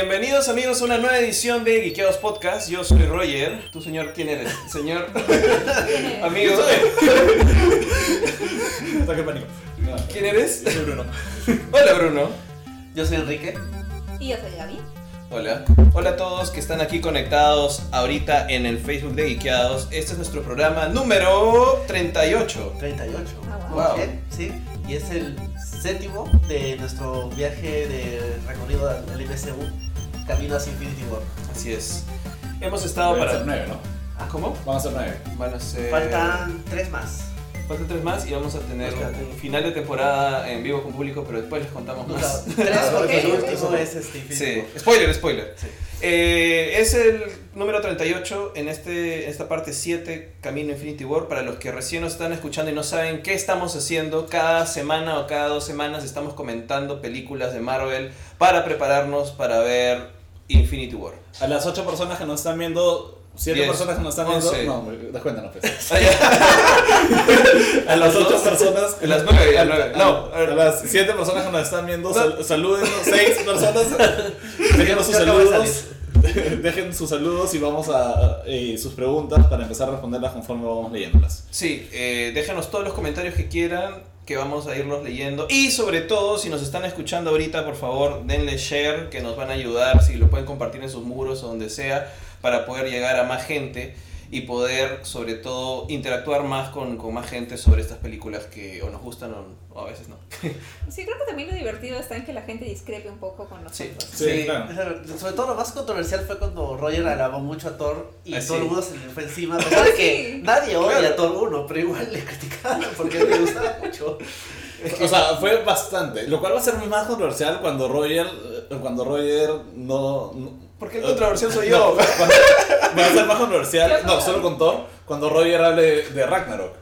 Bienvenidos amigos a una nueva edición de Geekeados Podcast. Yo soy Roger. ¿Tú señor quién eres? Señor amigo. Ataque pánico. No, ¿Quién eres? soy Bruno. Hola Bruno. Yo soy Enrique. Y yo soy Gaby. Hola. Hola a todos que están aquí conectados ahorita en el Facebook de Geekeados. Este es nuestro programa número 38. 38. Ah, wow. Bien, Sí, y es el séptimo de nuestro viaje de recorrido al MCU, camino hacia Infinity War. Así es. Hemos estado Van a ser para... nueve, ¿no? Ah, ¿Cómo? Van a ser nueve. Van a ser... Faltan tres más. Faltan tres más y vamos a tener un final de temporada en vivo con público, pero después les contamos más. tres porque el último es este Infinity Sí, spoiler, spoiler. Sí. Eh, es el número 38 en este, esta parte 7, Camino Infinity War. Para los que recién nos están escuchando y no saben qué estamos haciendo, cada semana o cada dos semanas estamos comentando películas de Marvel para prepararnos para ver Infinity War. A las ocho personas que nos están viendo, siete Diez, personas que nos están viendo. once. No, descuéntanos, pues. Ah, ya. A las ocho dos? personas. A las nueve, a a- a- No, a las siete personas que nos están viendo, sal- salúdenos. Seis personas. Dejen sus saludos. Dejen sus saludos y vamos a. eh, sus preguntas para empezar a responderlas conforme vamos leyéndolas. Sí, eh, déjanos todos los comentarios que quieran, que vamos a irlos leyendo. Y sobre todo, si nos están escuchando ahorita, por favor, denle share, que nos van a ayudar, si lo pueden compartir en sus muros o donde sea, para poder llegar a más gente y poder, sobre todo, interactuar más con, con más gente sobre estas películas que o nos gustan o, o a veces no. Sí, creo que también lo divertido está en que la gente discrepe un poco con Sí. nosotros. Sí, claro. Sobre todo lo más controversial fue cuando Roger alabó mucho a Thor y Ah, sí. todo el mundo se le fue encima. A pesar de que nadie odia Claro. a Thor 1, pero igual le criticaron porque le gustaba mucho. O sea, fue bastante. Lo cual va a ser más controversial cuando Roger. Cuando Roger no. no- Porque el controversial soy yo. Va a ser más controversial. No, solo con Thor. Cuando Roger hable de Ragnarok.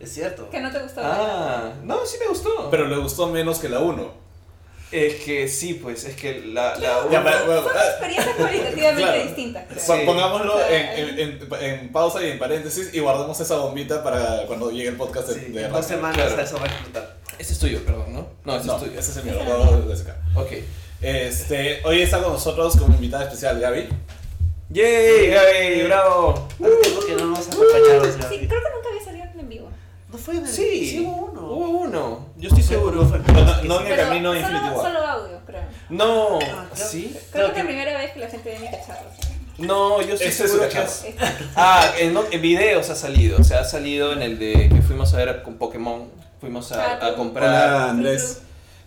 Es cierto. Que no te gustó. Ah, no, sí me gustó. Pero le gustó menos que la 1. es que sí, pues, es que la... la bueno, Son ah, experiencias cualitativamente Claro. distintas. creo. Sí. pon- Pongámoslo O sea, en, en- en- en pausa y en paréntesis y guardemos esa bombita para cuando llegue el podcast de, Sí, de en dos semanas Claro. eso va a explotar. Ese es tuyo, perdón, ¿no? No, ese No, es tuyo. ese es el mío. Ok. Este, hoy está con nosotros como invitada especial Gaby. ¡Yay, Gaby! ¡Bravo! Que no nos acompañaron. Sí, creo que nunca había salido en vivo. No fue en el. Sí, sí hubo uno. Hubo uno. Yo estoy seguro. No fue No, no, no en el camino solo, Infinity War. solo audio, creo. No. Ah, creo- ¿Sí? Creo, Creo que es la primera vez que la gente ve mi cacharro. No, yo estoy Ese es seguro que has... Este, Ah, en, en videos ha salido. O sea, ha salido en el de que fuimos a ver con Pokémon. Fuimos a, a comprar... Hola Andrés.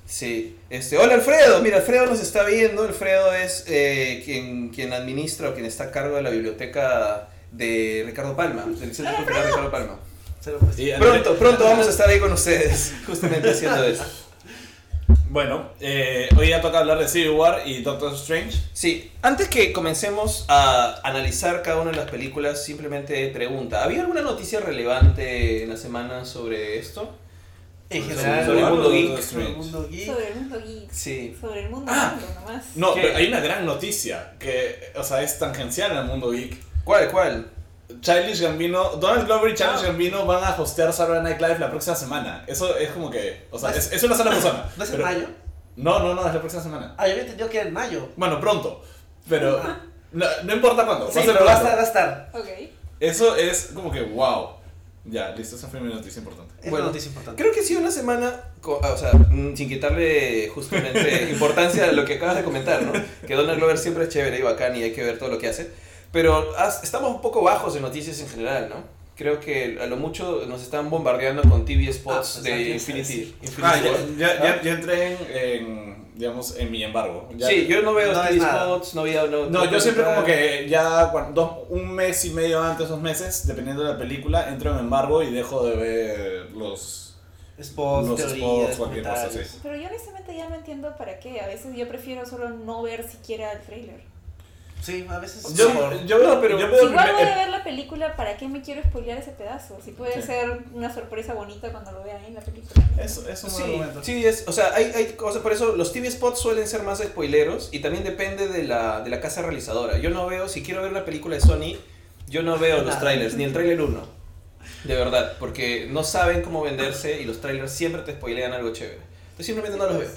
Sí. Este, hola Alfredo. Mira, Alfredo nos está viendo. Alfredo es eh, quien, quien administra o quien está a cargo de la biblioteca de Ricardo Palma. Del Centro Cultural Ricardo Palma. Pronto, pronto vamos a estar ahí con ustedes. Justamente haciendo eso. Bueno, eh, hoy ya toca hablar de Civil War y Doctor Strange. Sí, antes que comencemos a analizar cada una de las películas, simplemente pregunta, ¿había alguna noticia relevante en la semana sobre esto? En Sobre general, el mundo sobre el mundo geek. sobre el mundo geek. Sí. Sobre el mundo Ah. mundo nomás. No, ¿Qué? pero hay una gran noticia que, o sea, es tangencial en el mundo geek. ¿Cuál, cuál? Childish Gambino, Donald Glover y Childish Ah. Gambino van a hostear Saturday Night Live la próxima semana. Eso es como que, o sea, es, es una sola persona. ¿No es en mayo? No, no, no, es la próxima semana. Ah, yo había entendido que era en mayo. Bueno, pronto. Pero no, no importa cuándo. Sí, va a ser pero va a estar, va a estar. Ok. Eso es como que wow. Ya, listo, esa fue mi noticia importante. Es Bueno, una noticia importante. Creo que sí una semana, co- o sea, mm, sin quitarle justamente importancia a lo que acabas de comentar, ¿no? Que Donald Glover siempre es chévere y bacán y hay que ver todo lo que hace. Pero has- estamos un poco bajos de noticias en general, ¿no? Creo que a lo mucho nos están bombardeando con TV spots Ah, de Infinity, Ah, ya, ya, ya, ya entré en, en, digamos, en mi embargo. Ya- Sí, yo no veo No TV spots, no veo... No, No, yo siempre como que ya dos, un mes y medio antes, dos meses, dependiendo de la película, entro en embargo y dejo de ver los... Spots, Los teorías, spots, cualquier cosa, comentarios. sí. Pero yo honestamente ya no entiendo para qué. A veces yo prefiero solo no ver siquiera el trailer. Sí, a veces es Yo, mejor. yo, No, pero- yo Si veo igual voy a ver la película, ¿para qué me quiero spoilear ese pedazo? Si puede Sí. ser una sorpresa bonita cuando lo vea ahí en la película. Eso es un buen Sí, argumento. sí, es, o sea, hay, hay cosas, por eso los TV spots suelen ser más spoileros y también depende de la, de la casa realizadora. Yo no veo, si quiero ver la película de Sony, yo no veo los trailers, ni el trailer 1. De verdad, porque no saben cómo venderse y los trailers siempre te spoilean algo chévere. Entonces simplemente no los veo.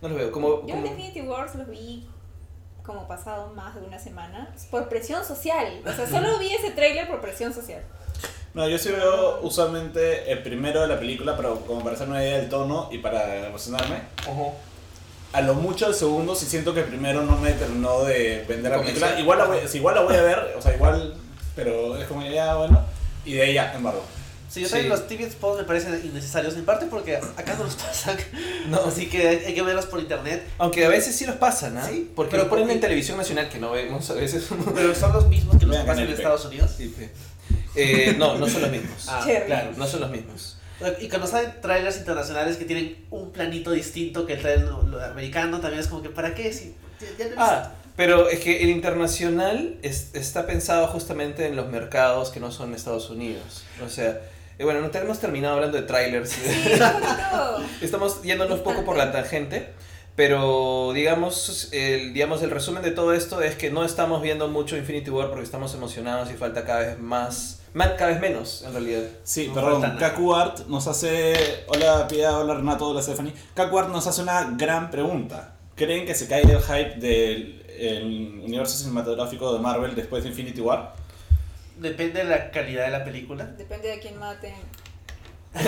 No los veo. Como, Yo en como- Infinity Wars los vi como pasado más de una semana por presión social. O sea, solo vi ese tráiler por presión social. No, yo sí veo usualmente el primero de la película, pero como para hacer una idea del tono y para emocionarme. A lo mucho el segundo, si siento que el primero no me terminó de vender la película. Igual la, voy, igual la voy a ver, o sea, igual, pero es como ya, bueno. Y de ahí ya, embargo. Sí, yo también Sí. los TV spots me parecen innecesarios, en parte porque acá no los pasan. No. Así que hay, hay que verlos por internet. Aunque a veces sí los pasan, ¿ah? Sí, Porque pero lo ponen porque- en televisión nacional que no vemos a veces. Pero son los mismos que los Vean que pasan en. Estados Unidos. Sí. Eh, no, no son los mismos. Ah, claro. No son los mismos. Y cuando salen trailers internacionales que tienen un planito distinto que el trailer lo- lo americano, también es como que, ¿para qué? Si, ya- Ah, pero es que el internacional es- está pensado justamente en los mercados que no son Estados Unidos. O sea, eh, bueno, no hemos terminado hablando de trailers. Sí. Estamos yéndonos un poco por la tangente, pero digamos el, digamos, el resumen de todo esto es que no estamos viendo mucho Infinity War porque estamos emocionados y falta cada vez más, más cada vez menos en realidad. Sí, No perdón. Kaku Art nos hace. Hola Pia, hola Renato, hola Stephanie. Kaku Art nos hace una gran pregunta. ¿Creen que se cae el hype del el universo cinematográfico de Marvel después de Infinity War? Depende de la calidad de la película. Depende de quién maten.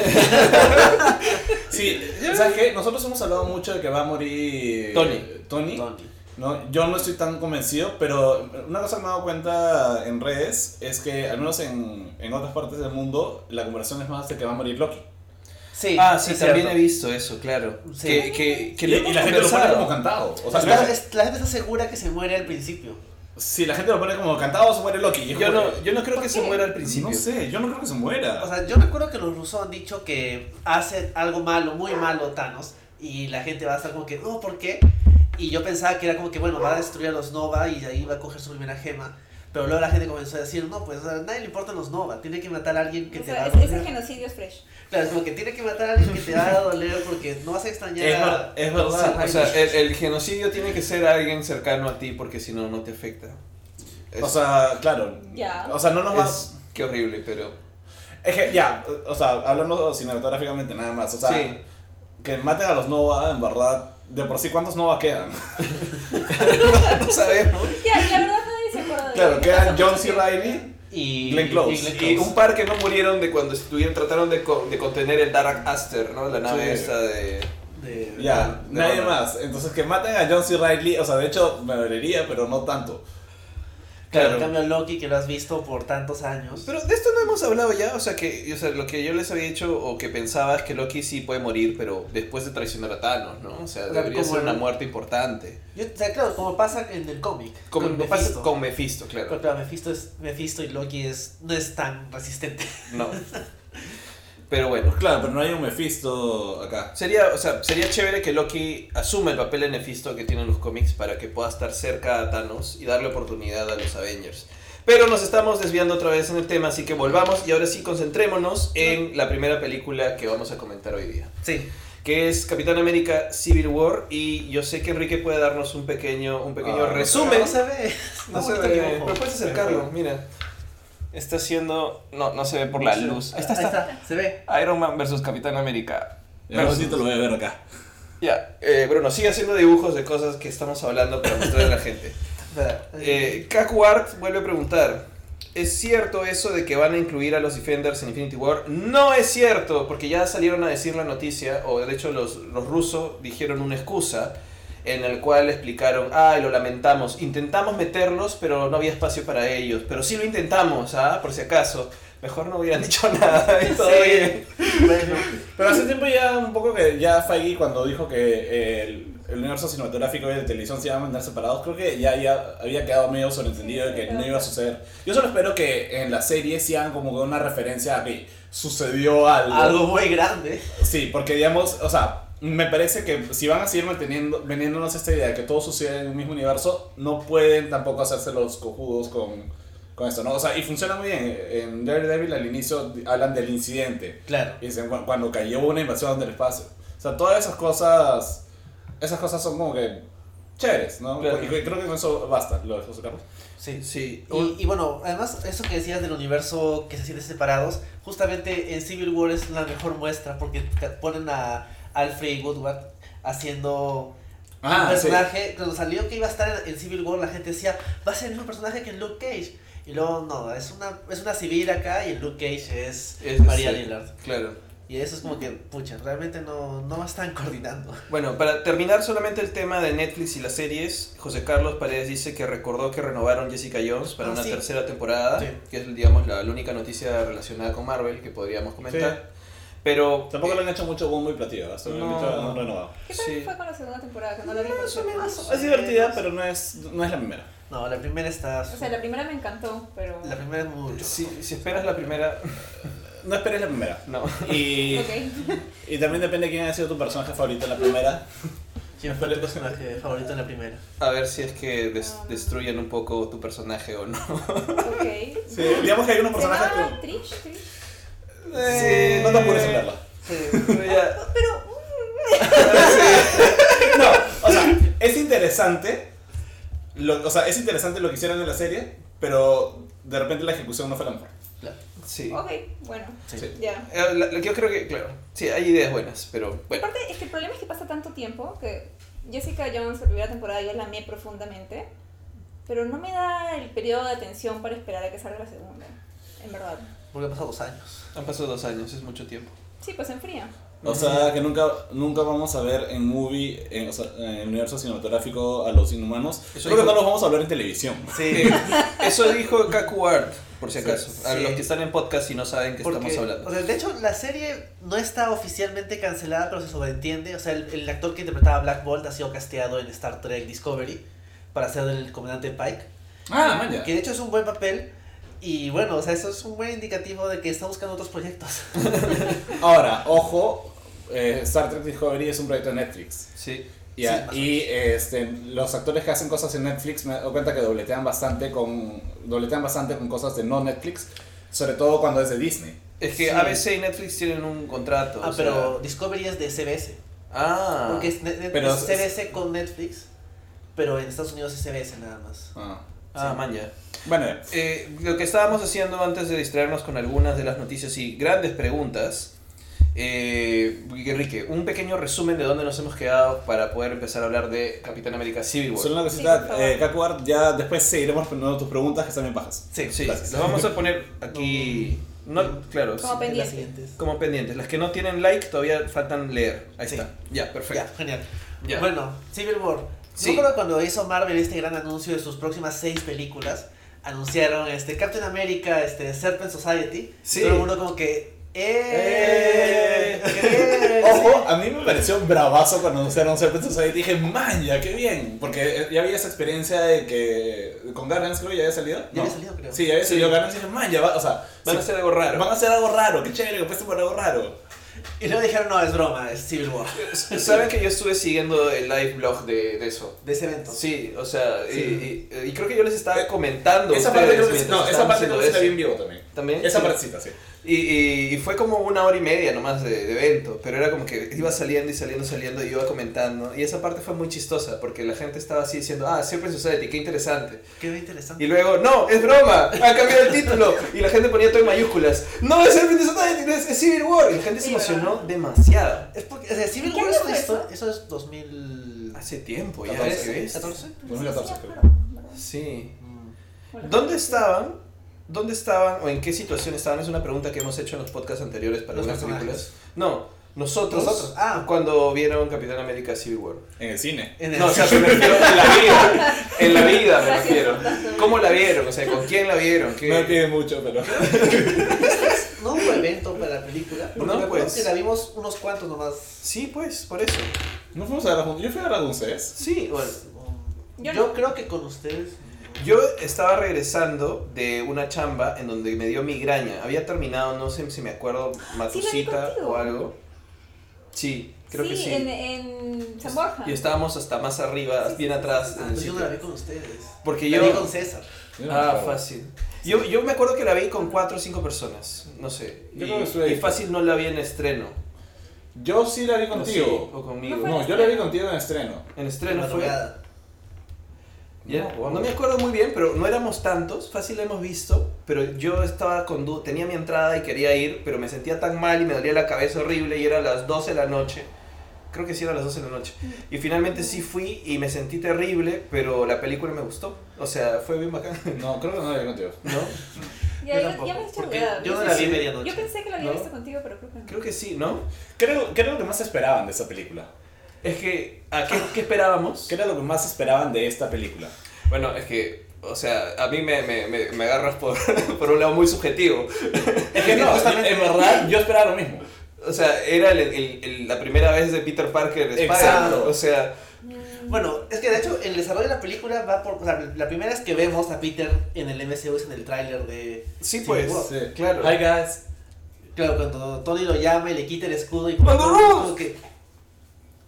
Sí, ¿sabes qué? Nosotros hemos hablado mucho de que va a morir. Tony. Tony. Tony. ¿no? Yo no estoy tan convencido, pero una cosa que me he dado cuenta en redes es que, al menos en, en otras partes del mundo, la conversación es más de que va a morir Loki. Sí, ah, sí, también cierto. he visto eso, claro. Sí. Que, que, que Y, lo y la gente lo pone como cantado. O sea, la, la gente está segura que se muere al principio. Si la gente lo pone como cantado, se muere Loki. Yo como no, yo no creo ¿Por que se muera al principio. No sé, yo no creo que se muera. O sea, yo recuerdo que los rusos han dicho que hace algo malo, muy malo Thanos, y la gente va a estar como que, no, ¿por qué? Y yo pensaba que era como que, bueno, va a destruir a los Nova y de ahí va a coger su primera gema. Pero luego la gente comenzó a decir, no, pues a nadie le importan los Nova, tiene que matar a alguien que O te sea, va a ese, ese doler. genocidio es fresh. Claro, es como que tiene que matar a alguien que te va a doler porque no vas a extrañar Es a... es verdad, a O sea, el, el genocidio tiene que ser alguien cercano a ti porque si no, no te afecta. Es, O sea, claro. Ya. O sea, no nos va. es- qué horrible, pero... Es que, ya, o sea, hablando cinematográficamente nada más. O sea, Sí. que maten a los Nova, en verdad, de por sí, ¿cuántos Nova quedan? no sabemos. Ya, Claro, quedan John C. Reilly. y Glenn Close. y Glenn Y Close. un par que no murieron de cuando estuvieron, trataron de, co- de contener el Dark Aster, ¿no? La nave Sí. esta de... De- Ya, de nadie más. Entonces, que maten a John C. Reilly, o sea, de hecho, me dolería, pero no tanto. Claro, en cambio Loki, que lo has visto por tantos años. Pero de esto no hemos hablado ya, o sea que o sea, lo que yo les había dicho o que pensaba es que Loki sí puede morir, pero después de traicionar a Thanos, ¿no? O sea, O sea, debería ser una muerte importante. Yo, o sea, claro, como pasa en el cómic. Como con lo pasa Mephisto. con Mephisto, claro. Claro, Mephisto, es, Mephisto y Loki es, no es tan resistente. No. Pero bueno. Claro, pero no hay un Mephisto acá. Sería, o sea, sería chévere que Loki asuma el papel de Mephisto que tiene en los cómics para que pueda estar cerca a Thanos y darle oportunidad a los Avengers. Pero nos estamos desviando otra vez en el tema, así que volvamos y ahora sí concentrémonos en la primera película que vamos a comentar hoy día. Sí. que es Capitán América Civil War y yo sé que Enrique puede darnos un pequeño, un pequeño Ah, resumen. No se ve. No Está se ve, pero puedes acercarlo, mira. Está haciendo, no, no se ve por la luz. Ahí está, está. Se ve. Iron Man versus Capitán América. Un ratito lo voy a ver acá. Ya, eh, Bruno, sigue haciendo dibujos de cosas que estamos hablando para mostrarle a la gente. Eh, Kaku Art vuelve a preguntar, ¿es cierto eso de que van a incluir a los Defenders en Infinity War? No es cierto, porque ya salieron a decir la noticia, o de hecho los, los rusos dijeron una excusa en el cual explicaron, ay, lo lamentamos, intentamos meterlos, pero no había espacio para ellos, pero sí lo intentamos, ¿ah? Por si acaso. Mejor no hubieran dicho nada y todo Sí. bien. Bueno, Pero hace tiempo ya un poco que ya Feige cuando dijo que eh, el, el universo cinematográfico y el de televisión se iban a mandar separados, creo que ya, ya había quedado medio sobreentendido de que no iba a suceder. Yo solo espero que en la serie sean como que una referencia a que sucedió algo. algo muy grande. Sí, porque digamos, o sea, me parece que si van a seguir manteniendo, vendiéndonos esta idea de que todo sucede en el mismo universo, no pueden tampoco hacerse los cojudos con, con esto, ¿no? O sea, y funciona muy bien. En Daredevil al inicio hablan del incidente. Claro. Y dicen cu- cuando cayó una invasión del espacio. O sea, todas esas cosas, esas cosas son como que chéveres, ¿no? Claro. Y creo que con eso basta, lo de José Carlos. Sí. Sí, Y, y bueno, además, eso que decías del universo que se sienten separados, justamente en Civil War es la mejor muestra porque ponen a Alfred Woodward haciendo Ah, un personaje, cuando salió que iba a estar en, en Civil War, la gente decía, va a ser el mismo personaje que en Luke Cage. Y luego, no, es una, es una civil acá y el Luke Cage es, Es- María sí. Lillard. Claro. Y eso es como que, pucha, realmente no, no están coordinando. Bueno, para terminar solamente el tema de Netflix y las series, José Carlos Paredes dice que recordó que renovaron Jessica Jones para Ah, una sí. tercera temporada, Sí. que es digamos la, la única noticia relacionada con Marvel que podríamos comentar. Pero Tampoco le han hecho mucho bombo y platillo, hasta No. momento han renovado. ¿Qué tal Sí. fue con la segunda temporada? No la menos. Es divertida, pero no es, no es la primera. No, la primera está... O sea, la primera me encantó, pero... La primera es mucho. si, si esperas la primera, No esperes la primera. no. Y, Ok. y también depende de quién haya sido tu personaje favorito en la primera. ¿Quién fue el personaje favorito en la primera? A ver si es que des- destruyen un poco tu personaje o no. Ok. Sí, digamos que hay unos ¿Se personajes llama que... Trish? Trish? Sí, no te apures en verla. Pero ya- Pero... No, o sea, es interesante. Lo, o sea, es interesante lo que hicieron en la serie, pero de repente la ejecución no fue la mejor. sí. Ok, bueno. Sí. Sí. Ya. Eh, la- la- yo creo que, claro, sí, hay ideas buenas, pero bueno. Aparte, es que el problema es que pasa tanto tiempo que Jessica Jones, la primera temporada, yo la amé profundamente, pero no me da el periodo de atención para esperar a que salga la segunda, en verdad. Porque han pasado dos años. Han pasado dos años, es mucho tiempo. Sí, pues enfría. O sea, que nunca, nunca vamos a ver en movie, en, o sea, en el universo cinematográfico a los inhumanos. Eso Creo que dijo- no los vamos a hablar en televisión. Sí. Eso dijo Kaku Art, por si Sí, acaso. A sí. los que están en podcast y no saben que Porque, estamos hablando. o sea, de hecho, la serie no está oficialmente cancelada, pero se sobreentiende. O sea, el, el actor que interpretaba a Black Bolt ha sido casteado en Star Trek Discovery para ser el comandante Pike. Ah, man. Que de hecho es un buen papel. Y bueno, o sea, eso es un buen indicativo de que está buscando otros proyectos. Ahora, ojo, eh, Star Trek Discovery es un proyecto de Netflix. Sí. O y este, los actores que hacen cosas en Netflix me doy cuenta que dobletean bastante con dobletean bastante con cosas de no Netflix, sobre todo cuando es de Disney. Es que Sí. ABC y Netflix tienen un contrato. Ah, o sea- pero Discovery es de CBS. Ah. Porque es, net- net- Pero es es- CBS con Netflix, pero en Estados Unidos es CBS nada más. Ah. Ah, sí. man, ya. Bueno, ya. Eh, lo que estábamos haciendo antes de distraernos con algunas de las noticias y grandes preguntas. Eh, Enrique, un pequeño resumen de dónde nos hemos quedado para poder empezar a hablar de Capitán América Civil War. solo una Sí, cosita, favor. eh, Kakuar, ya después seguiremos poniendo tus preguntas que están bien bajas. Sí, Sí, Gracias. las vamos a poner aquí. No, claro, Como sí, pendiente. Las siguientes. como pendientes. Las que no tienen like todavía faltan leer. Ahí Sí. está. Ya, Ya, perfecto. genial. Ya. Bueno, Civil War. Sí. Yo creo que cuando hizo Marvel este gran anuncio de sus próximas seis películas, anunciaron este Captain America, este Serpent Society. Sí. Todo el mundo como que. Eh. ¡Eh! ¿Qué? Ojo, a mí me pareció bravazo cuando anunciaron Serpent Society. Dije, man, ya, qué bien. Porque ya había esa experiencia de que con Guardians creo que ya había salido. Ya No. había salido, creo. Sí, ya había Sí. salido Guardians y dije, man, ya va. O sea, Van a sí, hacer algo raro. van a hacer algo raro. Qué chévere que por algo raro. Y luego dijeron, no, es broma, es Civil War. Saben que yo estuve siguiendo el live blog de, de eso. De ese evento. Sí, o sea, y- Sí. Y, y creo que yo les estaba comentando. a Esa parte creo que No, esa parte creo que sí haciendo la vi en eso. vivo también. También. Esa Sí. partecita, sí. Y, y, y fue como una hora y media nomás de, de evento, pero era como que iba saliendo y saliendo, saliendo y iba comentando. Y esa parte fue muy chistosa porque la gente estaba así diciendo, ah, siempre Society, qué interesante. Qué interesante. Y luego, no, es broma, ha cambiado el título. Y la gente ponía todo en mayúsculas. No, es Serpent Society, es, es Civil War. Y la gente se emocionó demasiado. Es porque, o sea, Civil ¿Qué War año es una fue historia. eso? Eso es 2000. Hace tiempo ya, 14, ¿qué ves? 14. 2014 Sí, creo. Sí. ¿Dónde estaban? ¿Dónde estaban o en qué situación estaban? Es una pregunta que hemos hecho en los podcasts anteriores para Los algunas personajes. películas. No, nosotros, Nosotros, ah. cuando vieron Capitán América Civil War. En el cine. En el- No, o sea, me refiero en la vida. En la vida me refiero. ¿Cómo la vieron? O sea, ¿con quién la vieron? ¿Qué- No me pide mucho, pero. No hubo evento para la película. Porque No, me acuerdo pues. que la vimos unos cuantos nomás. Sí, pues, por eso. No fuimos a juntos. Yo fui a con ustedes. Sí, bueno. Yo, Yo no. creo que con ustedes. Yo estaba regresando de una chamba en donde me dio migraña. Había terminado, no sé si me acuerdo, Matusita contigo. o algo. Sí, creo que sí. En, en San Borja. Y estábamos hasta más arriba, Sí, bien sí, atrás. Ah, en el pues yo no sitio. la vi con ustedes. Porque La yo... vi con César. Ah, fácil. Yo, yo me acuerdo que la vi con cuatro o cinco personas, no sé. Yo y, creo que estuve ahí. y fácil no la vi en estreno. Yo sí la vi contigo. O conmigo. No yo la vi contigo en estreno. En estreno fue. Madrugada. Ya, No, No me acuerdo muy bien, pero no éramos tantos. Fácil la hemos visto, pero yo estaba con du- tenía mi entrada y quería ir, pero me sentía tan mal y me dolía la cabeza horrible y era las 12 de la noche. Creo que sí era a las 12 de la noche. Y finalmente sí fui y me sentí terrible, pero la película me gustó. O sea, fue bien bacán. No, creo que no la vi contigo. ¿No? Ya, Yo ya, tampoco, ya me he hecho dudar. yo no la vi medianoche. Yo pensé que la había ¿No? visto contigo, pero creo que no. Creo que sí, ¿no? ¿Qué era, qué era lo que más esperaban de esta película? Es que, ¿a qué, qué esperábamos? ¿Qué era lo que más esperaban de esta película? Bueno, es que, o sea, a mí me, me, me, me agarras por, por un lado muy subjetivo. Es que no, en verdad yo esperaba lo mismo. O sea, era el- el- el- la primera vez de Peter Parker de Spider-Man. O sea, Mm, Bueno, es que de hecho el desarrollo de la película va por... O sea, la primera vez que vemos a Peter en el MCU es en el tráiler de... sí, Sí, pues. Sí. Claro. Hi guys. Claro, cuando Tony lo llama y le quita el escudo y Cuando como, que...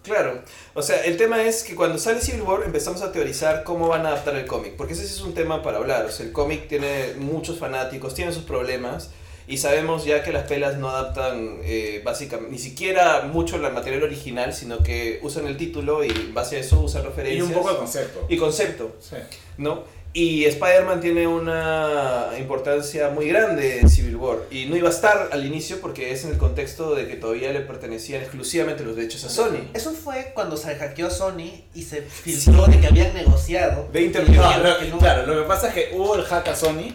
Claro, o sea, el tema es que cuando sale Civil War empezamos a teorizar cómo van a adaptar el cómic, porque ese es un tema para hablar, o sea, el cómic tiene muchos fanáticos, tiene sus problemas, y sabemos ya que las pelas no adaptan eh, básicamente, ni siquiera mucho el material original, sino que usan el título y en base a eso usan Y referencias. un poco de concepto. y concepto, Sí. ¿no? Y Spider-Man tiene una importancia muy grande en Civil War. Y no iba a estar al inicio porque es en el contexto de que todavía le pertenecían exclusivamente los derechos a Sony. Eso fue cuando se hackeó Sony y se filtró de que habían negociado. 20 Y millones. No, que no. Claro, lo que pasa es que hubo el hack a Sony.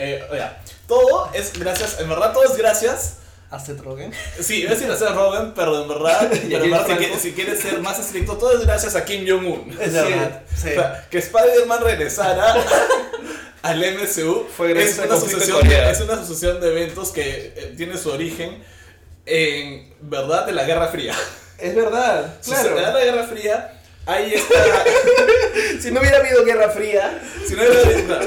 Eh, oiga, todo es gracias, en verdad todo es gracias. A Seth Rogen. Sí, iba a decir a Seth Rogen, pero en verdad, pero en verdad, si, quieres, si quieres ser más estricto, todo es gracias a Kim Jong-un. Es Sí. verdad. Sí. O sea, que Spider-Man regresara al MCU Fue gracias es una, sucesión, es una sucesión de eventos que eh, tiene su origen en verdad de la Guerra Fría. Es verdad, Si claro. la Guerra Fría, ahí está. Si no hubiera habido Guerra Fría. si no hubiera- claro.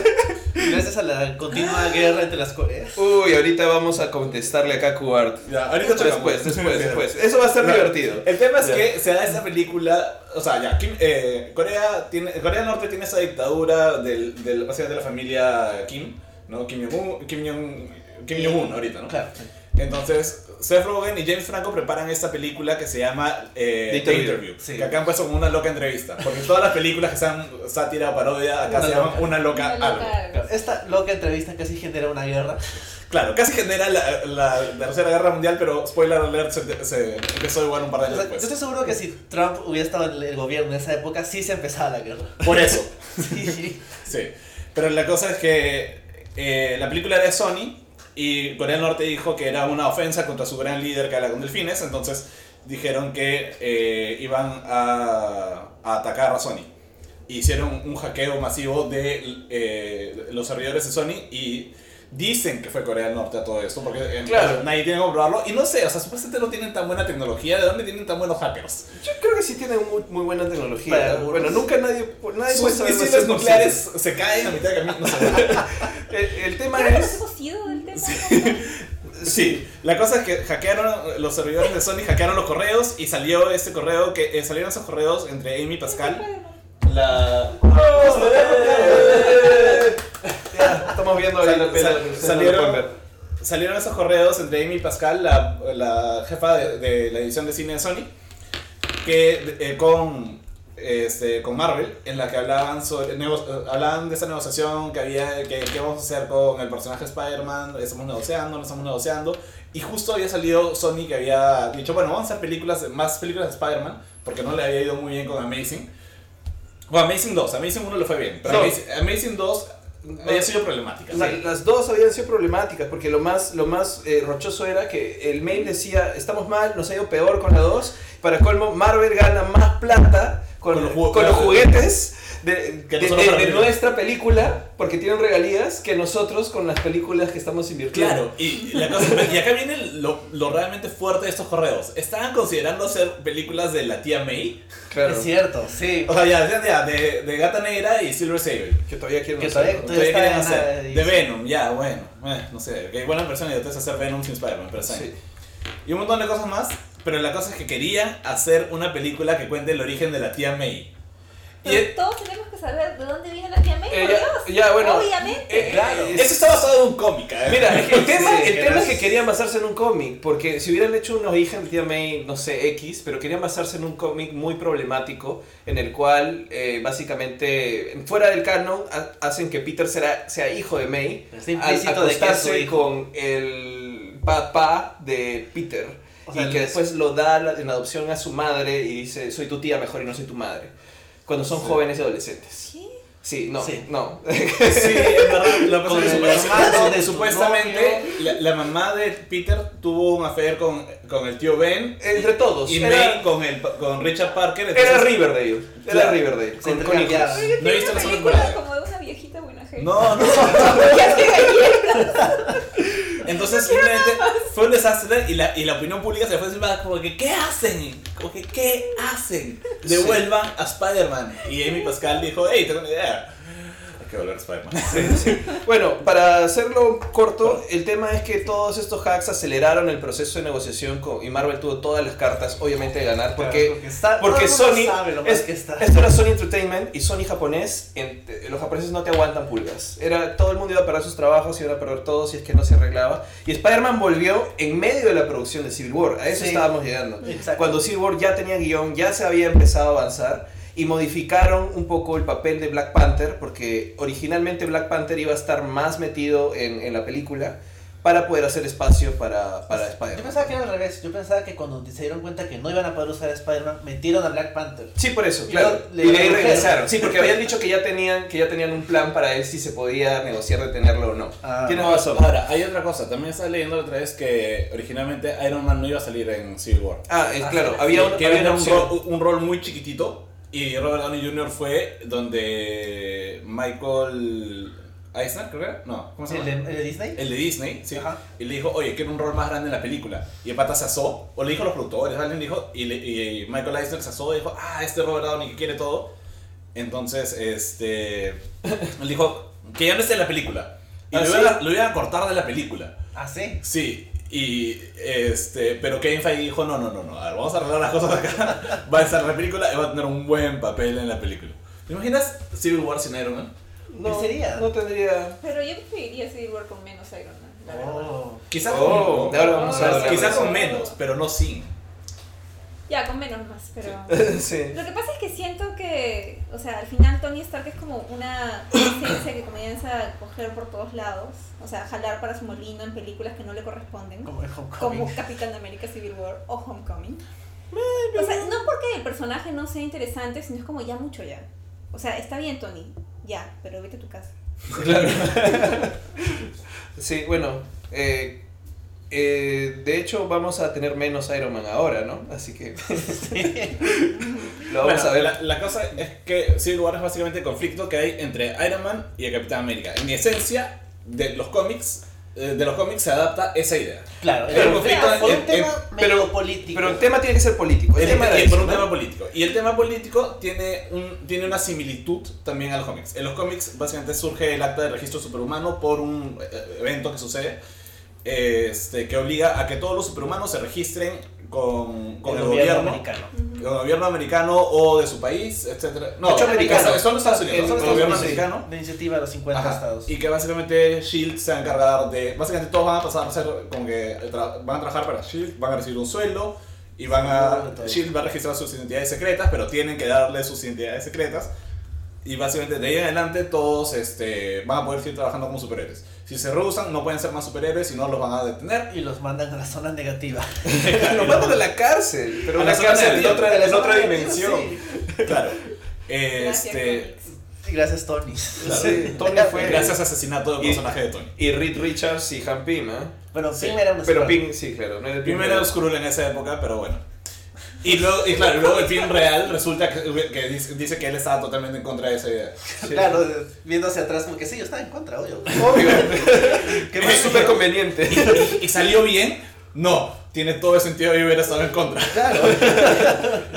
Gracias a la continua guerra entre las Coreas. Uy, ahorita vamos a contestarle acá a Cuart. Ya, ahorita Después, chocamos. después, después. Eso va a estar No, divertido. El tema es Ya. que se da esta película, o sea, ya, Kim- eh, Corea, tiene, Corea del Norte tiene esa dictadura del, del, básicamente de la familia Kim, ¿no? Kim Jong-un, Kim Jong, Kim Jong-un ahorita, ¿no? Claro. Entonces, Seth Rogen y James Franco preparan esta película que se llama eh, The The Interview. Interview, Sí. que acá han puesto como una loca entrevista, porque todas las películas que sean sátira o parodia acá Una se llaman loca. una loca Una loca algo. Esta loca entrevista casi genera una guerra. Claro, casi genera la, la, la Tercera Guerra Mundial, pero spoiler alert, se, se empezó igual un par de O años sea, yo después. estoy seguro que si Trump hubiera estado en el gobierno en esa época, sí se empezaba la guerra. Por eso. Sí. Sí, pero la cosa es que eh, la película era de Sony y Corea del Norte dijo que era una ofensa contra su gran líder que habla con delfines, entonces dijeron que eh, iban a, a atacar a Sony. Hicieron un hackeo masivo de eh, los servidores de Sony y dicen que fue Corea del Norte a todo esto, porque en- Claro. nadie tiene que comprobarlo. Y no sé, o sea, supuestamente no tienen tan buena tecnología, ¿de dónde tienen tan buenos hackers? Yo creo que sí tienen muy, muy buena tecnología. Para bueno, nunca nadie, nadie puede Sus saber misiles nucleares se caen a mitad de camino. No sé. El, el tema que es. del tema. Sí, la cosa es que hackearon los servidores de Sony, hackearon los correos y salió este correo que eh, salieron esos correos entre Amy y Pascal. La Ya, estamos viendo ahí Sal- sal- salieron- esos correos entre Amy y Pascal, la, la jefa de, de la edición de cine de Sony, que eh, con este, con Marvel, en la que hablaban sobre nego- eh, hablaban de esa negociación que había que, que vamos a hacer con el personaje Spider-Man, estamos negociando, no estamos negociando. Y justo había salido Sony que había dicho, bueno, vamos a hacer películas, más películas de Spider-Man, porque no le había ido muy bien con Amazing. Amazing 2, Amazing 1 le fue bien, pero No. Amazing, Amazing 2 había sido problemática. La- Las dos habían sido problemáticas porque lo más, lo más eh, rochoso era que el mail decía estamos mal, nos ha ido peor con la 2. Para colmo, Marvel gana más plata con, Con los con juegos- los, juguetes de, de- de- de nuestra película porque tienen regalías que nosotros con las películas que estamos invirtiendo. Claro, y, la cosa- y acá viene lo, lo realmente fuerte de estos correos. Estaban considerando hacer películas de la tía May. Claro. Es cierto, sí. O sea, ya, ya, ya, de, de Gata Negra y Silver Sable. Que todavía quieren Que hacerlo. todavía- Todavía hacer. De. Venom, ya, bueno. eh, no sé, que buena persona y entonces hacer Venom sin Spider-Man, pero. Sí. Y un montón de cosas más. Pero la cosa es que querían hacer una película que cuente el origen de la tía May. Y es- todos tenemos que saber de dónde viene la tía May, Eh, por ya, Dios. ya, bueno. Obviamente. Eh, claro. eso está basado en un cómic, ¿eh? Mira, el tema, Sí, el tema es que querían basarse en un cómic, porque si hubieran hecho un origen de Tía May, no sé, X, pero querían basarse en un cómic muy problemático, en el cual eh, básicamente, fuera del canon, ha- hacen que Peter sea, sea hijo de May, Está al implícito de que es su acostarse hijo. con el papá de Peter. O sea, y que después lo da en adopción a su madre y dice, soy tu tía mejor y no soy tu madre. Cuando son Sí. jóvenes y adolescentes. ¿Qué? Sí, no, Sí. no. Sí, en verdad, lo que Con el hermano supuestamente la, la mamá de Peter tuvo un affair con, con el tío Ben Entre todos. y era, May con, el, con Richard Parker. era entonces- Riverdale. Era Claro. Riverdale. Con, con hijos. No he visto la película como de una viejita buena gente. No, no. Entonces simplemente fue un desastre y la, y la opinión pública se fue encima como que ¿qué hacen? Como que ¿qué hacen? Devuelvan a Spider-Man. Y Amy Pascal dijo, hey, tengo una idea. Que volver a Spider-Man. Bueno, para hacerlo corto, el tema es que todos estos hacks aceleraron el proceso de negociación con, y Marvel tuvo todas las cartas, obviamente, de ganar, porque, está- Sony, sabe lo mal es- que está. esto era Sony Entertainment y Sony japonés, en- los japoneses no te aguantan pulgas. Era, todo el mundo iba a perder sus trabajos, iban a perder todo si es que no se arreglaba. Y Spider-Man volvió en medio de la producción de Civil War, a eso Sí. estábamos llegando. Exacto. Cuando Civil War ya tenía guion, ya se había empezado a avanzar y modificaron un poco el papel de Black Panther porque originalmente Black Panther iba a estar más metido en, en la película para poder hacer espacio para, para Yo Spider-Man. pensaba que era al revés. Yo pensaba que cuando se dieron cuenta que no iban a poder usar a Spider-Man, metieron a Black Panther. Sí, por eso, Y claro. lo- y le de ahí redujeron. regresaron. Sí, porque habían dicho que ya tenían, que ya tenían un plan para él si se podía negociar de tenerlo o no. Ah. Tienes Ahora, razón. Ahora, hay otra cosa. También estaba leyendo otra vez que originalmente Iron Man no iba a salir en Civil War. Ah, es Ah, claro, sí. había, un, que había era un rol, un rol muy chiquitito y Robert Downey Jr. fue donde Michael Eisner, creo que era. No, ¿cómo se ¿El llama? de, el de Disney? El de Disney, sí. Ajá. Y le dijo, oye, quiero un rol más grande en la película. Y el pata se asó, o le dijo a los productores, alguien dijo, y, le- y Michael Eisner se asó y dijo, ah, este Robert Downey que quiere todo. Entonces, este. Él dijo que ya no esté en la película. Y ¿Ah, lo, sí? iban a, lo iban a cortar de la película. Ah, sí. Sí, y este, pero Kevin Feige dijo, no, no, no, no, a ver, vamos a arreglar las cosas acá, va a estar en la película y va a tener un buen papel en la película. ¿Te imaginas Civil War sin Iron Man? No, ¿Qué sería? no tendría... Pero yo preferiría Civil War con menos Iron Man, la verdad. Oh. Quizás Oh, con, vamos a Oh, quizás con menos, pero no sin. Ya, con menos más, pero... sí. Lo que pasa es que siento que, o sea, al final Tony Stark es como una esencia que comienza a coger por todos lados, o sea, jalar para su molino en películas que no le corresponden, Como el Homecoming. como Capitán América Civil War o Homecoming. O sea, no porque el personaje no sea interesante, sino es como ya mucho ya. O sea, está bien Tony, ya, pero vete a tu casa. Claro. sí, bueno. eh, eh, de hecho, vamos a tener menos Iron Man ahora, ¿no? Así que lo vamos Bueno, a ver. La, la cosa es que Civil War es básicamente el conflicto que hay entre Iron Man y el Capitán América. En esencia, de los cómics, eh, de los cómics se adapta esa idea. Claro, Pero el conflicto conflicto por un tema pero- político. Pero el tema tiene que ser político. El El- tema eso, por un ¿no? tema político. Y el tema político tiene, un, tiene una similitud también a los cómics. En los cómics básicamente surge el acta de registro superhumano por un eh, evento que sucede este, que obliga a que todos los superhumanos se registren con, con el, gobierno, americano. con el gobierno americano o de su país, etcétera. No, Hecho americano. Son los Estados Unidos, El- son los el gobierno gobierno, sí. americano. La iniciativa de los 50 Ajá, estados. Y que básicamente Shield se va a encargar de. Básicamente todos van a pasar a ser como que tra- van a trabajar para Shield, van a recibir un sueldo y van a. Shield va a registrar sus identidades secretas, pero tienen que darle sus identidades secretas. Y básicamente de ahí en adelante todos este, van a poder seguir trabajando como superhéroes. Si se rehusan, no pueden ser más superhéroes y no los van a detener. Y los mandan a la zona negativa. Lo mandan a la cárcel. Pero A una la cárcel en otra, en dimensión. sí. Claro. Gracias, Este, Gracias, Tony. claro. Sí, Tony fue. Gracias a asesinato del personaje de Tony. Y Reed Richards y Han Pym, ¿eh? Pero Sí, Pym era un Pero Pym, sí, claro. No era Pym primero. era Skrull en esa época, pero bueno. Y luego, y claro, luego el film real resulta que, que dice, dice que él estaba totalmente en contra de esa idea. Claro, viendo hacia atrás, como que sí, yo estaba en contra, obvio. Obvio. ¿Qué es más? súper conveniente. ¿Y salió bien? No. Tiene todo el sentido de hubiera estado en contra. Claro.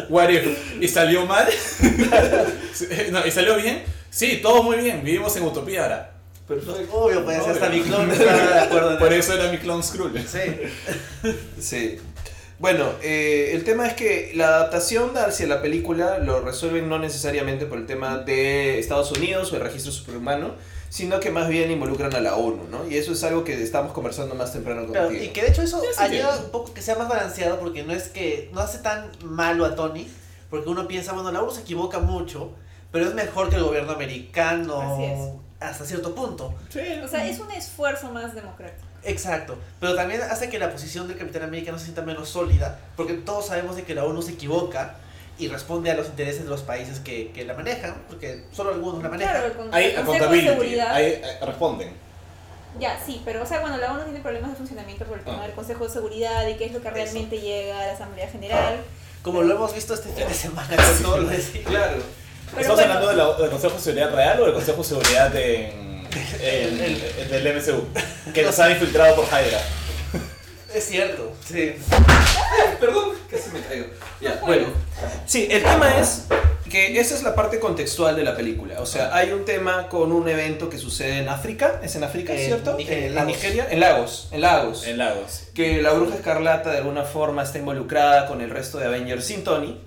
What if? ¿Y salió mal? Sí, no, ¿Y salió bien? Sí, todo muy bien. Vivimos en utopía ahora. Perfecto. Obvio, pues Obvio. hasta mi clon estaba de acuerdo Por eso. eso era mi clon Skrull. Sí. Sí. Bueno, eh, el tema es que la adaptación hacia la película lo resuelven no necesariamente por el tema de Estados Unidos o el registro superhumano, sino que más bien involucran a la ONU, ¿no? Y eso es algo que estábamos conversando más temprano Claro, contigo. y que de hecho eso Sí, sí, ayuda un poco que sea más balanceado porque no es que no hace tan malo a Tony, porque uno piensa, bueno, la ONU se equivoca mucho, pero es mejor que el gobierno americano Así es. hasta cierto punto. Sí. O sea, es un esfuerzo más democrático. Exacto, pero también hace que la posición del Capitán América no se sienta menos sólida, porque todos sabemos de que la ONU se equivoca y responde a los intereses de los países que, que la manejan, porque solo algunos la manejan. Claro, el con- Hay de accountability, Seguridad. hay, eh, responden. Ya, sí, pero o sea, bueno, la ONU tiene problemas de funcionamiento por el tema Ah. del Consejo de Seguridad y qué es lo que realmente llega a la Asamblea General. Como lo hemos visto este fin de semana con todo lo de Claro. Pero ¿Estamos bueno. hablando de la- del Consejo de Seguridad Real o del Consejo de Seguridad en- en- El- del MCU? Que nos han infiltrado por Hydra. Es cierto, sí. Perdón, casi me caigo. Ya, bueno. Sí, el tema es que esa es la parte contextual de la película. O sea, hay un tema con un evento que sucede en África. ¿Es en África, En cierto? Nigeria, en, Lagos. Nigeria. En Lagos. En Lagos. En Lagos. que la bruja escarlata de alguna forma está involucrada con el resto de Avengers sin Tony.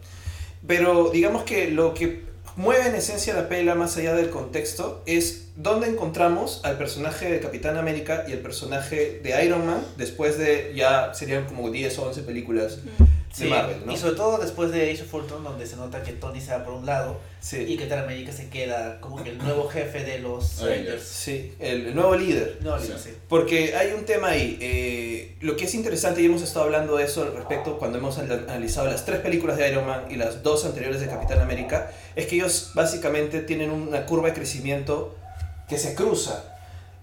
Pero digamos que lo que mueve en esencia la pela más allá del contexto es dónde encontramos al personaje de Capitán América y el personaje de Iron Man después de ya serían como 10 o 11 películas Sí, Marvel, ¿no? Y sobre todo después de Age of Ultron, donde se nota que Tony se va por un lado Sí, y Capitán América se queda como que el nuevo jefe de los Avengers. Sí, el, el nuevo líder. No, Sí. Porque hay un tema ahí. eh, lo que es interesante, y hemos estado hablando de eso al respecto cuando hemos anal- analizado las tres películas de Iron Man y las dos anteriores de Capitán América, es que ellos básicamente tienen una curva de crecimiento que se cruza.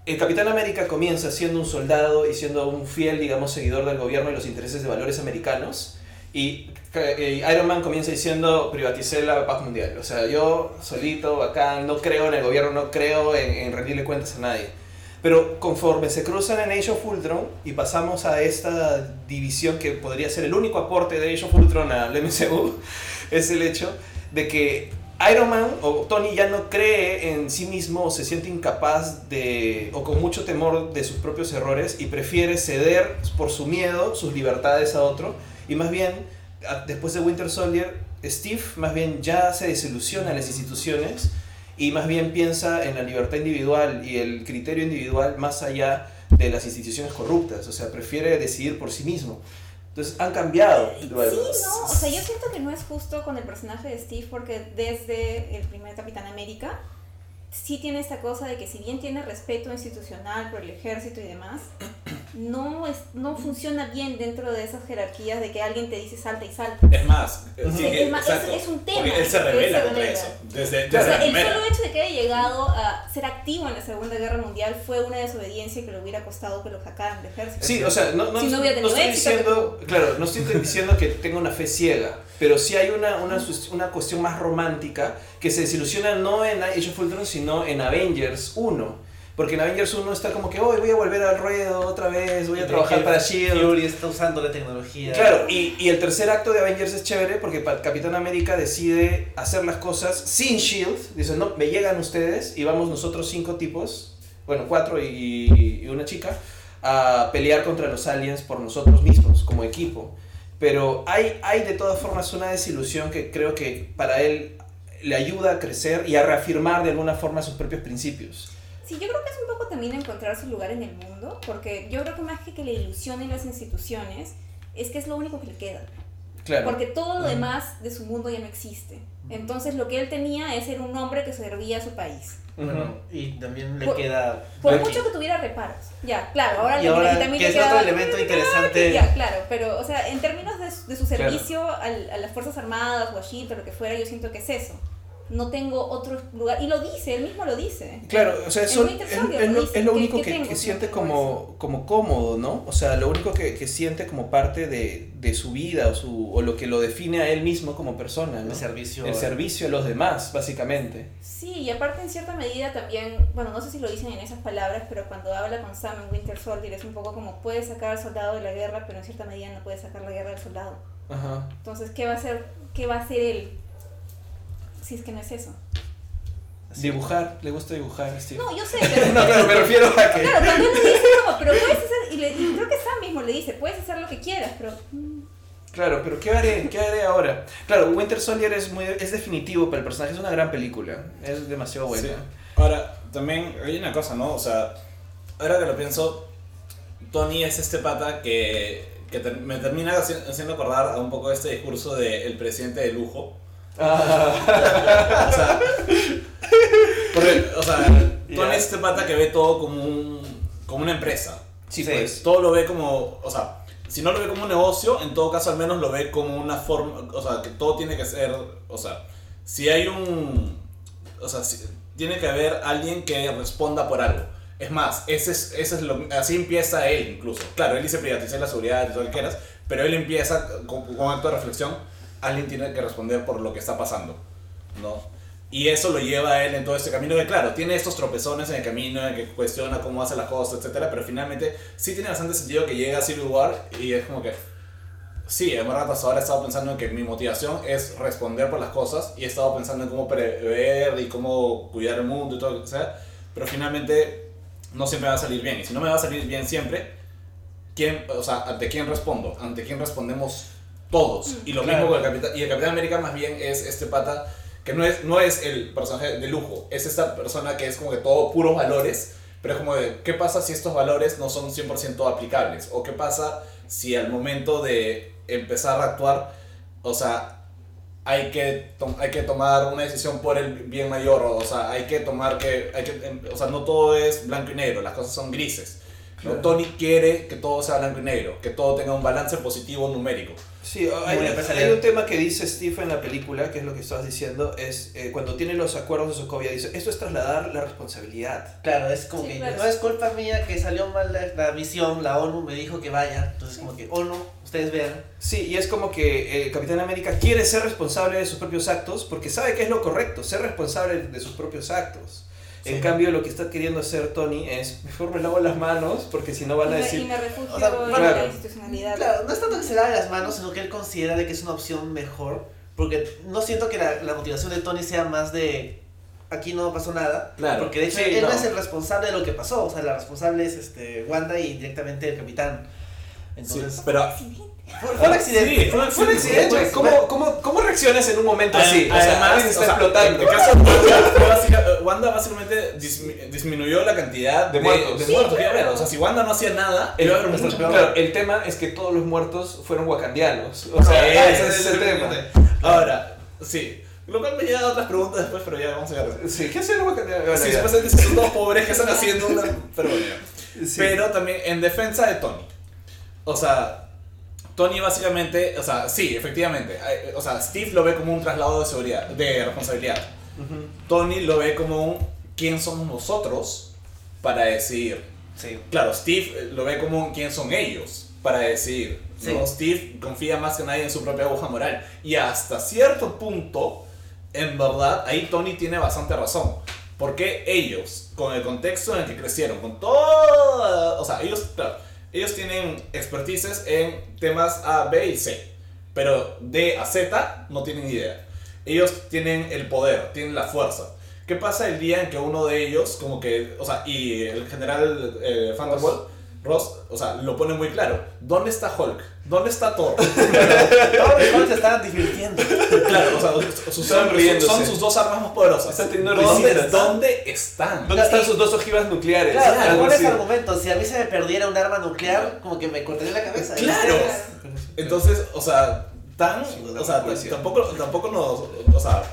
El Capitán América comienza siendo un soldado y siendo un fiel, digamos, seguidor del gobierno y los intereses de valores americanos. Y eh, Iron Man comienza diciendo, privaticé la paz mundial. O sea, yo solito, bacán, no creo en el gobierno, no creo en, en rendirle cuentas a nadie. Pero conforme se cruzan en Age of Ultron y pasamos a esta división que podría ser el único aporte de Age of Ultron al MCU, es el hecho de que Iron Man o Tony ya no cree en sí mismo o se siente incapaz de o con mucho temor de sus propios errores y prefiere ceder por su miedo sus libertades a otro y más bien después de Winter Soldier Steve más bien ya se desilusiona en las instituciones y más bien piensa en la libertad individual y el criterio individual más allá de las instituciones corruptas, o sea, prefiere decidir por sí mismo. Entonces han cambiado. luego. Sí, no, o sea, yo siento que no es justo con el personaje de Steve porque desde el primer Capitán América sí tiene esta cosa de que si bien tiene respeto institucional por el ejército y demás, no, es, no funciona bien dentro de esas jerarquías de que alguien te dice salta y salta. Es más, Ujú. sí, Es más, es- exacto. es un tema Porque él se que revela contra revela. eso. Desde, desde O sea, la el solo hecho de que haya llegado a ser activo en la Segunda Guerra Mundial fue una desobediencia que le hubiera costado que lo sacaran del ejército. Sí, o sea, no, no, Si no hubiera no estoy éxito, diciendo, claro, no estoy diciendo que tenga una fe ciega, pero sí hay una, una, una cuestión más romántica que se desilusiona no en Age of Ultron, sino en Avengers 1. Porque en Avengers 1 está como que, hoy voy a volver al ruedo otra vez, voy a trabajar para S.H.I.E.L.D. Fury está usando la tecnología. Claro, y, y el tercer acto de Avengers es chévere porque Capitán América decide hacer las cosas sin Shield. Dice, no, me llegan ustedes y vamos nosotros cinco tipos, bueno, cuatro y, y una chica, a pelear contra los aliens por nosotros mismos, como equipo. Pero hay, hay de todas formas una desilusión que creo que para él le ayuda a crecer y a reafirmar de alguna forma sus propios principios. Sí, yo creo que es un poco también encontrar su lugar en el mundo, porque yo creo que más que que le ilusionen las instituciones, es que es lo único que le queda. Claro. Porque todo lo demás de su mundo ya no existe. Entonces lo que él tenía es ser un hombre que servía a su país. Bueno, y también le Por- queda. Por Bucky. mucho que tuviera reparos. Ya, claro, ahora, Y le- ahora, también que le es otro queda- elemento interesante. Ya, claro, pero, o sea, en términos de, su- de su Claro. servicio al- a las Fuerzas Armadas o lo que fuera, yo siento que es eso. No tengo otro lugar. Y lo dice, él mismo lo dice. Claro, o sea, eso es, es lo, lo dice, es lo ¿qué- único que, tengo que si siente como, como cómodo, ¿no? O sea, lo único que, que siente como parte de, de su vida o, su, o lo que lo define a él mismo como persona, ¿no? El servicio. El servicio a los demás, básicamente. Sí, y aparte en cierta medida también, bueno, no sé si lo dicen en esas palabras, pero cuando habla con Sam en Winter Soldier es un poco como puede sacar al soldado de la guerra, pero en cierta medida no puede sacar la guerra del soldado. Ajá. Entonces, ¿qué va a hacer, qué va a hacer él? Si es que no es eso. Así. Dibujar, le gusta dibujar, Steve. No, yo sé, pero... No, claro, me refiero a que... Claro, cuando uno dice como, pero puedes hacer, y, le, y creo que Sam mismo le dice, puedes hacer lo que quieras, pero... mm, Claro, pero ¿qué haré? ¿Qué haré ahora? Claro, Winter Soldier es, muy, es definitivo para el personaje, es una gran película, es demasiado buena. Sí. Ahora, también hay una cosa, ¿no? O sea, ahora que lo pienso, Tony es este pata que, que ter- me termina haci- haciendo acordar a un poco este discurso del presidente de lujo. Ah, O sea, porque, o sea, Tony es este pata que ve todo como, un, como una empresa. Sí, Sí. pues. todo lo ve como, o sea, si no lo ve como un negocio, en todo caso al menos lo ve como una forma, o sea, que todo tiene que ser, o sea, si hay un, o sea, si- tiene que haber alguien que responda por algo. Es más, ese es, ese es lo, así empieza él incluso. Claro, él dice privatizar la seguridad y todo lo que quieras, pero él empieza con, con acto de reflexión, alguien tiene que responder por lo que está pasando, ¿no? Y eso lo lleva a él en todo este camino que, claro, tiene estos tropezones en el camino, en que cuestiona cómo hace las cosas, etcétera, pero finalmente sí tiene bastante sentido que llegue a Civil War y es como que, sí, en verdad hasta ahora he estado pensando en que mi motivación es responder por las cosas y he estado pensando en cómo prever y cómo cuidar el mundo y todo lo que sea, pero finalmente no siempre va a salir bien. Y si no me va a salir bien siempre, ¿quién, o sea, ¿ante quién respondo? ¿Ante quién respondemos todos? Y lo Claro. mismo con el Capitán, y el Capitán América más bien es este pata que no es, no es el personaje de lujo, es esta persona que es como que todo puros valores, pero es como de, ¿qué pasa si estos valores no son 100% aplicables? ¿O qué pasa si al momento de empezar a actuar, o sea, hay que, hay que tomar una decisión por el bien mayor, o, sea, hay que tomar que, hay que, em, o sea, no todo es blanco y negro, las cosas son grises. ¿no? Claro. Tony quiere que todo sea blanco y negro, que todo tenga un balance positivo numérico. Sí, hay, hay un tema que dice Steve en la película, que es lo que estabas diciendo, es eh, cuando tiene los acuerdos de Sokovia, dice, esto es trasladar la responsabilidad. Claro, es como Sí, que claro. no es culpa mía que salió mal la, la misión, la ONU me dijo que vaya, entonces como que ONU, ustedes vean. Sí, y es como que eh, Capitán América quiere ser responsable de sus propios actos porque sabe que es lo correcto, ser responsable de sus propios actos. En Sí. cambio, lo que está queriendo hacer Tony es, mejor me lavo las manos porque si no van a me, y decir... me refugio O sea, en claro. la institucionalidad. Claro, no es tanto que se lave las manos, sino que él considera de que es una opción mejor, porque no siento que la, la motivación de Tony sea más de aquí no pasó nada, Claro. porque de hecho Sí, él no. no. es el responsable de lo que pasó, o sea, la responsable es este Wanda y directamente el capitán. Entonces, pero fue, fue un accidente. Sí, fue un Fue un accidente. ¿Cómo, cómo, ¿Cómo reaccionas en un momento así? O sea, está o sea, explotando. En el caso de Wanda, fue básica- Wanda básicamente dismi- disminuyó la cantidad De muertos. de Sí, muertos que a haber. O sea, si Wanda no hacía nada, El, iba a haber mucho peor. claro, el tema es que todos los muertos fueron wakandianos. O sea, Sí, ese es el tema. Ahora, sí. Lo cual me lleva a otras preguntas después, pero ya vamos a llegar. Sí, ¿qué hacen los wakandianos? Sí, supuestamente si son todos pobres que están haciendo una. Pero bueno. Sí. Pero también en defensa de Tony. O sea, Tony básicamente, o sea, sí, efectivamente. O sea, Steve lo ve como un traslado de seguridad, de responsabilidad. Tony lo ve como un quién somos nosotros para decidir. Sí. Claro, Steve eh, lo ve como un quién son ellos para decidir. ¿no? Sí. Steve confía más que nadie en su propia aguja moral. Y hasta cierto punto, en verdad, ahí Tony tiene bastante razón. Porque ellos, con el contexto en el que crecieron, con todo... O sea, ellos, claro, ellos tienen expertices en temas A, B y C. Pero de a Z no tienen idea. Ellos tienen el poder, tienen la fuerza. ¿Qué pasa el día en que uno de ellos, como que, o sea, y el general eh, Thunderbolt, Ross, o sea, lo pone muy claro. ¿Dónde está Hulk? ¿Dónde está Thor? Todos los jóvenes se estaban divirtiendo. claro, o sea, sus, Están son, riéndose. son sus dos armas más poderosas. Están teniendo ¿Dónde. ¿Dónde están? ¿Dónde están sus dos ojivas nucleares? Claro, Algo ¿cuál es así. el argumento? Si a mí se me perdiera un arma nuclear, como que me cortaría la cabeza. Claro. Entonces, o sea, tan, o sea, tampoco, tampoco nos, o sea,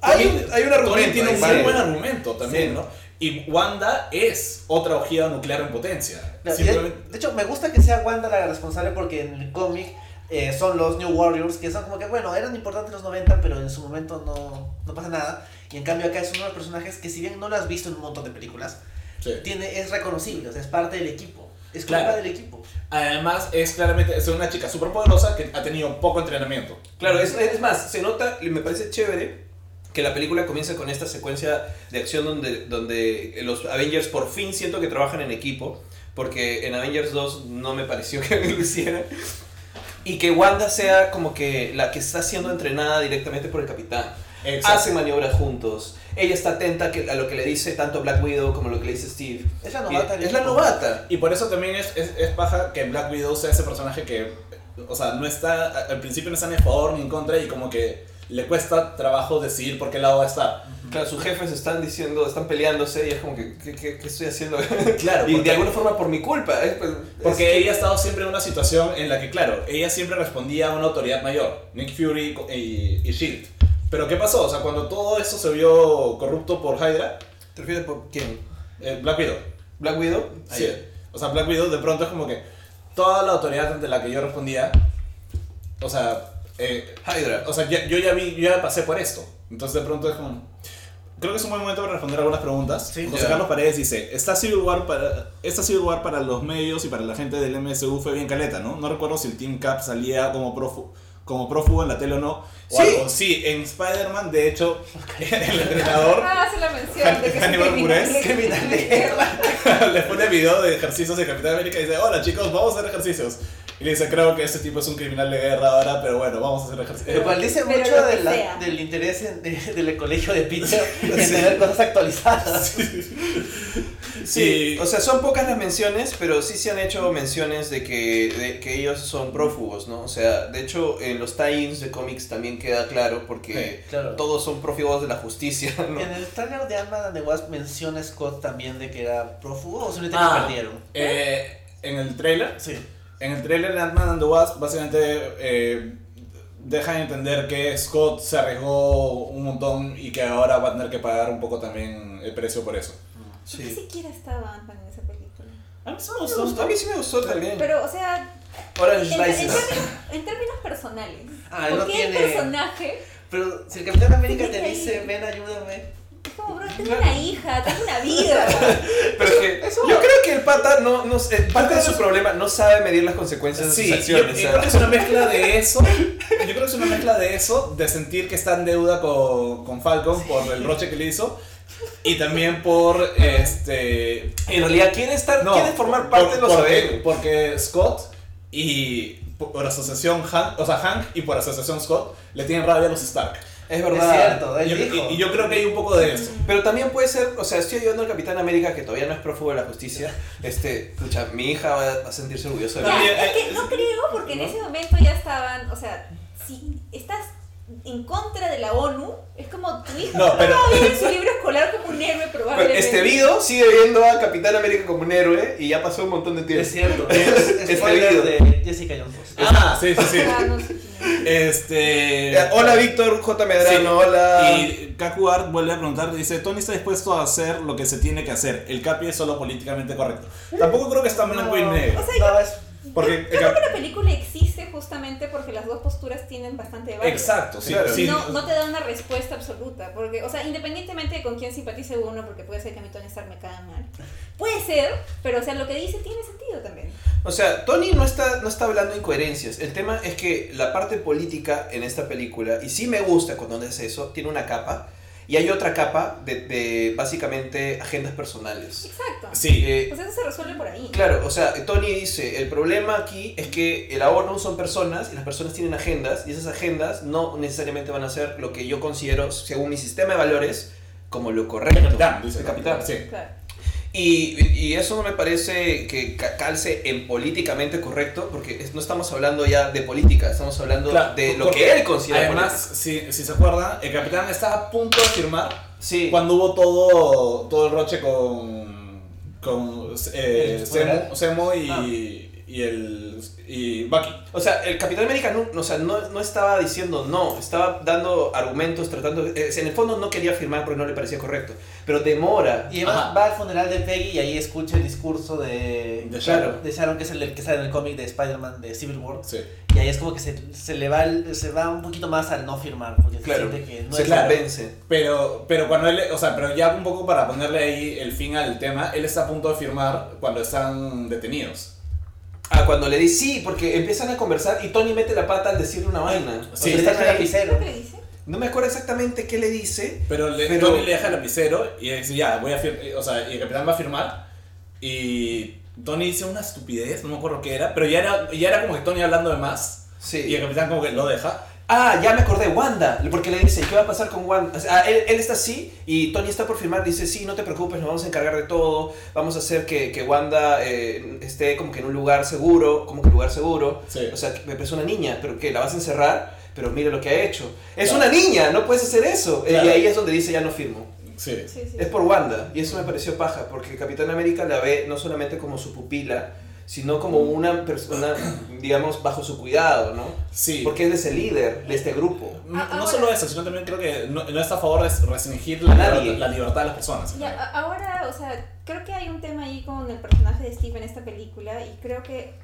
Hay hay un Tony argumento tiene un muy buen argumento también, Sí. ¿no? Y Wanda es otra ojiva nuclear en potencia. Y Simplemente, de, hecho, me gusta que sea Wanda la responsable porque en el cómic eh, son los New Warriors, que son como que, bueno, eran importantes en los 90, pero en su momento no, no pasa nada. Y en cambio acá es uno de los personajes que si bien no lo has visto en un montón de películas, sí. tiene, es reconocible, o sea, es parte del equipo. Es culpa Claro. del equipo. Además, es claramente es una chica súper poderosa que ha tenido poco entrenamiento. Claro, es, es más, se nota, y me parece chévere que la película comienza con esta secuencia de acción donde, donde los Avengers por fin siento que trabajan en equipo, porque en Avengers 2 no me pareció que lo hicieran. Y que Wanda sea como que la que está siendo entrenada directamente por el capitán. Hacen maniobras juntos. Ella está atenta a lo que le dice tanto Black Widow como lo que le dice Steve. Es la Y- novata. del es la novata. Y por eso también es, es, es paja que Black Widow sea ese personaje que, o sea, no está, al principio no está ni a favor ni en contra y como que le cuesta trabajo decidir por qué lado va a estar. Claro, sus jefes están diciendo, están peleándose y es como que, ¿qué, qué- qué estoy haciendo? Claro, y de alguna forma por mi culpa. es, pues, Porque es- ella ha estado siempre en una situación en la que, claro, ella siempre respondía a una autoridad mayor, Nick Fury y, y Shield. Pero ¿qué pasó? O sea, cuando todo esto se vio corrupto por Hydra, ¿Te refieres por quién? eh, Black Widow. ¿Black Widow? Sí. O sea, Black Widow de pronto es como que toda la autoridad ante la que yo respondía, o sea, eh, Hydra. o sea, ya- yo ya vi, yo ya pasé por esto. Entonces de pronto es como... Creo que es un buen momento para responder algunas preguntas. Sí. José Ya. Carlos Paredes dice, esta Civil, War para, esta Civil War para los medios y para la gente del MSU fue bien caleta, ¿no? No recuerdo si el Team Cap salía como prófugo, como prófugo en la tele o no. O Sí. algo. Sí, en Spider-Man, de hecho, el entrenador Ah, hace la mención de que Hannibal criminal. Buress. Criminal de guerra. le pone video de ejercicios de Capitán América y dice, hola chicos, vamos a hacer ejercicios. Y le dice, creo que este tipo es un criminal de guerra ahora, pero bueno, vamos a hacer ejercicios. Lo cual dice Pero mucho de la- del interés en- de- del colegio de Peter en tener cosas actualizadas. Sí, o sea, son pocas las menciones, pero sí se han hecho menciones de que, de que ellos son prófugos, ¿no? O sea, de hecho, en los tie-ins de cómics también queda claro, porque Sí, claro. todos son prófugos de la justicia, ¿no? En el trailer de and the Wasp menciona Scott también de que era prófugo o simplemente Ah. que perdieron. Eh, en el trailer, Sí. En el trailer de Ant-Man and the Wasp, básicamente eh, dejan entender que Scott se arriesgó un montón y que ahora va a tener que pagar un poco también el precio por eso. Ni Sí. siquiera estaba Ant-Man en esa película. A mí sí Me gustó, A mí sí me gustó también. Pero, o sea, Orange en, en Slices. términos, en términos personales, Ah, ¿por no qué el tiene- personaje Pero si el Capitán América te dice, ven, ayúdame. Es como, bro, tengo una hija, tengo una vida? Pero es que yo creo que el pata no, no sé, parte de su problema no sabe medir las consecuencias de Sí, sus yo, acciones. yo o creo que es una mezcla de eso. Yo creo que es una mezcla de eso, de sentir que está en deuda con, con Falcon por el roche que le hizo. Y también por este. En realidad quiere estar, No, quiere formar parte por- de los porque, porque Scott y por asociación Hank, o sea, Hank y por asociación Scott le tienen rabia a los Stark. Es Es verdad. cierto, Y él yo, dijo. y- y yo creo que hay un poco de eso. Pero también puede ser, o sea, estoy ayudando al Capitán América que todavía no es prófugo de la justicia. Este, escucha, mi hija va a sentirse orgullosa de mí. Es que no creo, porque en ¿no? ese momento ya estaban, o sea, si estás en contra de la ONU, es como tu hija No, no, pero- va a ver en su libro escolar como un héroe Pero probablemente. este Vido sigue viendo a Capitán América como un héroe y ya pasó un montón de tiempo. Es cierto. Es, Este spoiler video. de Jessica Jones. Ah, sí, sí, sí. Ah, no es. Este. Eh, Hola Víctor J. Medrano, Sí. hola. Y Kaku Art vuelve a preguntar, dice, Tony está dispuesto a hacer lo que se tiene que hacer. El Capi es solo políticamente correcto. Tampoco creo que está en blanco y negro. O sea, No, es- Porque yo, yo creo que la película existe justamente porque las dos posturas tienen bastante valor. Exacto, sí. Claro. sí. no, no te da una respuesta absoluta, porque, o sea, independientemente de con quién simpatice uno, porque puede ser que a mí Tony Stark me mal, puede ser, pero, o sea, lo que dice tiene sentido también. O sea, Tony no está, no está hablando de incoherencias. El tema es que la parte política en esta película, y sí me gusta cuando hace eso, tiene una capa. Y hay otra capa de, de básicamente agendas personales. Exacto. Sí. Eh, Pues eso se resuelve por ahí. Claro, o sea, Tony dice, el problema aquí es que la ONU son personas y las personas tienen agendas y esas agendas no necesariamente van a ser lo que yo considero, según mi sistema de valores, como lo correcto. Capitán, dice El capitán. Sí. Claro. Y, y eso no me parece que ca- calce en políticamente correcto, porque es- no estamos hablando ya de política, estamos hablando Claro, de lo que él considera Además, si, si se acuerdan, el capitán estaba a punto de firmar. Sí. cuando hubo todo, todo el roche con, con eh, ¿El Semo, y, Ah. y, el, y Bucky. O sea, el Capitán América no, o sea, no, no estaba diciendo no, estaba dando argumentos, tratando... eh, en el fondo no quería firmar porque no le parecía correcto, pero demora. Y además Ajá. va al funeral de Peggy y ahí escucha el discurso de, De Sharon. de Sharon, que es el que sale en el cómic de Spider-Man de Civil War. Sí. Y ahí es como que se, se le va el- se va un poquito más al no firmar, porque se Claro, siente que no se es claro. convence. Pero, pero cuando él, o sea, pero ya un poco para ponerle ahí el fin al tema, él está a punto de firmar cuando están detenidos. Ah, cuando le dice sí, porque empiezan a conversar y Tony mete la pata al decirle una vaina. Sí, O sea, deja el lapicero. ¿Qué dice? No me acuerdo exactamente qué le dice. Pero, le, Pero- Tony le deja el lapicero y dice, ya, voy a firmar, o sea, y el capitán va a firmar y Tony dice una estupidez, no me acuerdo qué era, pero ya era, ya era como que Tony hablando de más Sí. y el capitán como que lo deja. Ah, ya me acordé, Wanda, porque le dice, ¿qué va a pasar con Wanda? O sea, él, él está así y Tony está por firmar, dice, sí, no te preocupes, nos vamos a encargar de todo, vamos a hacer que, que Wanda eh, esté como que en un lugar seguro, como que un lugar seguro. Sí. O sea, que es una niña, pero que la vas a encerrar, pero mira lo que ha hecho. Es Claro. una niña, no puedes hacer eso. Claro. Y ahí es donde dice, ya no firmo. Sí. Sí, sí. Es por Wanda, y eso me pareció paja, porque Capitán América la ve no solamente como su pupila, sino como una persona, digamos, bajo su cuidado, ¿no? Sí. Porque él es el líder de este grupo. No, solo eso, sino también creo que no, no está a favor de restringir la, Nadie. libertad, la libertad de las personas. Ya, ahora, o sea, creo que hay un tema ahí con el personaje de Steve en esta película y creo que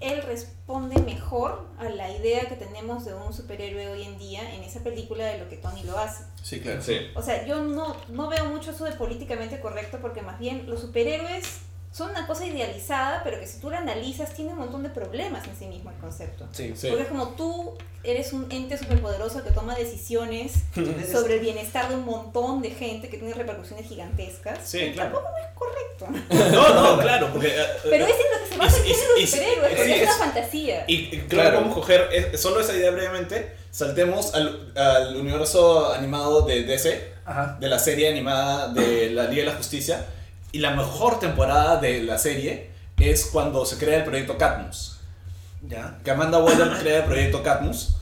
él responde mejor a la idea que tenemos de un superhéroe hoy en día en esa película de lo que Tony lo hace. Sí, claro. Sí. O sea, yo no, no veo mucho eso de políticamente correcto porque más bien los superhéroes son una cosa idealizada, pero que si tú la analizas tiene un montón de problemas en sí mismo el concepto. Sí. Sí. Porque es como tú eres un ente superpoderoso que toma decisiones sobre el bienestar de un montón de gente que tiene repercusiones gigantescas. Sí, claro. Tampoco es correcto. No, no, claro, porque... eh, Pero es en lo que se género de y- superhéroes, porque sí, es una es- fantasía. Y y creo Claro. que podemos coger es- solo esa idea brevemente, saltemos al, al universo animado de DC, Ajá. de la serie animada de la Liga de la Justicia, y la mejor temporada de la serie es cuando se crea el proyecto Cadmus. Ya. Que Amanda Waller crea el proyecto Cadmus,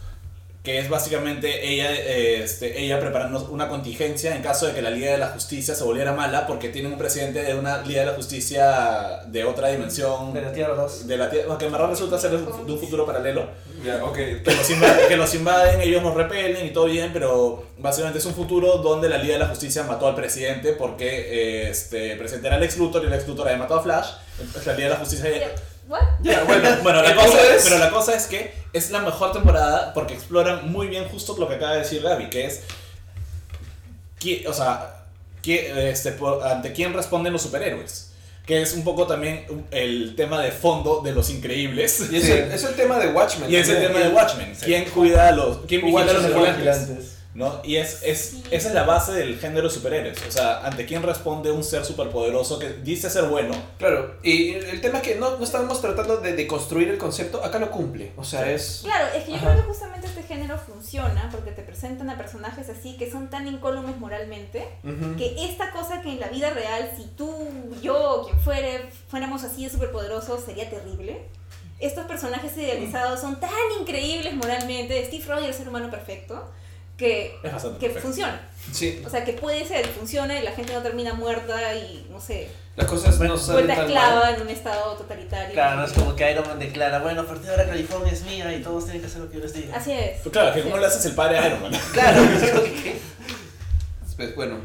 que es básicamente ella, eh, este, ella preparando una contingencia en caso de que la Liga de la Justicia se volviera mala porque tienen un presidente de una Liga de la Justicia de otra dimensión. De la Tierra 2. de la Tierra, que en verdad resulta ser de un futuro paralelo, Ya, ok. que los, invaden, que los invaden, ellos nos repelen y todo bien, pero básicamente es un futuro donde la Liga de la Justicia mató al presidente porque eh, este, el presidente era Lex Luthor y Lex Luthor había matado a Flash, entonces la Liga de la Justicia... Pero, ¿what? Ya, bueno, bueno, la cosa es, pero la cosa es que es la mejor temporada porque exploran muy bien justo lo que acaba de decir Gaby, que es, o sea, este, por- ante quién responden los superhéroes. Que es un poco también el tema de fondo de los increíbles. Y es, el, es el tema de Watchmen. Y es el tema de Watchmen. ¿Quién cuida a los, quién vigila a los vigilantes? ¿No? Y es, es, esa es la base del género de superhéroes. O sea, ante quién responde un ser superpoderoso que dice ser bueno. Claro, y el tema es que no, no estamos tratando de, de construir el concepto, acá lo cumple. O sea, es. Claro, es que yo Ajá. creo que justamente este género funciona porque te presentan a personajes así que son tan incólumes moralmente que esta cosa que en la vida real, si tú, yo, quien fuere, fuéramos así de superpoderosos, sería terrible. Estos personajes idealizados son tan increíbles moralmente, Steve Rogers es el ser humano perfecto, que, que funciona. Sí, O sea, que puede ser, funciona y la gente no termina muerta y, no sé, las cosas no salen vuelta tan esclava mal. en un estado totalitario. Claro, no es como que Iron Man declara, bueno, a partir de ahora California es mía y todos tienen que hacer lo que yo les diga. Así es. Pero claro, que es. le haces el padre a Iron Man. Claro, es como que- Pues, bueno,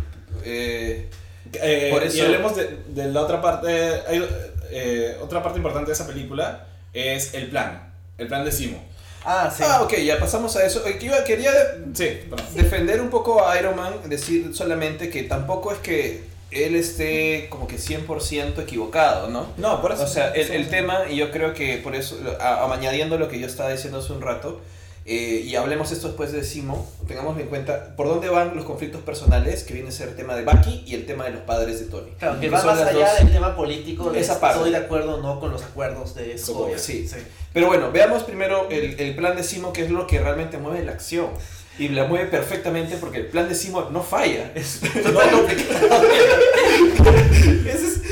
eh, Eh, Por Y eso- hablemos de, de la otra parte. Hay, eh, otra parte importante de esa película es el plan. El plan de Simo. Ah, sí. Ah, ok, ya pasamos a eso. Eh, que iba- quería Sí, defender un poco a Iron Man, decir solamente que tampoco es que él esté como que 100% equivocado, ¿no? No, por eso. O sea, el, el tema, y yo creo que por eso, a- a- añadiendo lo que yo estaba diciendo hace un rato, eh, y hablemos esto después de Simo, tengamos en cuenta por dónde van los conflictos personales, que viene a ser el tema de Bucky y el tema de los padres de Tony. Claro, que va más allá dos- del tema político, de Esa parte. estoy de acuerdo o no con los acuerdos de Sokovia. Sí. Pero bueno, veamos primero el, el plan de Simo, que es lo que realmente mueve la acción. Y la mueve perfectamente porque el plan de Simo no falla. Es es-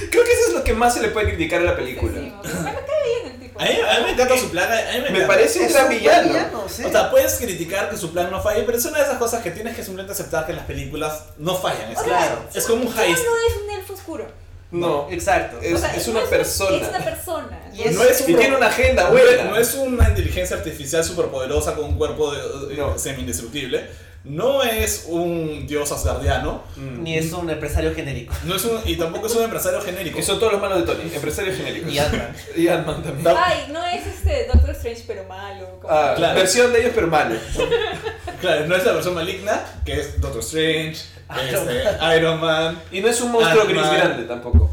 Creo que eso es lo que más se le puede criticar a la película. Sí, sí. Me cae bien el tipo. A mí, a mí me encanta su plan. A mí me, Me encanta. parece un Es gran villano. villano, sí. O sea, puedes criticar que su plan no falle, pero es una de esas cosas que tienes que simplemente aceptar que las películas no fallan. Es, Claro. es como un heist. no es un elfo oscuro. No, Exacto. Es- no una persona. Es una persona. Y es- No es un y tiene una agenda es, no es una inteligencia artificial superpoderosa con un cuerpo de- No. semi-indestructible. No es un dios asgardiano. Mm. Ni es un empresario genérico. No es un, y tampoco es un empresario genérico. Que son todos los malos de Tony, empresarios genéricos. Y Ant-Man. Y Ant-Man también. Ay, no es este Doctor Strange pero malo. como- Ah, Claro. Versión de ellos, pero malo. Claro, no es la versión maligna, que es Doctor Strange, Iron este, Iron Man. Y no es un monstruo Ant-Man. gris grande tampoco.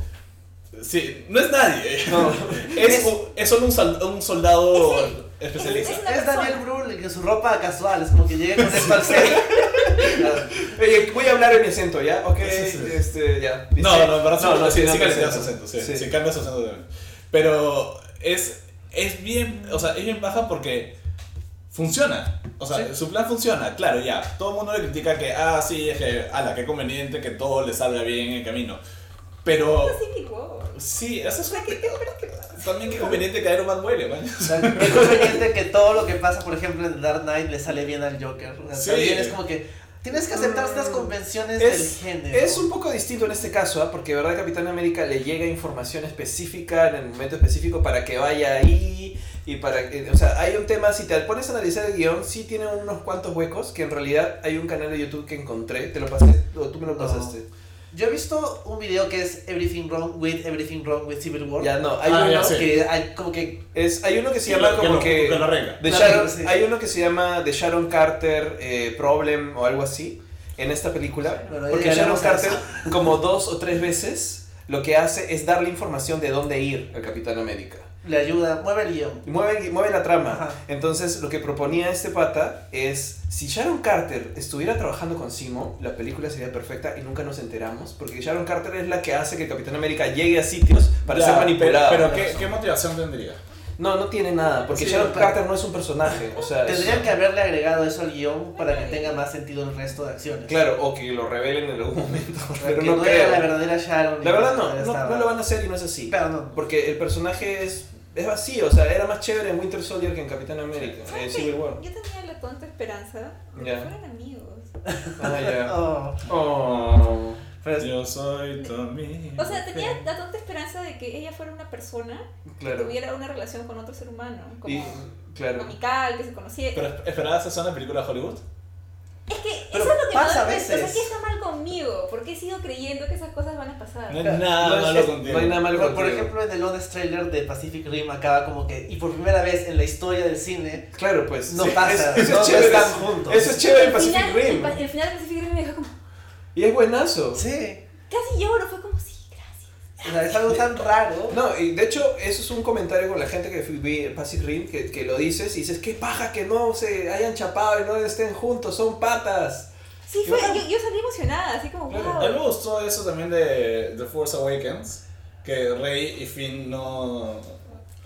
Sí, no es nadie. No. Es, un- es solo un, un soldado especialista. Es Daniel. Brühl que su ropa casual es como que llega con esto al set. Oye, voy a hablar en mi acento, ¿ya? Ok, Sí, sí, sí. este, ya. No, no, en verdad sí, no, no, sí, sí, sí no, cambia su acento, sí, Sí. sí cambia su acento también. Pero es, es bien, o sea, es bien baja porque funciona. O sea, su plan funciona, claro, ya. Todo el mundo le critica que, ah, sí, es que, ala, qué conveniente que todo le salga bien en el camino. Pero. Sí, eso es también qué conveniente que Iron Man muere, man. Es conveniente que todo lo que pasa, por ejemplo, en Dark Knight le sale bien al Joker. O sea, Sí. También es como que Tienes que aceptar estas convenciones Es- del género. Es un poco distinto en este caso, ¿ah? porque de verdad Capitán América le llega información específica en el momento específico para que vaya ahí y para que, o sea, hay un tema, si te pones a analizar el guion, sí tiene unos cuantos huecos que en realidad hay un canal de YouTube que encontré, te lo pasé, o tú me lo pasaste. Yo he visto un video que es Everything Wrong with Everything Wrong with Civil War. Ya no, hay Ah, uno ya. Que hay como que. es hay uno que se llama como que Claro, Sharon- sí. hay uno que se llama The Sharon Carter eh, Problem o algo así en esta película, Bueno, porque Sharon Carter como dos o tres veces lo que hace es darle información de dónde ir al Capitán América. Le ayuda, mueve el guion. Mueve, mueve la trama. Ajá. Entonces, lo que proponía este pata es: si Sharon Carter estuviera trabajando con Simo, la película sería perfecta y nunca nos enteramos. Porque Sharon Carter es la que hace que Capitán América llegue a sitios para Ya, ser manipulado. Pero, pero ¿qué, ¿qué motivación tendría? No, no tiene nada. Porque Sí, Sharon claro. Carter no es un personaje. O sea, es- Tendrían que haberle agregado eso al guion para que tenga más sentido el resto de acciones. Claro, o que lo revelen en algún momento. Pero que no no creo. era la verdadera Sharon. La verdad no, no, no lo van a hacer y no es así. Pero no. Porque el personaje es, es vacío, o sea, era más chévere en Winter Soldier que en Capitán América, en ¿Sabes qué? Civil War. Yo tenía la tonta esperanza de que fueran amigos. Ah, ya. Oh, Oh. pero es- Yo soy tu amigo. O sea, tenía la tonta esperanza de que ella fuera una persona que tuviera una relación con otro ser humano, como Y, claro. amical, que se conociera. ¿Pero esperabas eso en la película de Hollywood? Es que pero eso es lo que pasa me a cuenta, O sea, veces. ¿qué está mal conmigo? ¿Por qué sigo creyendo que esas cosas van a pasar? No hay nada No malo es- contigo. no hay nada malo por, por contigo. ejemplo, en el honest trailer de Pacific Rim acaba como que, y por primera vez en la historia del cine, Claro, pues. no sí, pasa, es- eso no, es no chévere. están juntos. Eso es chévere en Pacific final, Rim. el, el final de Pacific Rim me dejó como. Y es buenazo. Sí, Casi lloro, fue. O sea, es algo tan raro. No, y de hecho, eso es un comentario con la gente que vi Pacific Rim, que, que lo dices y dices, qué paja que no se hayan chapado y no estén juntos, son patas. Sí, fue, yo, yo salí emocionada, así como, Claro. wow. A mí me gustó eso también de The Force Awakens, que Rey y Finn no...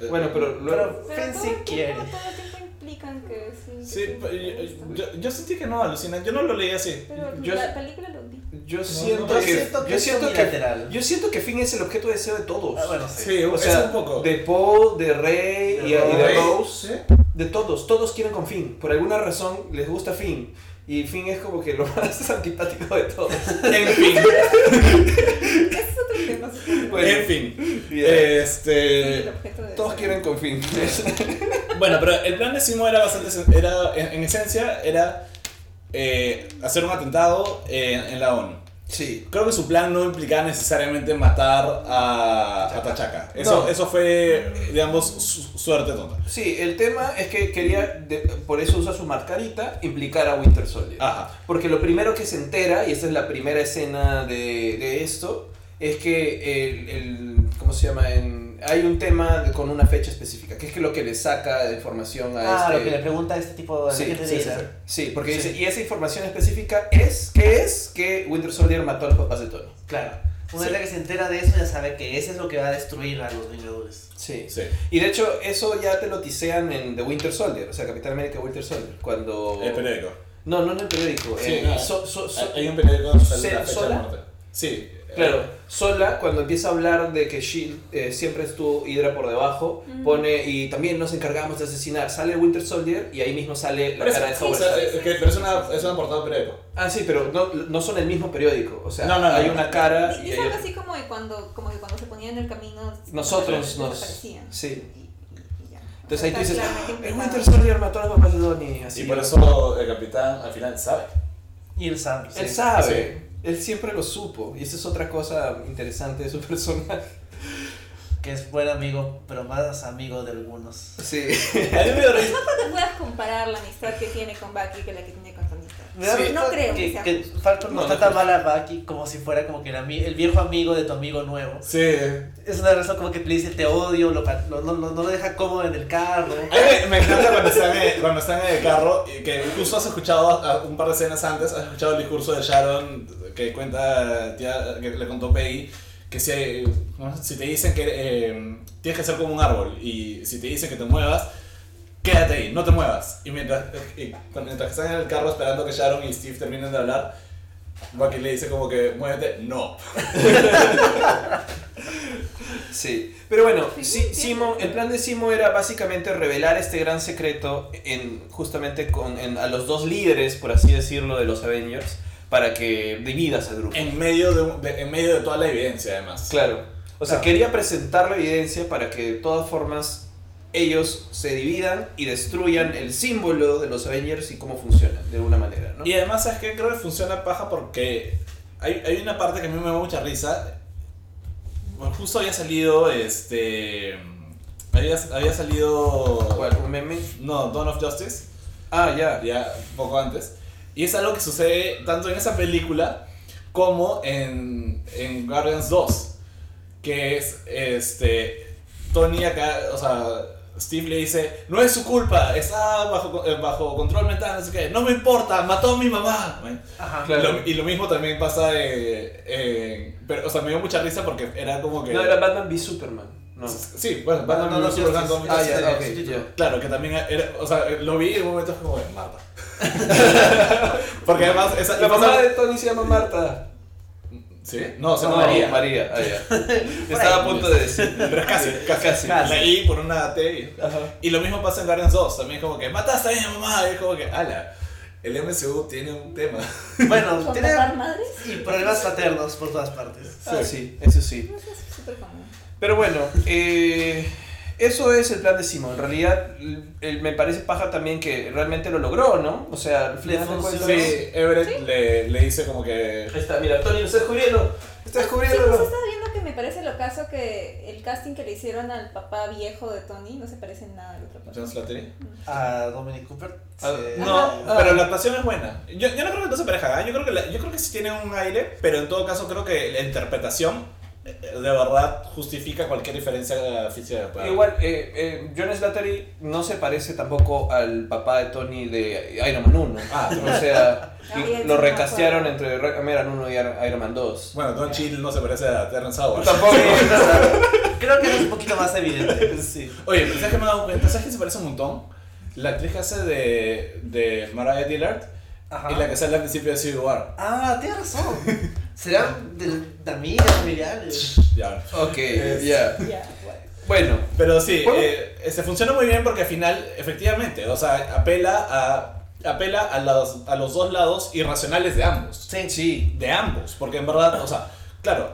eh, Bueno, pero luego... Pero Finn sí quiere. Todo el tiempo implican que sí. que Sí, que yo, yo, yo sentí que no, alucina. Yo no lo leí así. Pero yo- la película lo vi. Yo no, siento Yo que, siento que yo es siento que unilateral. yo siento que Finn es el objeto de deseo de todos. Ah, bueno, sí. Sí, o es sea, un poco. de Poe, de Rey De y, y de Rose, ¿sí? de todos, todos quieren con Finn. Por alguna razón les gusta Finn. Y Finn es como que lo más antipático de todos. En fin, es otro tema. Bueno, en fin. Este... El objeto de todos quieren con Finn. Bueno, pero el plan de Simo era bastante... Era, en, en esencia, era eh, hacer un atentado en, en la ONU. sí. Creo que su plan no implicaba necesariamente matar a, a T'Chaka. Eso, No. eso fue, digamos, su- suerte tonta. Sí, el tema es que quería, de- por eso usa su mascarita, implicar a Winter Soldier. Ajá. Porque lo primero que se entera, y esta es la primera escena de, de esto, es que el, el- ¿cómo se llama? En, hay un tema de- con una fecha específica, que es que lo que le saca de información a Ah, este... lo que le pregunta a este tipo de Sí, gente sí, de sí, sí. Sí, porque Sí. dice, y esa información específica es, ¿qué es? Que Winter Soldier mató a los papás de Tony. Claro. Una Sí. vez que se entera de eso, ya sabe que ese es lo que va a destruir a los Vengadores. Sí. Sí. Y de hecho, eso ya te lo tisean en The Winter Soldier, o sea, Capitán América Winter Soldier, cuando... El periódico. No, no en el periódico. Sí, en no. So- So- So- Hay un periódico donde sale ¿Se- la fecha sola? de muerte. Sí. Claro, Sola, cuando empieza a hablar de que Shield eh, siempre estuvo Hydra por debajo, pone y también nos encargamos de asesinar. Sale Winter Soldier y ahí mismo sale la Pero, cara de es, o Howard es que- pero es una, es una portada de periódico. Ah, sí, pero no, no son el mismo periódico. O sea, No, no, no. hay una cara y Es hay algo así como de cuando, como que cuando se ponían en el camino. Nosotros nos. desaparecían. Sí. Y- y- y. Entonces ahí tú dices, "Ah, el. Winter Soldier mató a los papás de Donnie. Así. y por eso el capitán al final sabe. Y él sabe. Él sí. sabe. Él siempre lo supo. Y esa es otra cosa interesante de su personaje. Que es buen amigo, pero más amigo de algunos. Sí. A mí me dio risa. No porque puedas comparar la amistad que tiene con Bucky que la que tiene con Tony Stark. Me da Sí. No creo que que, sea que. Falcon No, no, trata mal a Bucky como si fuera como que el, ami- el viejo amigo de tu amigo nuevo. Sí. Es una razón como que le dice te odio, lo, pa- lo- no, no, no lo deja cómodo en el carro. A mí me, me encanta cuando están, en, cuando están en el carro, y que justo has escuchado a- un par de escenas antes, has escuchado el discurso de Sharon que cuenta, tía, que le contó Peggy, que si, ¿no? si te dicen que eh, tienes que ser como un árbol y si te dicen que te muevas, quédate ahí, no te muevas. Y mientras, y mientras están en el carro esperando que Sharon y Steve terminen de hablar, Bucky le dice como que muévete, no. Sí, pero bueno, Sí, sí, sí, Simo- sí. el plan de Simo era básicamente revelar este gran secreto en justamente con, en- a los dos líderes, por así decirlo, de los Avengers, para que dividas al grupo. En medio de, en medio de toda la evidencia, además. Claro. O sea, quería presentar la evidencia para que de todas formas ellos se dividan y destruyan el símbolo de los Avengers y cómo funcionan, de alguna manera, ¿no? Y además, ¿sabes qué? Creo que funciona paja porque hay, hay una parte que a mí me da mucha risa. Bueno, justo había salido, este... Había, había salido... ¿Cuál? ¿Un meme? No, Dawn of Justice. Ah, ya. ya poco antes. Y es algo que sucede tanto en esa película como en, en Guardians 2. Que es, este, Tony acá, o sea, Steve le dice, no es su culpa, está bajo, eh, bajo control mental, no sé qué, no me importa, mató a mi mamá. Ajá. Claro. Lo- y lo mismo también pasa eh, en- pero, o sea, me dio mucha risa porque era como que... No, era Batman v Superman. No. Sí, bueno, Batman No, no. Dawn of Ah, ya, ok. Claro, que también era, o sea, lo vi en un momento como de Marta. Porque además esa, La mamá de Tony se llama Marta. ¿Sí? No, se No, llama María. María, ah, ya. Estaba a punto de decir. Casi, casi. Casi. La I por una T. y- lo mismo pasa en Guardians 2. También es como que mataste a mi mamá. Y es como que, ala, el MCU tiene un tema. Bueno, ¿Con tiene madres? y problemas paternos por todas partes. Ah, sí, eso sí. No sé, es súper común. Pero bueno, eh, eso es el plan de Simo. En realidad, el- me parece paja también que realmente lo logró, ¿no? O sea, cuentas- Sí, Everett Le, le dice como que. Ahí está, mira, Tony lo está descubriendo. Está Sí, pues descubriendo. estaba viendo que me parece lo caso que el casting que le hicieron al papá viejo de Tony no se parece en nada al otro papá. John Slattery. A Dominic Cooper. Ah, se- No, Ah. pero la actuación es buena. Yo, yo no creo que no se pareja. ¿eh? Yo creo que, la- yo creo que sí tiene un aire, pero en todo caso creo que la interpretación de verdad justifica cualquier diferencia eh, física. que haber. Igual, eh, eh, John Slattery no se parece tampoco al papá de Tony de Iron Man 1. Ah, o sea, lo recastearon entre Iron Man 1 y Iron Man 2. Bueno, Don Chill no se parece a Terrence Howard. Tampoco. Creo que es un poquito más evidente. sí. Oye, pero ¿sabes qué me he dado cuenta? ¿Sabes que se parece un montón? La actriz que hace de, de Mariah Dillard Ajá. y la que sale al principio de Civil War. Ah, tienes razón. Serán de, de amigas, familiares. Ya. Ok, ya. Ya, bueno. Bueno, Pero sí, ¿Puedo? eh, se funciona muy bien porque al final, efectivamente, o sea, apela a, apela a, los, a los dos lados irracionales de ambos. Sí. sí. De ambos, porque en verdad, o sea, claro,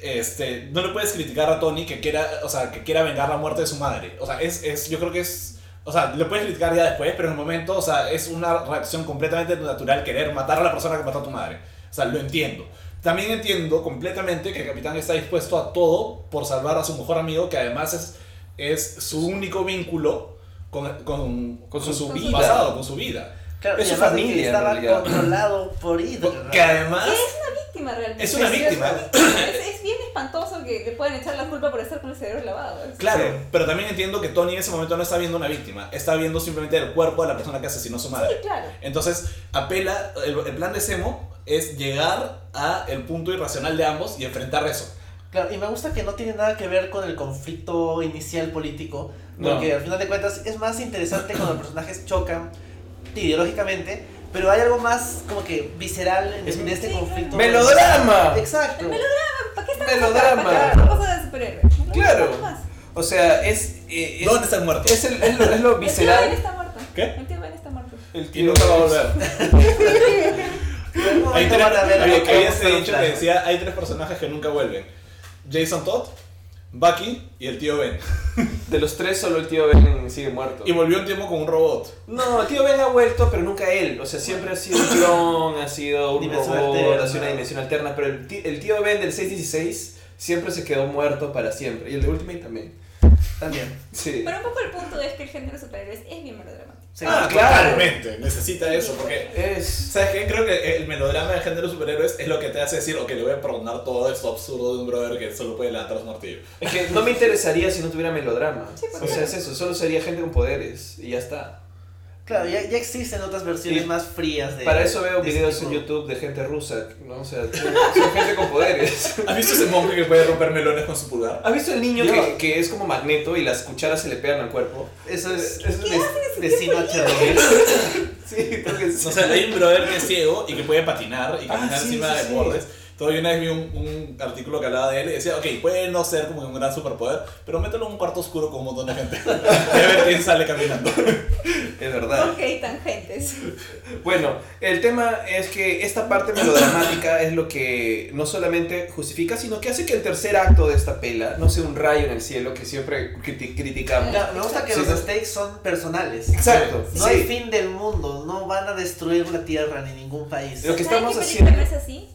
este, no le puedes criticar a Tony que quiera, o sea, que quiera vengar la muerte de su madre. O sea, es, es yo creo que es, o sea, le puedes criticar ya después, pero en el momento, o sea, es una reacción completamente natural querer matar a la persona que mató a tu madre. O sea, lo entiendo. También entiendo completamente que el capitán está dispuesto a todo por salvar a su mejor amigo, que además es, es su único vínculo con, con, con su, su vida. pasado, con su vida. Claro, Es su familia, en estaba realidad. controlado por Hydra. Que además víctima realmente. es una Sí, víctima. Es, es bien espantoso que le puedan echar la culpa por estar con el cerebro lavado. Es- Claro, Sí. pero también entiendo que Tony en ese momento no está viendo una víctima, está viendo simplemente el cuerpo de la persona que asesinó a su Sí, madre. claro. Entonces, apela, el, el plan de Semo es llegar a el punto irracional de ambos y enfrentar eso. Claro, y me gusta que no tiene nada que ver con el conflicto inicial político, No. porque al final de cuentas es más interesante cuando los personajes chocan ideológicamente, pero hay algo más como que visceral en, Es en este Sí, conflicto. ¡Melodrama! Exacto. ¿Para qué están Melodrama. ¿Para qué cosa de superhéroe? Melodrama Claro. O sea, es. eh, es ¿Dónde está el muerto? Es, el- es lo, es lo El tío Ben visceral. está muerto. ¿Qué? El tío Ben está muerto. El Y tío nunca va a volver. Hay tres, que había dicho que decía, hay tres personajes que nunca vuelven. Jason Todd, Bucky y el tío Ben. De los tres, solo el tío Ben sigue muerto. Y volvió un tiempo con un robot. No, el tío Ben ha vuelto, pero nunca él. O sea, siempre ha sido un clon, ha sido un Dimensión robot, alterna. ha sido una dimensión alterna. Pero el, ti- el tío Ben del 616 siempre se quedó muerto para siempre. Y el de Ultimate también. También. Sí. Pero un poco el punto es que el género superhéroes es bien melodramático. Sí. Ah, claro. Totalmente, necesita eso porque Es. ¿Sabes qué? Creo que el melodrama de género superhéroes es lo que te hace decir, ok, le voy a perdonar todo esto absurdo de un brother que solo puede levantar su martillo. Es que no me interesaría si no tuviera melodrama. Sí, o sea, claro. es eso. Solo sería gente con poderes. Y ya está. Claro, ya, ya existen otras versiones Y más frías de. Para eso veo videos en. YouTube de gente rusa. ¿no? O sea, son gente con poderes. ¿Has visto ese monje que puede romper melones con su pulgar? ¿Has visto el niño que, que es como magneto y las cucharas se le pegan al cuerpo? Eso es, ¿Qué eso es vecino a. Sí, creo que sí. O sea, hay un brother que es ciego y que puede patinar y Ah, caminar sí, encima sí, de sí. bordes. Todavía una vez vi un, un artículo que hablaba de él y decía, ok, puede no ser como un gran superpoder, pero mételo en un cuarto oscuro con un montón de gente. y a ver quién sale caminando. Es verdad. Ok, tangentes. Bueno, el tema es que esta parte melodramática es lo que no solamente justifica, sino que hace que el tercer acto de esta pela no sea un rayo en el cielo que siempre criti- criticamos. Ya, me gusta que Sí, los ¿no? stakes son personales. Exacto. No sí. hay fin del mundo, no van a destruir la Tierra ni ningún país. Lo que ¿Saben estamos haciendo- no es así?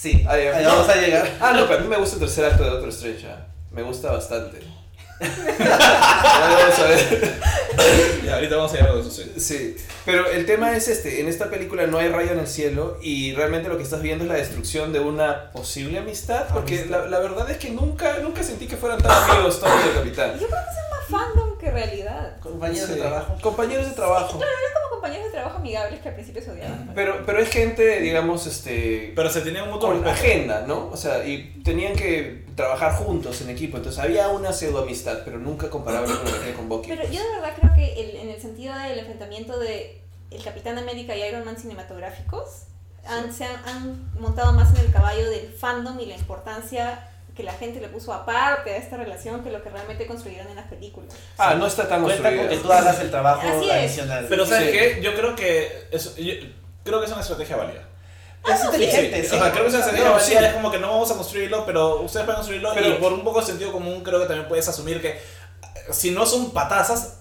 Sí, ya. ahí vamos a llegar. Ah, no, pero a mí me gusta el tercer acto de Doctor Strange. ah. Me gusta bastante. Ya vamos a ver. Y ahorita vamos a llegar a eso, sí. Sí, pero el tema es este, en esta película no hay rayo en el cielo y realmente lo que estás viendo es la destrucción de una posible amistad, porque la, la verdad es que nunca, nunca sentí que fueran tan amigos y el capitán. Yo creo que es más fandom que realidad. Compañeros Sí. de trabajo. Compañeros de trabajo. Eran como compañeros de trabajo amigables que al principio se odiaban. Pero, pero es gente, digamos, este, Pero se tenía un mutuo con agenda, ¿no? O sea, y tenían que trabajar juntos en equipo, entonces había una pseudo amistad, pero nunca comparable con lo que tiene con Bucky. Pero yo de verdad creo que el- en el sentido del enfrentamiento de el Capitán América y Iron Man cinematográficos, han, se han, han montado más en el caballo del fandom y la importancia que la gente le puso aparte a esta relación que lo que realmente construyeron en las películas. Ah, no está tan Cuenta con construida. que tú hagas el trabajo Así es. adicional. Pero ¿sabes Sí. qué? Yo creo que es, yo creo que es una estrategia válida. es inteligente, Sí, sí. o sea, creo que es una estrategia válida, sí. es como que no vamos a construirlo, pero ustedes pueden construirlo Pero- y por un poco de sentido común creo que también puedes asumir que eh, si no son patazas,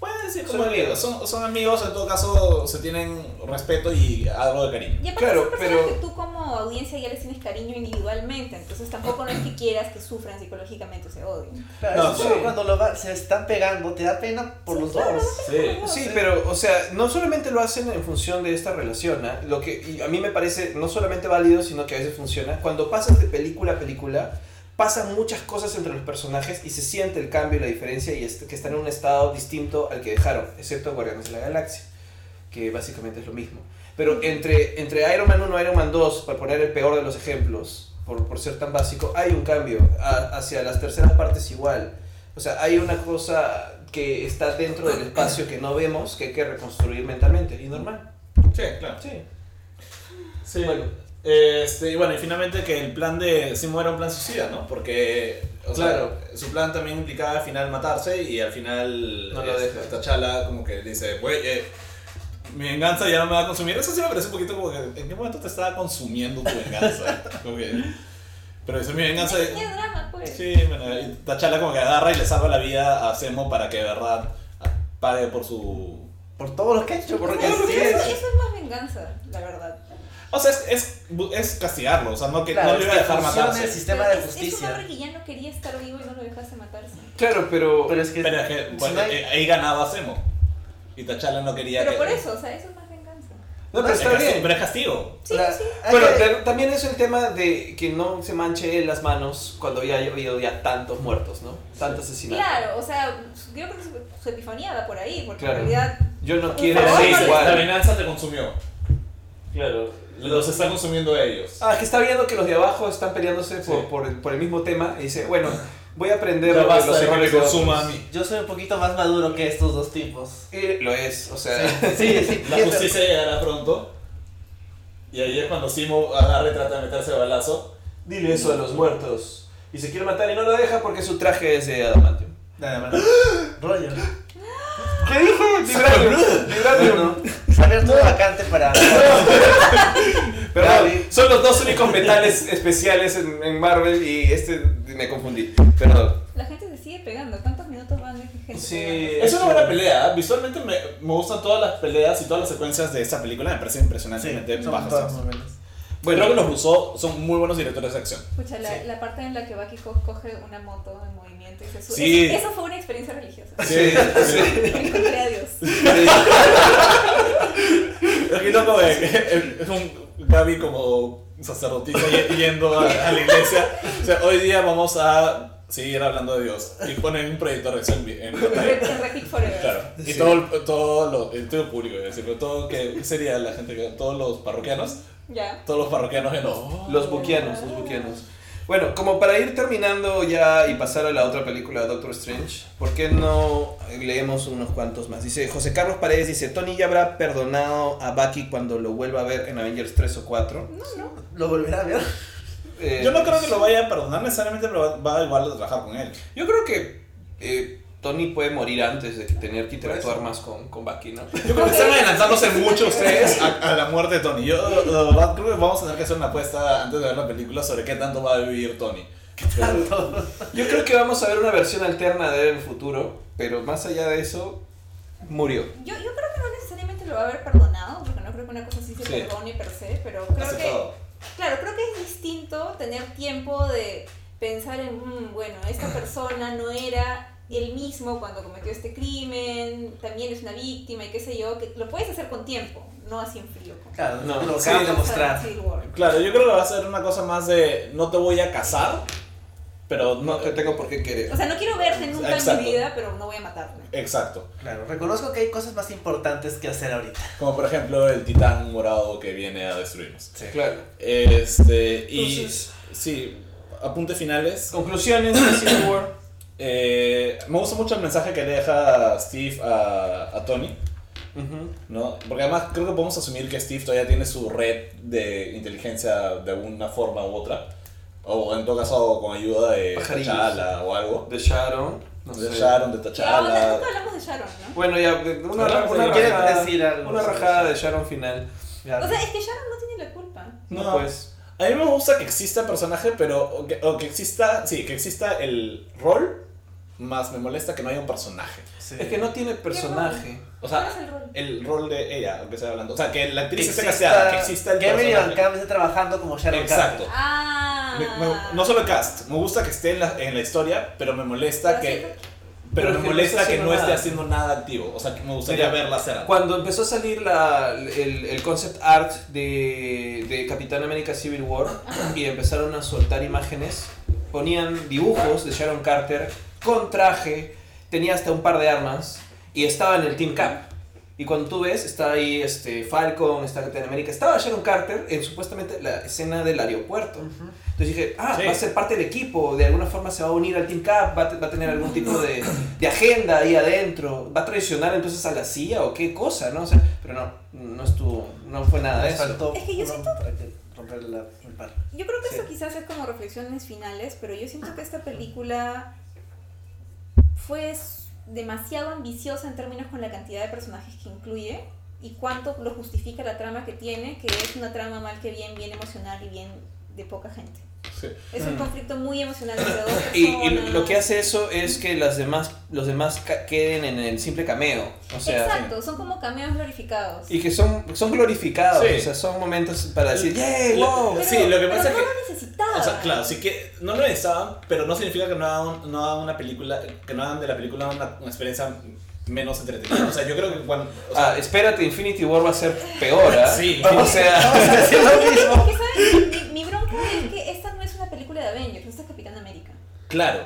puedes decir Son como que amigos. Son, son amigos, en todo caso se tienen respeto y algo de cariño. Y Claro, son pero- que tú como audiencia ya les tienes cariño individualmente, entonces tampoco no es que quieras que sufran psicológicamente o se odien. Claro, No, eso sí. cuando lo va- se están pegando, te da pena por los dos. Sí. Sí, pero, o sea, no solamente lo hacen en función de esta relación, ¿ah? lo que y a mí me parece no solamente válido, sino que a veces funciona. Cuando pasas de película a película, pasan muchas cosas entre los personajes y se siente el cambio y la diferencia y es que están en un estado distinto al que dejaron, excepto Guardianes de la Galaxia, que básicamente es lo mismo. Pero entre, entre Iron Man 1 y Iron Man 2, para poner el peor de los ejemplos, por, por ser tan básico, hay un cambio a- hacia las terceras partes igual. O sea, hay una cosa que está dentro del espacio que no vemos que hay que reconstruir mentalmente. Y normal. Sí, claro. Sí. Sí. Bueno. Este, y bueno, y finalmente que el plan de Simo era un plan suicida, ¿no? Porque o sea, Claro. su plan también implicaba al final matarse y al final No lo deja. T'Challa como que dice, güey, eh, mi venganza ya no me va a consumir. Eso sí me parece un poquito como que, ¿en qué momento te estaba consumiendo tu venganza? Como que- pero dice, mi venganza... Qué drama, pues. Sí, bueno, y T'Challa como que agarra y le salva la vida a Zemo para que de verdad pague por su... Por todo lo que ha hecho, porque Eso, sí eso- es. eso es más venganza, la verdad. O sea, es, es, es castigarlo, o sea, no, que Claro, no le iba a dejar matarse. el sistema Pero de es- Es un justicia. hombre que ya no quería estar vivo y no lo dejaste matarse. Claro, pero... Pero es que. Pero es que si bueno, no hay- eh, ahí ganaba Zemo. Y T'Challa no quería Pero que... por eso, o sea, eso es más venganza. no, pero Es está bien. Pero es castigo. Sí, la- sí. que- pero también es el tema de que no se manche las manos cuando había habido ya tantos muertos, ¿no? Tantos asesinatos. Claro, o sea, yo creo que su, su epifanía va por ahí, porque Claro. en realidad Yo no quiero igual. La venganza te consumió. Claro. Los están consumiendo ellos. Ah, que está viendo que los de abajo están peleándose por, Sí. por, el, por el mismo tema y dice, bueno, voy a aprender Ya de basta los de que errores de consuma a mí. Yo soy un poquito más maduro que estos dos tipos. Y lo es, o sea... Sí, sí. La justicia llegará pronto. Y ahí es cuando Simo agarra y trata de meterse balazo. Dile eso a los muertos. Y se quiere matar y no lo deja porque su traje es de adamantium. Nada más. Roger. ¿Qué dije? Vibranium. Vibranium. Una vacante para. Pero Gaby. son los dos únicos metales especiales en, en Marvel y este me confundí. Perdón. la gente se sigue pegando. ¿Cuántos minutos van de gente Sí. Es una buena pelea. Visualmente me, me gustan todas las peleas y todas las secuencias de esta película. Me parecen impresionantemente son bajas. Bueno, creo que los Rousseau son muy buenos directores de acción. Escucha, la, Sí. la parte en la que Bucky co- coge una moto en movimiento y se sube. Sí. Eso, eso fue una experiencia religiosa. Sí, sí. Encontré a Dios. Aquí no como es un Gaby como sacerdotisa yendo a, a la iglesia. O sea, hoy día vamos a seguir hablando de Dios. Y ponen un proyector de acción en Forever. Claro. Y Sí. todo, el- todo, lo, el todo el público, es decir, todo que ¿qué sería la gente que todos los parroquianos, Ya. todos los parroquianos en oh. Los buquianos, los buquianos. Bueno, como para ir terminando ya y pasar a la otra película, Doctor Strange, ¿por qué no leemos unos cuantos más? Dice José Carlos Paredes, dice, Tony ya habrá perdonado a Bucky cuando lo vuelva a ver en Avengers 3 o 4. No, no. ¿Lo volverá a ver? Eh, Yo no creo que lo vaya a perdonar necesariamente, pero va, va igual a trabajar con él. Yo creo que eh, Tony puede morir antes de tener que interactuar más con, con Bucky, ¿no? Yo creo que están adelantándose mucho ustedes a, a la muerte de Tony. Yo la verdad, creo que vamos a tener que hacer una apuesta antes de ver la película sobre qué tanto va a vivir Tony. Pero- Yo creo que vamos a ver una versión alterna de él en el futuro, pero más allá de eso, murió. Yo, yo creo que no necesariamente lo va a haber perdonado, porque no creo que una cosa así se Sí. perdone per se, pero creo que, claro, creo que es distinto tener tiempo de pensar en, "Mm, bueno, esta persona no era el mismo cuando cometió este crimen, también es una víctima y qué sé yo, que lo puedes hacer con tiempo, no así en frío. Claro, No, lo sí, acaban de Vamos a mostrar. Civil War. Claro, yo creo que va a ser una cosa más de no te voy a casar, pero No te tengo por qué querer. O sea, no quiero verte nunca Exacto. en mi vida, pero no voy a matarte. Exacto. Claro, reconozco que hay cosas más importantes que hacer ahorita. Como por ejemplo el titán morado que viene a destruirnos. Claro. Este, y Entonces- sí, apuntes finales. Conclusiones de Civil War. Eh, me gusta mucho el mensaje que le deja Steve a, a Tony. ¿no? Porque además creo que podemos asumir que Steve todavía tiene su red de inteligencia de alguna forma u otra. O en todo caso con ayuda de Pajarillos. T'Challa o algo. De Sharon. No de sé. Sharon, de hablamos Sharon, ¿no? Bueno, ya, una, una de- ¿Quieres rajada, decir algo una sobre rajada eso? de Sharon final. Ya. O sea, es que Sharon no tiene la culpa. No, No. pues. A mí me gusta que exista el personaje, pero o que, o que exista, sí, que exista el rol, más me molesta que no haya un personaje. Sí. Es que no tiene personaje. O sea, ¿Cuál es el rol? el rol de ella, aunque esté hablando. O sea, que la que actriz esté casteada, que exista el que personaje. Camp esté trabajando como Sharon Exacto. Carter. Ah. Me- me- no solo el cast, me gusta que esté en la, en la historia, pero me molesta Pero que, siento- pero Pero me que no molesta que no esté haciendo nada activo. O sea, que me gustaría Mira, verla hacer algo. Cuando empezó a salir la, el, el concept art de, de Capitán América Civil War y empezaron a soltar imágenes, ponían dibujos de Sharon Carter con traje, tenía hasta un par de armas y estaba en el Team Cap. Y cuando tú ves, está ahí este, Falcon, está Capitán América, estaba Sharon Carter en supuestamente la escena del aeropuerto. Entonces dije, ah, Sí. va a ser parte del equipo, de alguna forma se va a unir al Team Cap, va va a tener algún tipo de, de agenda ahí adentro, va a traicionar entonces a la CIA o qué cosa, ¿no? O sea, pero no, no estuvo, no fue nada de eso. faltó Es que yo siento- romper la, el par. Yo creo que Sí. esto quizás es como reflexiones finales, pero yo siento que esta película fue demasiado ambiciosa en términos con la cantidad de personajes que incluye y cuánto lo justifica la trama que tiene, que es una trama mal que bien, bien emocional y bien de poca gente. Sí. Es un Mm. conflicto muy emocional entre dos personas. Y, y lo que hace eso es que las demás, los demás ca- queden en el simple cameo. O sea, Exacto, son como cameos glorificados. y que son, son glorificados, Sí. o sea, son momentos para decir, ¡yay! ¡Wow! Pero- sí, lo que pero pasa es no que- lo necesitaba. O sea, claro, sí que no lo necesitaban, pero no significa que no hagan, no hagan una película, que no hagan de la película una, una experiencia menos entretenida. O sea, yo creo que cuando... o sea, Ah, espérate, Infinity War va a ser peor, ¿ah? Sí. O sea, Vamos a hacer lo mismo. Mi bronca es que esta no es una película de Avengers, esta es Capitán América. claro,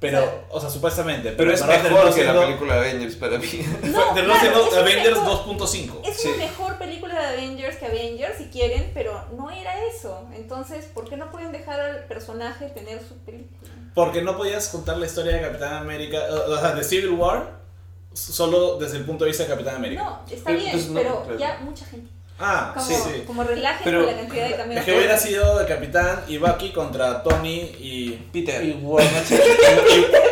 pero, o sea, supuestamente. pero es en verdad mejor que la película de Avengers para mí. fue- terminó claro, siendo es Avengers mejor- 2.5. Es Sí. una mejor película de Avengers que Avengers si quieren, pero no era eso. Entonces, ¿por qué no pueden dejar al personaje tener su película? Porque no podías contar la historia de Capitán América, o sea, de Civil War, solo desde el punto de vista de Capitán América. No, está Pero, bien, pues, no, pero pero- ya mucha gente. Ah, Como, sí, sí. como relajen Pero- con la cantidad de cameos. Es que hubiera sido de Capitán y Bucky contra Tony y... Peter. Y War Machine.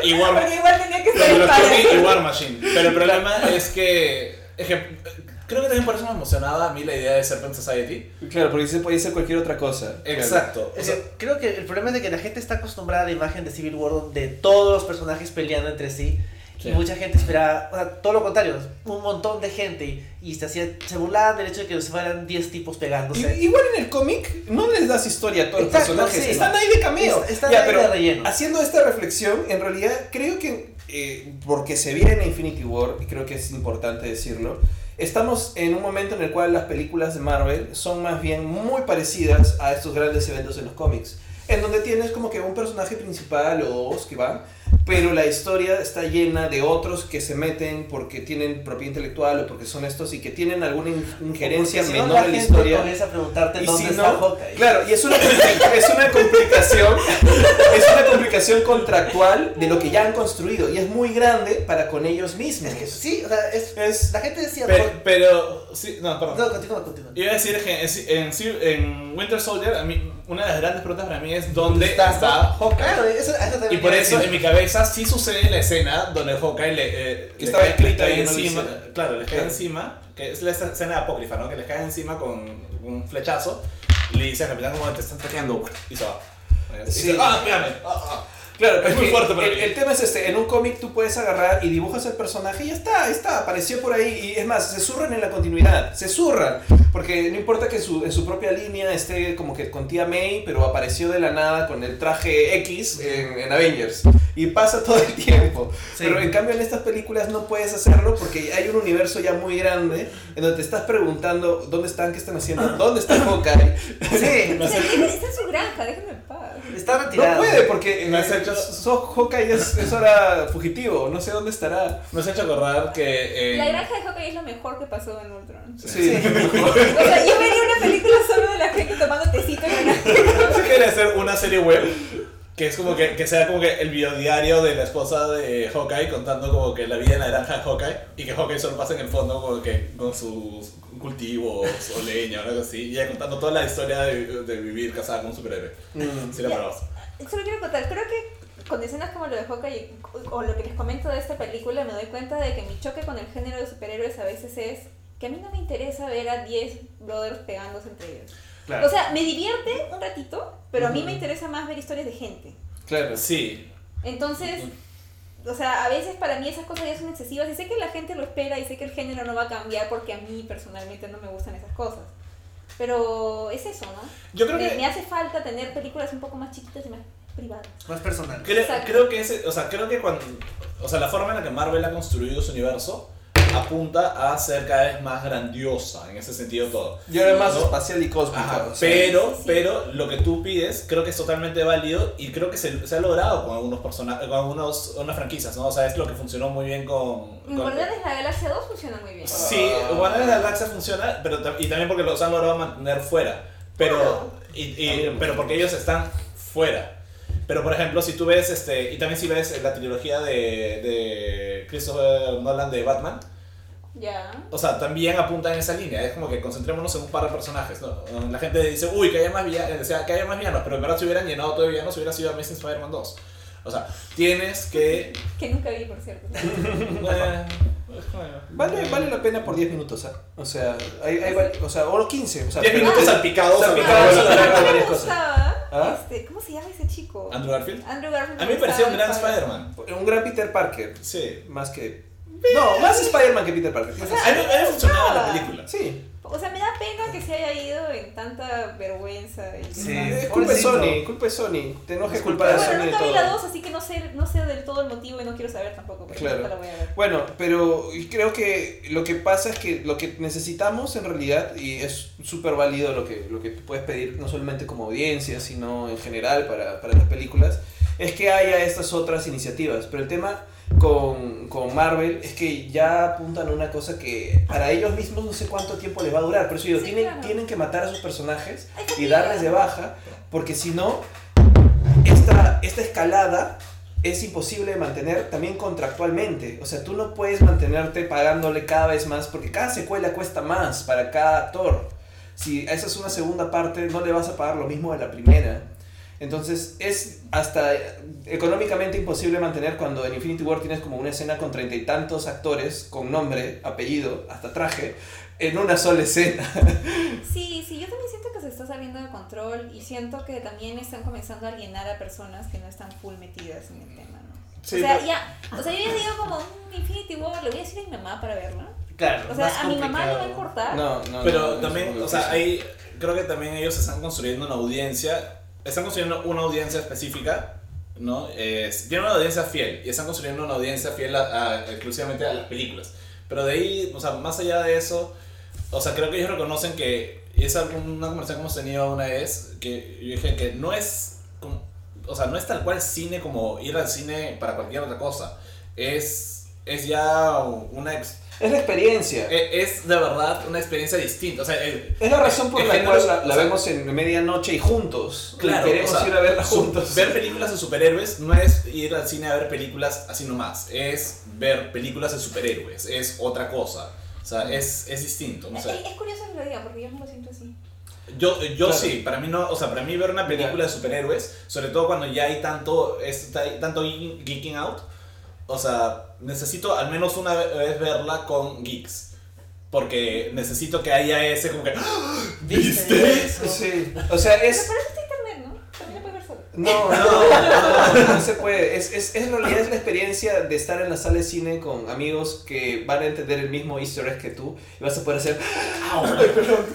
y, y War Porque igual tenía que ser el Contra Tony y. War Machine. Pero el problema es que, es que creo que también por eso me emocionaba a mí la idea de Serpent Society. Claro, porque se podía ser cualquier otra cosa. Exacto. O sea, creo que el problema es de que la gente está acostumbrada a la imagen de Civil War de todos los personajes peleando entre sí. Sí. Y mucha gente esperaba, o sea, todo lo contrario, un montón de gente y, se, hacía, se burlaban del hecho de que se fueran 10 tipos pegándose. Y- igual en el cómic no les das historia a todos los personajes. sí. Están ahí de cameo. Es- están Ya, ahí pero de relleno. Haciendo esta reflexión, en realidad creo que, eh, porque se viene Infinity War, y creo que es importante decirlo, estamos en un momento en el cual las películas de Marvel son más bien muy parecidas a estos grandes eventos en los cómics. En donde tienes como que un personaje principal o dos que van, pero la historia está llena de otros que se meten porque tienen propiedad intelectual o porque son estos y que tienen alguna in- injerencia si no, menor en la historia. comienza a preguntarte Y dónde si está no, Hawkeye. claro, y es una, es una complicación, es una complicación contractual de lo que ya han construido y es muy grande para con ellos mismos. Es que sí, o sea, es, Es- la gente decía... Pero, pero sí, no, perdón. No, continúa, continúa. Iba a decir que en, en, Winter Soldier, a mí, una de las grandes preguntas para mí es dónde está, Hawkeye. Claro, eso, eso Y por eso decir. en mi cabeza sí sucede la escena donde Hawkeye le, eh, Que le estaba cae- escrita le cae y no encima. hicieron. Claro, le cae encima, que es la escena apócrifa, ¿no? Que le cae encima con un flechazo. Y le dice al capitán como te están ataqueando y se va. Y Sí. dice, ah, espérame. ah, ah". Claro, Es muy fuerte para el, mí. el tema es este, en un cómic tú puedes agarrar y dibujas el personaje y ya está, ahí está, apareció por ahí y es más, se zurran en la continuidad, se zurran, porque no importa que su, en su propia línea esté como que con tía May, pero apareció de la nada con el traje X en, en Avengers y pasa todo el tiempo. Sí. Pero en cambio en estas películas no puedes hacerlo porque hay un universo ya muy grande en donde te estás preguntando dónde están, qué están haciendo, dónde está Hawkeye. Sí, está en su granja, déjenme en paz. está No retirado. puede porque has eh, hecho- so- Hawkeye es, es ahora fugitivo, no sé dónde estará. Me has hecho acordar que. en- La granja de Hawkeye es lo mejor que pasó en Ultron. Sí. O sea, yo vería una película solo de la gente tomando tecito en la granja. Yo quería hacer una serie web que es como que, que sea como que el biodiario de la esposa de Hawkeye contando como que la vida en la granja de Hawkeye y que Hawkeye solo pasa en el fondo como que con sus cultivos o leña o algo así y ella contando toda la historia de, de vivir casada con un superhéroe. Mm. Sería Ya. maravilloso. Solo quiero contar, creo que con escenas como lo de Hawkeye o lo que les comento de esta película me doy cuenta de que mi choque con el género de superhéroes a veces es que a mí no me interesa ver a 10 brothers pegándose entre ellos. Claro. O sea, me divierte un ratito, pero a mí me interesa más ver historias de gente. Claro. Sí, Entonces, o sea, a veces para mí esas cosas ya son excesivas y sé que la gente lo espera y sé que el género no va a cambiar porque a mí personalmente no me gustan esas cosas. Pero es eso, ¿no? yo creo me, que me hace falta tener películas un poco más chiquitas y más privadas. Más personal. Creo, creo que ese, o sea, creo que cuando, o sea, la forma en la que Marvel ha construido su universo apunta a ser cada vez más grandiosa en ese sentido todo. Yo era más ¿No? espacial y cósmica. Ajá, o sea, pero, sí, pero lo que tú pides creo que es totalmente válido y creo que se, se ha logrado con algunos personajes, con algunos, unas franquicias, ¿no? O sea, es lo que funcionó muy bien con... Con- Guardianes de la Galaxia 2 funciona muy bien. Sí, Guardianes de la Galaxia funciona, pero y también porque los han logrado mantener fuera. Pero, y, y- pero porque ellos están fuera. Pero por ejemplo, si tú ves, este, y también si ves la trilogía de, de Christopher Nolan de Batman, Ya. o sea, también apunta en esa línea. Es como que concentrémonos en un par de personajes. ¿no? La gente dice, uy, que haya más villanos, o sea, que haya más villanos, pero en verdad si hubieran llenado todo de villanos hubiera sido Amazing Spider-Man 2. O sea, tienes que... Que nunca vi, por cierto. eh, Vale, vale la pena por 10 minutos, ¿ah? O sea, hay, hay, o sea, o los 15. O sea, 10 minutos salpicados. Salpicados, varias cosas. ¿Ah? Este, ¿Cómo se llama ese chico? Andrew Garfield. Andrew Garfield. A mí me pareció un gran de Spider-Man. Un gran Peter Parker. Sí. Más que. No, más Spider-Man que Peter Parker. O sea, A mí, a mí me funcionaba la película. Sí. O sea, me da pena que se haya ido en tanta vergüenza. Y Sí. Es culpa de pobrecito. Sony, culpa de Sony. Te enojes Es culpa culpa de de Bueno, Sony de nunca vi la todo. 2, así que no sé, no sé del todo el motivo y no quiero saber tampoco, Claro. la voy a ver. Bueno, pero creo que lo que pasa es que lo que necesitamos en realidad, y es súper válido lo que, lo que tú puedes pedir, no solamente como audiencia, sino en general para, para las películas, es que haya estas otras iniciativas. Pero el tema con, con Marvel es que ya apuntan a una cosa que para ellos mismos no sé cuánto tiempo les va a durar. Por eso digo, Sí, tienen, claro. tienen que matar a sus personajes y darles de baja, porque si no, esta, esta escalada es imposible de mantener también contractualmente. O sea, tú no puedes mantenerte pagándole cada vez más, porque cada secuela cuesta más para cada actor. Si esa es una segunda parte, no le vas a pagar lo mismo de la primera. Entonces es hasta económicamente imposible mantener cuando en Infinity War tienes como una escena con treinta y tantos actores con nombre, apellido, hasta traje, en una sola escena. Sí, sí, yo también siento que se está saliendo de control y siento que también están comenzando a alienar a personas que no están full metidas en el tema, ¿no? Sí, o sea, ya, o sea, yo ya digo como "Mm, Infinity War, le voy a decir a mi mamá para verla. Claro, O sea, a mi mamá le va a importar. No, no, Pero no, también, o sea, hay, creo que también ellos están construyendo una audiencia, están construyendo una audiencia específica, ¿no? Es, tienen una audiencia fiel y están construyendo una audiencia fiel a- a- exclusivamente a las películas. Pero de ahí, o sea, más allá de eso, o sea, creo que ellos reconocen que, y es una conversación que hemos tenido una vez, que yo dije que no es como o sea, no es tal cual cine como ir al cine para cualquier otra cosa. Es, es ya una... ex- Es la experiencia. e- es de verdad una experiencia distinta. O sea, el- Es la razón por el la género cual es- la, la o sea, vemos en medianoche y juntos. Claro, y queremos o sea, ir a verla su- juntos. Ver películas de superhéroes no es ir al cine a ver películas así nomás. Es ver películas de superhéroes. Es otra cosa. O sea, es, es distinto. No Es, sé. es curioso que lo diga, porque yo no lo siento así. Yo, yo Claro. sí, para mí no, o sea, para mí ver una película Mira. de superhéroes, sobre todo cuando ya hay tanto, es, hay tanto geek- geeking out, o sea, necesito al menos una vez verla con geeks. Porque necesito que haya ese como que. ¡Ah! ¿Viste? eso? Sí. O sea, es. ¿no? También lo puedes ver solo. No, no, no, no se puede. Es, es, es en realidad es la experiencia de estar en la sala de cine con amigos que van a entender el mismo easter egg que tú y vas a poder hacer.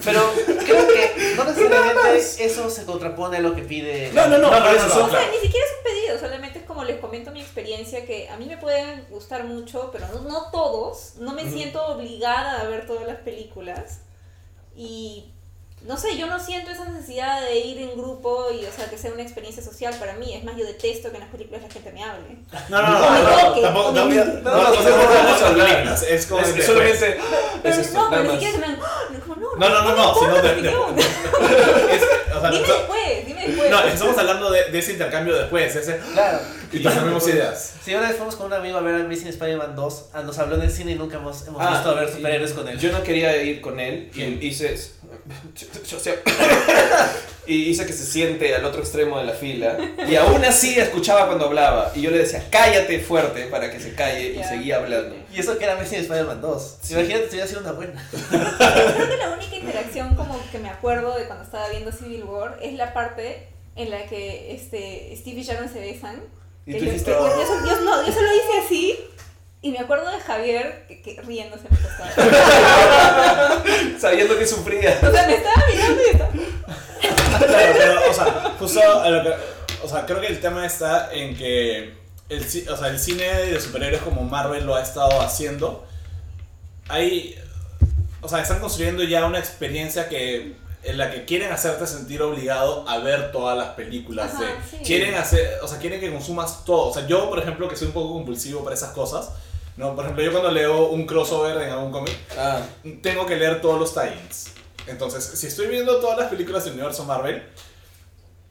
Pero creo que no necesariamente eso se contrapone a lo que pide. No, no, no, No, no, no, eso no, son- O sea, claro. ni siquiera es un pedido, solamente es como les comento mi experiencia que a mí me pueden gustar mucho, pero no, no todos. No me siento obligada a ver todas las películas. Y no sé, yo no siento esa necesidad de ir en grupo y, o sea, que sea una experiencia social para mí. Es más, yo detesto que en las películas la gente me hable. No, no, no, no, tampoco, no, no, No, no, no, no, no, no, vamos a hablar. películas, Es como Es- después. solamente es Pero esto, no, pero ni siquiera me no, como, no, No, no, no, sino de- Dime no- después, dime después. no, estamos hablando de, de ese intercambio después, ese, Claro. y tenemos ideas. Sí, una vez fuimos con un amigo a ver Amazing Spider-Man 2. ah, Nos habló en el cine y nunca hemos, hemos Ah, visto a ver superhéroes con él. Yo no quería ir con él y hice. Yo sé- y hice que se siente al otro extremo de la fila y aún así escuchaba cuando hablaba y yo le decía cállate fuerte para que se calle y Ya. seguía hablando. Y eso que era Amazing Spider-Man 2. Sí. Imagínate si hubiera sido una buena. Creo que la única interacción como que me acuerdo de cuando estaba viendo Civil War es la parte en la que este, Steve y Sharon se besan. Y tú yo, dijiste, yo- "Oh". yo so- yo- no, yo solo hice así y me acuerdo de Javier que, que riéndose me costaba. sabiendo que sufría. O sea, me estaba mirando y estaba... Claro, pero, o sea, justo a lo que- o sea, creo que el tema está en que el, o sea, el cine de superhéroes como Marvel lo ha estado haciendo. Hay, o sea, están construyendo ya una experiencia que en la que quieren hacerte sentir obligado a ver todas las películas. Ajá, de, sí. Quieren hacer, o sea, quieren que consumas todo. O sea, yo, por ejemplo, que soy un poco compulsivo para esas cosas. No, por ejemplo, yo cuando leo un crossover en algún cómic, Ah, tengo que leer todos los tie-ins. Entonces, si estoy viendo todas las películas del universo Marvel,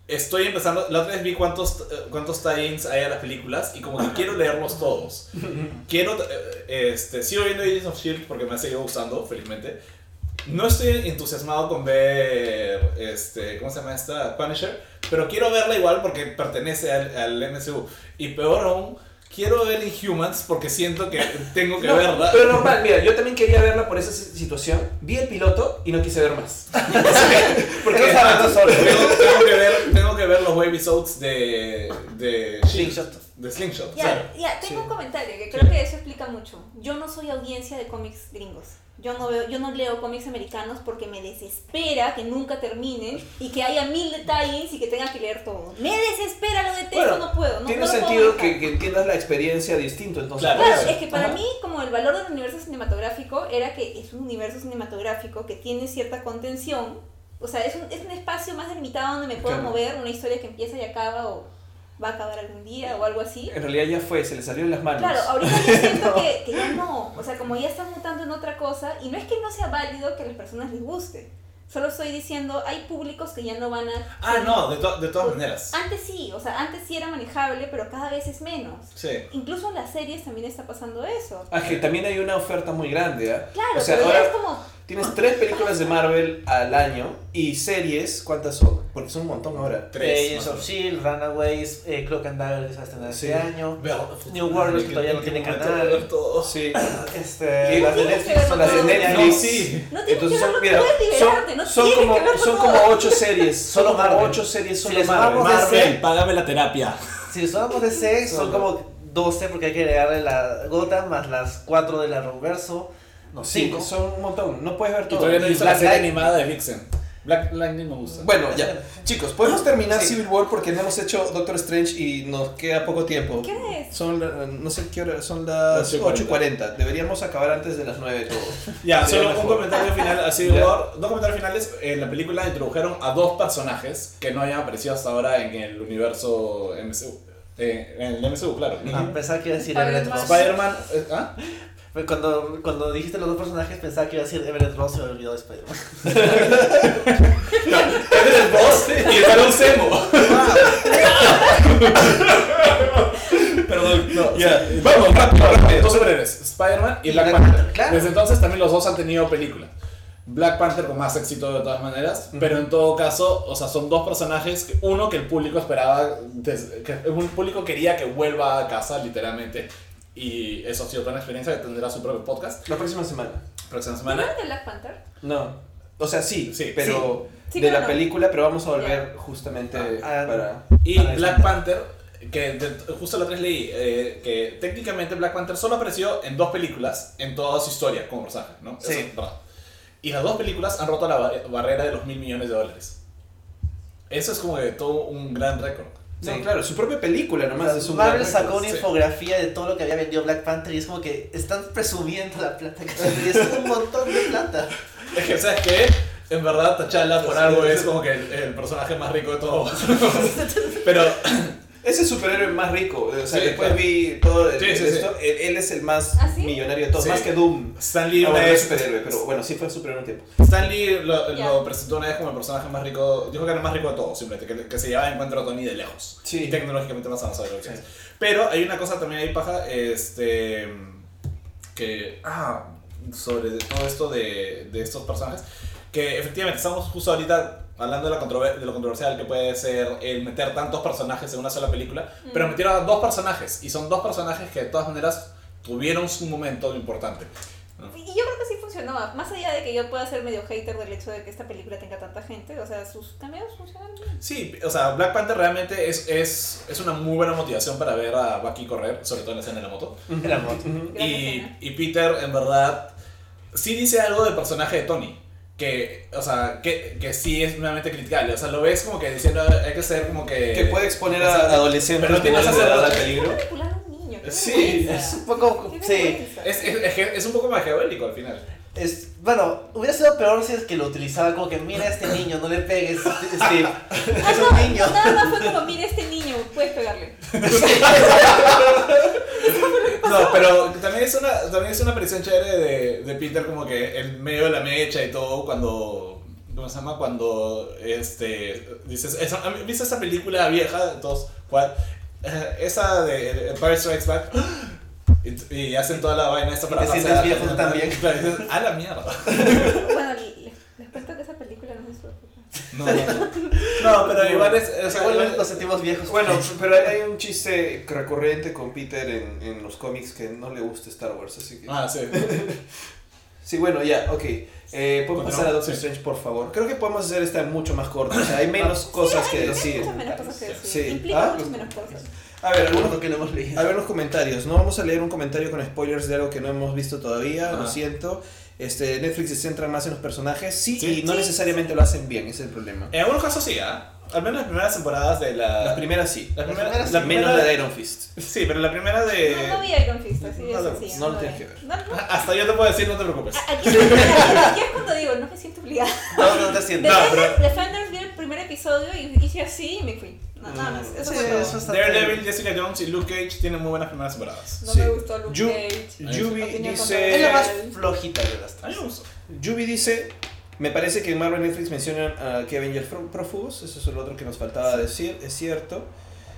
estoy empezando. La otra vez vi cuántos, eh, cuántos tie-ins hay a las películas y como que quiero leerlos todos. Quiero. eh, Este, sigo viendo Agents of Shield porque me ha seguido gustando, felizmente. No estoy entusiasmado con ver. Este, ¿Cómo se llama esta? Punisher. Pero quiero verla igual porque pertenece al, al MCU. Y peor aún. Quiero ver Inhumans porque siento que tengo que no, verla. Pero normal, mira, yo también quería verla por esa si- situación. Vi el piloto y no quise ver más. Porque Eso sabe tú solo. tengo, tengo que ver, tengo que ver los webisodes de, de Slingshot. De Slingshot, Ya, claro. ya, tengo Sí. un comentario que creo que eso explica mucho. Yo no soy audiencia de cómics gringos. Yo no veo, yo no leo cómics americanos porque me desespera que nunca terminen y que haya mil detalles y que tenga que leer todo. Me desespera, lo detesto, Bueno, no puedo. No, tiene no sentido que, que entiendas la experiencia distinto, entonces. Claro. Es que para Ajá. mí como el valor del universo cinematográfico era que es un universo cinematográfico que tiene cierta contención. O sea, es un, es un espacio más delimitado donde me puedo Claro. mover, una historia que empieza y acaba o va a acabar algún día o algo así. En realidad ya fue, se le salió en las manos. Claro, ahorita yo siento que, que ya no, o sea, como ya están mutando en otra cosa, y no es que no sea válido que a las personas les guste, solo estoy diciendo, hay públicos que ya no van a... Ah, no, de, to- de todas maneras. Antes sí, o sea, antes sí era manejable, pero cada vez es menos. Sí. Incluso en las series también está pasando eso. Ah, que también hay una oferta muy grande, ¿ah? Claro, o sea, pero ya ahora es como... tienes tres películas de Marvel al año y series, ¿cuántas son? Porque son un montón ahora. Tres, Agents of Shield, Runaways, eh, Cloak and Dagger que se va a estrenar Sí. este año. Veo- New Warriors, que todavía no ¿En qué tiene canal. todo? Sí. Este, Y- las de Netflix son las de. Netflix. No, sí. No Entonces son, mira, son, son como, son como ocho series, Solo Marvel. ocho series solo Marvel. hacer- págame la terapia. Si les hablamos de C, son como 12 porque hay que agregarle la Gotham más las 4 de la Roverso. No, Sí, 5. son un montón, no puedes ver Y todo. todavía no he Y visto la Black serie Lightning. animada de Vixen. Black Lightning me gusta. Bueno, ya. Chicos, podemos terminar Sí. Civil War porque no hemos hecho Doctor Strange y nos queda poco tiempo. ¿Qué es? Son, la- no sé qué hora, son las Las 8.40. Deberíamos acabar antes de las 9 todo. Ya, solo un comentario final a Civil Ya. War. Dos comentarios finales. En la película introdujeron a dos personajes que no habían aparecido hasta ahora en el universo MCU. Eh, en el MCU, claro. Ah, pensaba que a decir Spider-Man. Spider-Man. eh, ¿ah? Cuando, cuando dijiste los dos personajes pensaba que iba a decir Everett Ross y me olvidó de Spider-Man. Eres el boss y el un Semo. Perdón, no. Ya. Vamos, rápido, rápido. Dos superhéroes, Spider-Man y, Y Black Black Panther. Panther, claro. Desde entonces también los dos han tenido película. Black Panther con más éxito de todas maneras, pero en todo caso, o sea, son dos personajes, que- uno que el público esperaba, que el público quería que vuelva a casa literalmente, y eso ha sido toda una experiencia que tendrá su propio podcast La próxima semana. próxima ¿No semana. de Black Panther? No. O sea, sí, Sí. pero Sí, de la no. película, pero vamos a volver justamente Ah, ah, para... Y Para Black. Panther, que de- justo la otra vez leí, eh, que técnicamente Black Panther solo apareció en dos películas en toda su historia como personaje, ¿no? Sí. Y las dos películas han roto la ba- barrera de los mil millones de dólares. Eso es como que todo un gran récord. No, Sí. claro, su propia película nomás es un Marvel sacó una sí. infografía de todo lo que había vendido Black Panther y es como que están presumiendo la plata que se es un montón de plata. Es que, ¿sabes qué? En verdad, T'Challa por algo es como que el, el personaje más rico de todos. Pero, Es el superhéroe más rico. O sea, Sí, después claro. vi todo el- Sí, sí, esto. Él, él es el más ¿Ah, sí? millonario de todos, Sí. más que Doom. Stan Lee Ah, no es superhéroe, pero bueno, sí fue superhéroe un tiempo. Stan Lee lo, presentó una vez como el personaje más rico, dijo que era el más rico de todos, simplemente, que, que se llevaba de encuentro a Tony de lejos. Sí. Y tecnológicamente más avanzado de lo que es. Pero hay una cosa también ahí, paja, este, que, ah, sobre todo esto de, de estos personajes, que efectivamente estamos justo ahorita hablando de, la controver- de lo controversial que puede ser el meter tantos personajes en una sola película, pero metieron a dos personajes, y son dos personajes que de todas maneras tuvieron su momento importante. Y yo creo que sí funcionó, más allá de que yo pueda ser medio hater del hecho de que esta película tenga tanta gente, o sea, sus cameos funcionan bien. Sí, o sea, Black Panther realmente es, es, es una muy buena motivación para ver a Bucky correr, sobre todo en la escena de la moto. Era moto. Gran Y, y Peter, en verdad, sí dice algo del personaje de Tony. Que, o sea, que, que sí es nuevamente criticable. O sea, lo ves como que diciendo, hay que ser como que... Que puede exponer a adolescentes pero tienes hacer- verdad al peligro. Sí. Es un poco. Sí. Es, es, es que es un poco maquiavélico al final. Es, bueno, hubiera sido peor si es que lo utilizaba como que mira a este niño, no le pegues, Steve. Ah, Es no, un niño. Nada más fue como, mira este niño, puedes pegarle. No, pero también es una, también es una aparición chévere de, de Peter como que en medio de la mecha y todo cuando... ¿Cómo se llama? Cuando este, dices... Esa, ¿Viste esa película vieja? Todos, ¿cuál? Eh, esa de Empire Strikes Back. Y, y hacen toda la vaina esta para te sientes viejo tú también. Claro, y dices, a la mierda. Bueno, les, les cuento que esa película no es su. No, no, no. No, pero igual es... o sea, Igual nos sentimos viejos. Bueno, pero hay un chiste recurrente con Peter en, en los cómics que no le gusta Star Wars, así que... Ah, sí. Sí, bueno, ya, ok. Eh, ¿Podemos Continuamos, pasar a Doctor sí. Strange, por favor? Creo que podemos hacer esta mucho más corta, o sea, hay menos cosas que Hay decir. muchas menos cosas que decir. Sí. Implica Ah, muchas menos cosas. A ver, algunos, que no hemos leído. a ver los comentarios. No vamos a leer un comentario con spoilers de algo que no hemos visto todavía, lo siento. Este, Netflix se centra más en los personajes, sí, Sí. y no Sí. necesariamente lo hacen bien, ese es el problema. En algunos casos sí, ¿ah? Al menos las primeras temporadas de la... Las primeras sí, La Las primera, primeras la sí. menos primera la de Iron Fist. Sí, pero la primera de... No, no vi Iron Fist, así No lo- sencillo. no lo tienes que ver. No, no. Hasta yo te puedo decir, no te preocupes. Aquí, aquí es cuando digo, no me siento obligada. No, no te siento. No, Defenders, pero- Defenders vi el primer episodio y hice así y me fui. No, nada más. Eso Sí, fue eso está Daredevil, Jessica Jones y Luke Cage tienen muy buenas primeras temporadas. No Sí. me gustó Luke Yu- Cage. Yubi Opinión Es dice... la más flojita de las tres. Yubi dice, me parece que en Marvel Netflix mencionan a Kevin y el Prófugos, eso es lo otro que nos faltaba decir, es cierto.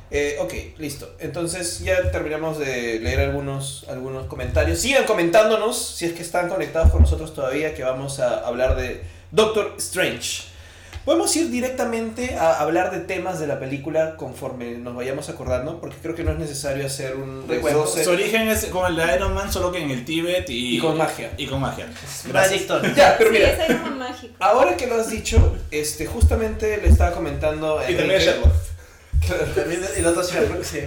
Eh, ok, listo. Entonces ya terminamos de leer algunos, algunos comentarios. Sigan comentándonos si es que están conectados con nosotros todavía, que vamos a hablar de Doctor Strange. Podemos ir directamente a hablar de temas de la película conforme nos vayamos acordando, porque creo que no es necesario hacer un Recuento. desglose Su origen es como el de Iron Man, solo que en el Tíbet y, y con magia. Y con magia. Tony. Ya, pero sí, mira, es Iron Man mágico. Ahora que lo has dicho, este, justamente le estaba comentando Y también Enrique- Sherlock. También el otro Sherlock, sí.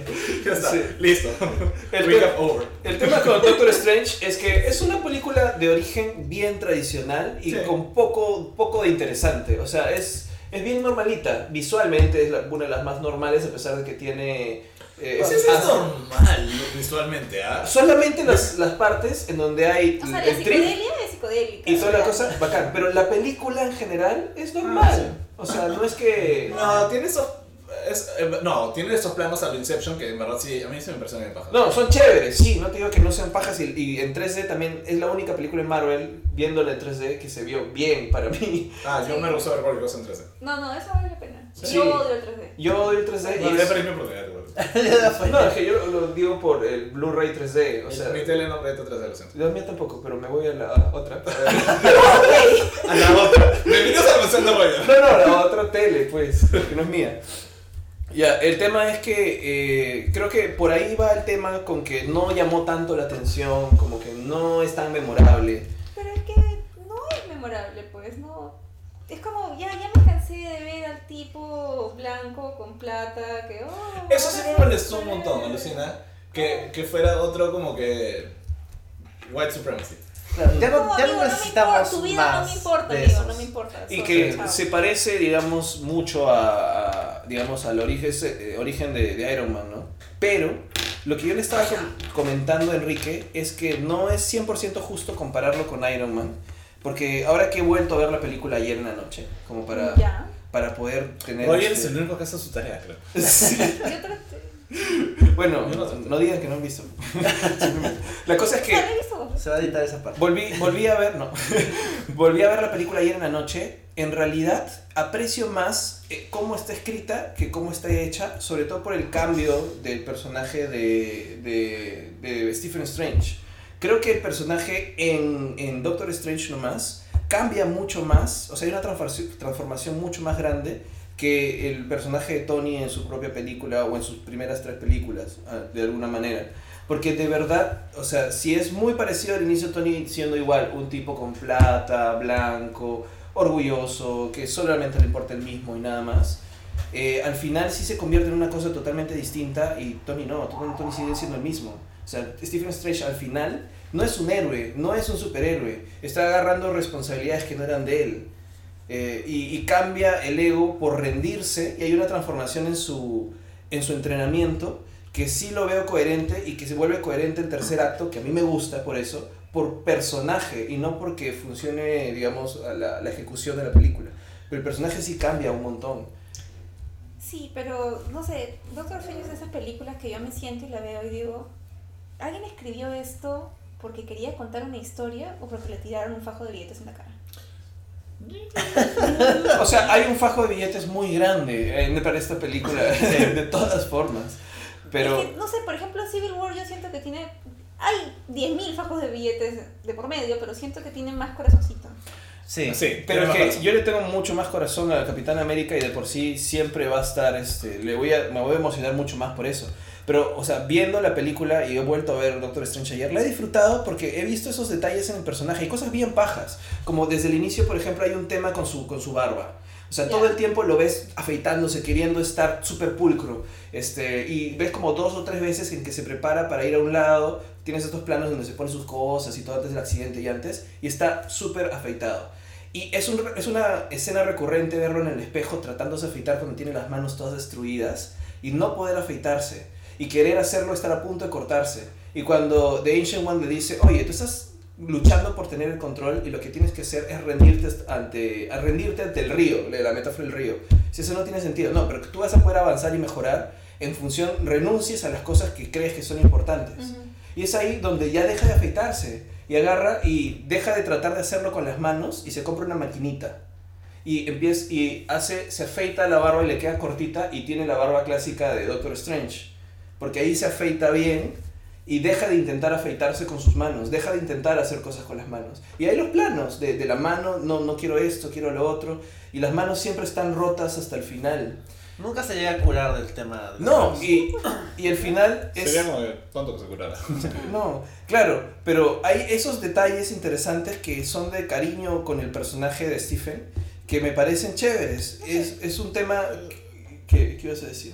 Ya está, Sí. listo. El Recap over. El tema con Doctor Strange es que es una película de origen bien tradicional y Sí. con poco, poco de interesante. O sea, es, es bien normalita. Visualmente es la- una de las más normales a pesar de que tiene... eh, Sí, sí, ah, es normal visualmente, ¿ah? Solamente las, las partes en donde hay O sea, la el trip psicodelia es psicodélica. y toda la cosa, bacán. Pero la película en general es normal. sí. O sea, no es que... No, tiene esos. Es- eh, no, tiene esos planos a lo Inception que en verdad sí, a mí sí me parecen bien pajas. No, son chéveres, sí, no te digo que no sean pajas y, y en 3D también es la única película en Marvel, viéndola en 3D, que se vio bien para mí. Ah, yo Sí. me gusta ver cualquier cosa en 3D. No, no, eso vale la pena. Sí. Yo odio el 3D. Yo odio el 3D y No, ya es-. Ya fue. No, es que yo lo, digo por el Blu-ray 3D, o sea... Mi tele no presta 3D, lo siento. La mía tampoco, pero me voy a la otra. A la otra. Bienvenidos a la mansión de rollo. No, no, la otra tele, pues, que no es mía. Ya, el tema es que eh, creo que por ahí va el tema con que no llamó tanto la atención, como que no es tan memorable. Pero es que no es memorable, pues, no. Es como, ya, ya me cansé de ver al tipo blanco con plata, que, oh. Eso sí me molestó un montón, alucina. Que, que fuera otro como que. White supremacy. Claro, ya no, No, ya amigo, no me necesitamos importa, tu vida más no me importa, de amigo, no me importa. Y que chao. se parece, digamos, mucho a, a, digamos, al origen, eh, origen de, de Iron Man, ¿no? Pero lo que yo le estaba com- comentando a Enrique es que no es 100% justo compararlo con Iron Man, porque ahora que he vuelto a ver la película ayer en la noche, como para, Ya. para poder tener... Roger este- es el único que hace su tarea, creo. Sí. Yo traté. Bueno, no no, digan que no han visto. La cosa es que... ¿La he visto? Se va a editar esa parte. Volví, volví a ver, no. volví a ver la película ayer en la noche. En realidad, aprecio más eh, cómo está escrita que cómo está hecha, sobre todo por el cambio del personaje de, de, de Stephen Strange. Creo que el personaje en, en Doctor Strange nomás cambia mucho más, o sea, hay una transformación mucho más grande que el personaje de Tony en su propia película o en sus primeras tres películas, ah, de alguna manera. Porque de verdad, o sea, si es muy parecido al inicio Tony siendo igual, un tipo con plata, blanco, orgulloso, que solamente le importa el mismo y nada más, eh, al final sí se convierte en una cosa totalmente distinta y Tony no, Tony, Tony sigue siendo el mismo. O sea, Stephen Strange al final no es un héroe, no es un superhéroe, está agarrando responsabilidades que no eran de él. Eh, y, cambia el ego por rendirse y hay una transformación en su, en su entrenamiento que sí lo veo coherente y que se vuelve coherente el tercer acto, que a mí me gusta por eso, por personaje y no porque funcione, digamos, la ejecución de la película. Pero el personaje sí cambia un montón. Sí, pero no sé, Doctor Strange es de esas películas que yo me siento y la veo y digo, ¿alguien escribió esto porque quería contar una historia o porque le tiraron un fajo de billetes en la cara? O sea, hay un fajo de billetes muy grande eh, para esta película, de todas formas. Pero... Es que, no sé, por ejemplo, Civil War yo siento que tiene... Hay 10.000 fajos de billetes de por medio, pero siento que tiene más corazoncito. Sí. Sí, Pero es que razón. yo le tengo mucho más corazón a Capitán América y de por sí siempre va a estar, este, le voy a, me voy a emocionar mucho más por eso. Pero, o sea, viendo la película y he vuelto a ver Doctor Strange ayer, la he disfrutado porque he visto esos detalles en el personaje y cosas bien pajas. Como desde el inicio, por ejemplo, hay un tema con su, con su barba. O sea, Ya. todo el tiempo lo ves afeitándose, queriendo estar súper pulcro. Este, y ves como dos o tres veces en que se prepara para ir a un lado. Tienes estos planos donde se pone sus cosas y todo antes del accidente y antes. Y está súper afeitado. Y es, un, es una escena recurrente verlo en el espejo tratándose de afeitar cuando tiene las manos todas destruidas y no poder afeitarse y querer hacerlo estar a punto de cortarse. Y cuando The Ancient One le dice, oye, tú estás luchando por tener el control y lo que tienes que hacer es rendirte ante, rendirte ante el río, la metáfora del río. Si eso no tiene sentido, no, pero tú vas a poder avanzar y mejorar en función, renuncies a las cosas que crees que son importantes. Y es ahí donde ya deja de afeitarse y agarra y deja de tratar de hacerlo con las manos y se compra una maquinita. Y empieza y hace se afeita la barba y le queda cortita y tiene la barba clásica de Doctor Strange. Porque ahí se afeita bien y deja de intentar afeitarse con sus manos, deja de intentar hacer cosas con las manos. Y hay los planos de, de la mano, no, no quiero esto, quiero lo otro, y las manos siempre están rotas hasta el final. Nunca se llega a curar del tema. de No, y, y el final es... Sería como tonto que se curara. No, claro, pero hay esos detalles interesantes que son de cariño con el personaje de Stephen que me parecen chéveres. Es, es un tema que, ¿qué ibas a decir?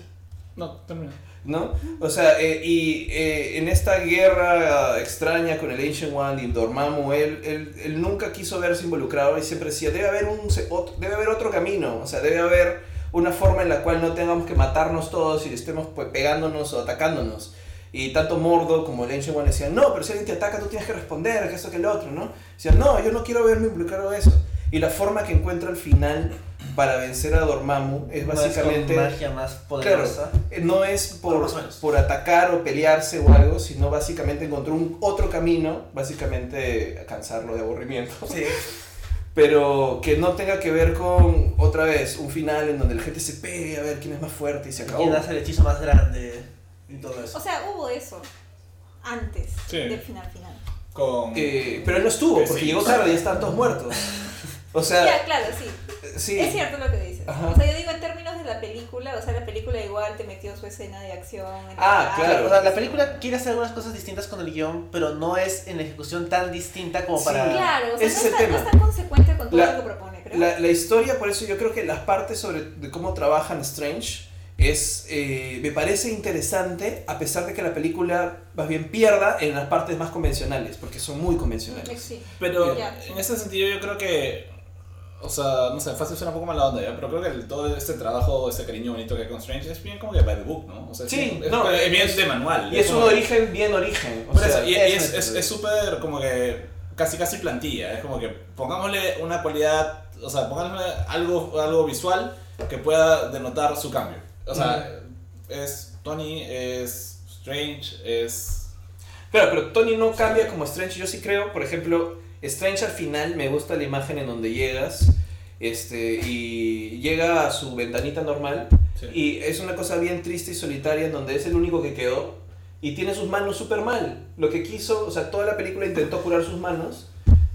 No, termina. ¿No? O sea, eh, y eh, en esta guerra extraña con el Ancient One y Dormammu, él, él, él nunca quiso verse involucrado y siempre decía, debe haber, un, otro, debe haber otro camino, o sea, debe haber una forma en la cual no tengamos que matarnos todos y estemos pues, pegándonos o atacándonos. Y tanto Mordo como el Ancient One decían, no, pero si alguien te ataca tú tienes que responder, que esto que el otro, ¿no? Decían, no, yo no quiero verme involucrado en eso. Y la forma que encuentra al final para vencer a Dormammu es No es básicamente... magia más poderosa. Eh, No es por, por atacar o pelearse o algo, sino básicamente encontró un otro camino, básicamente cansarlo de aburrimiento, Sí. pero que no tenga que ver con, otra vez, un final en donde la gente se pegue a ver quién es más fuerte y se acabó. ¿Quién hace el hechizo más grande? Y todo eso. O sea, hubo eso antes Sí. del final final. Con... Eh, pero él no estuvo, porque Sí. llegó tarde y ya estaban todos muertos. O Ya, sea, claro, sí. Sí. Es cierto lo que dices. Ajá. O sea, yo digo en términos de la película, o sea, la película igual te metió su escena de acción. Ah, la- claro. O sea, la película quiere hacer algunas cosas distintas con el guion, pero no es en ejecución tan distinta como Sí, para... Claro, o sea, no, es el está, no tema. es tan consecuente con todo La- lo que propone, creo. La, la historia, por eso yo creo que las partes sobre de cómo trabajan Strange es eh, me parece interesante a pesar de que la película más bien pierda en las partes más convencionales porque son muy convencionales. Sí. Pero en ese sentido yo creo que, o sea, no sé, fácil suena un poco mala onda ya, pero creo que el- todo este trabajo, este cariño bonito que hay con Strange es bien como que by the book, ¿no? O sea, Sí, es, no, es bien es- de manual. Y es un que- origen bien origen. o Por sea, eso, y, y es es- es es súper como que casi casi plantilla, es como que pongámosle una cualidad, o sea, pongámosle algo, algo visual que pueda denotar su cambio. O sea, es Tony, es Strange, es... Claro, pero Tony no cambia como Strange. Yo sí creo, por ejemplo, Strange al final me gusta la imagen en donde llegas este, y llega a su ventanita normal Sí. y es una cosa bien triste y solitaria en donde es el único que quedó y tiene sus manos súper mal. Lo que quiso, o sea, toda la película intentó curar sus manos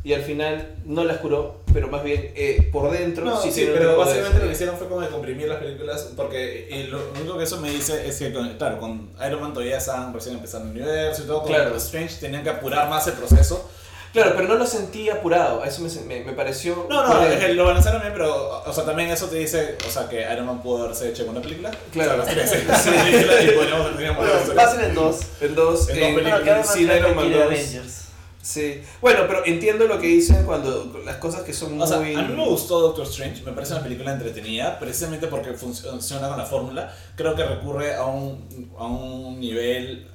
y al final no las curó, pero más bien eh, por dentro No, sí, un pero básicamente lo que hicieron fue como de comprimir las películas, porque y lo único que eso me dice es que, claro, con Iron Man todavía estaban recién empezando el universo y todo, con Claro. Strange tenían que apurar más el proceso. Claro, pero no lo sentí apurado, eso me, me, me pareció... No, no, es que lo balancearon bien, pero, o sea, también eso te dice, o sea, que Iron Man pudo haberse hecho en una película. Claro. O sea, las tres, las tres películas y podríamos tener Bueno, fácil en dos. En dos, En dos en- películas. Cada sin más Iron Man de 2. Avengers. Sí. Bueno, pero entiendo lo que dicen cuando las cosas que son O sea, muy... a mí me gustó Doctor Strange, me parece una película entretenida, precisamente porque funciona con la fórmula. Creo que recurre a un, a un nivel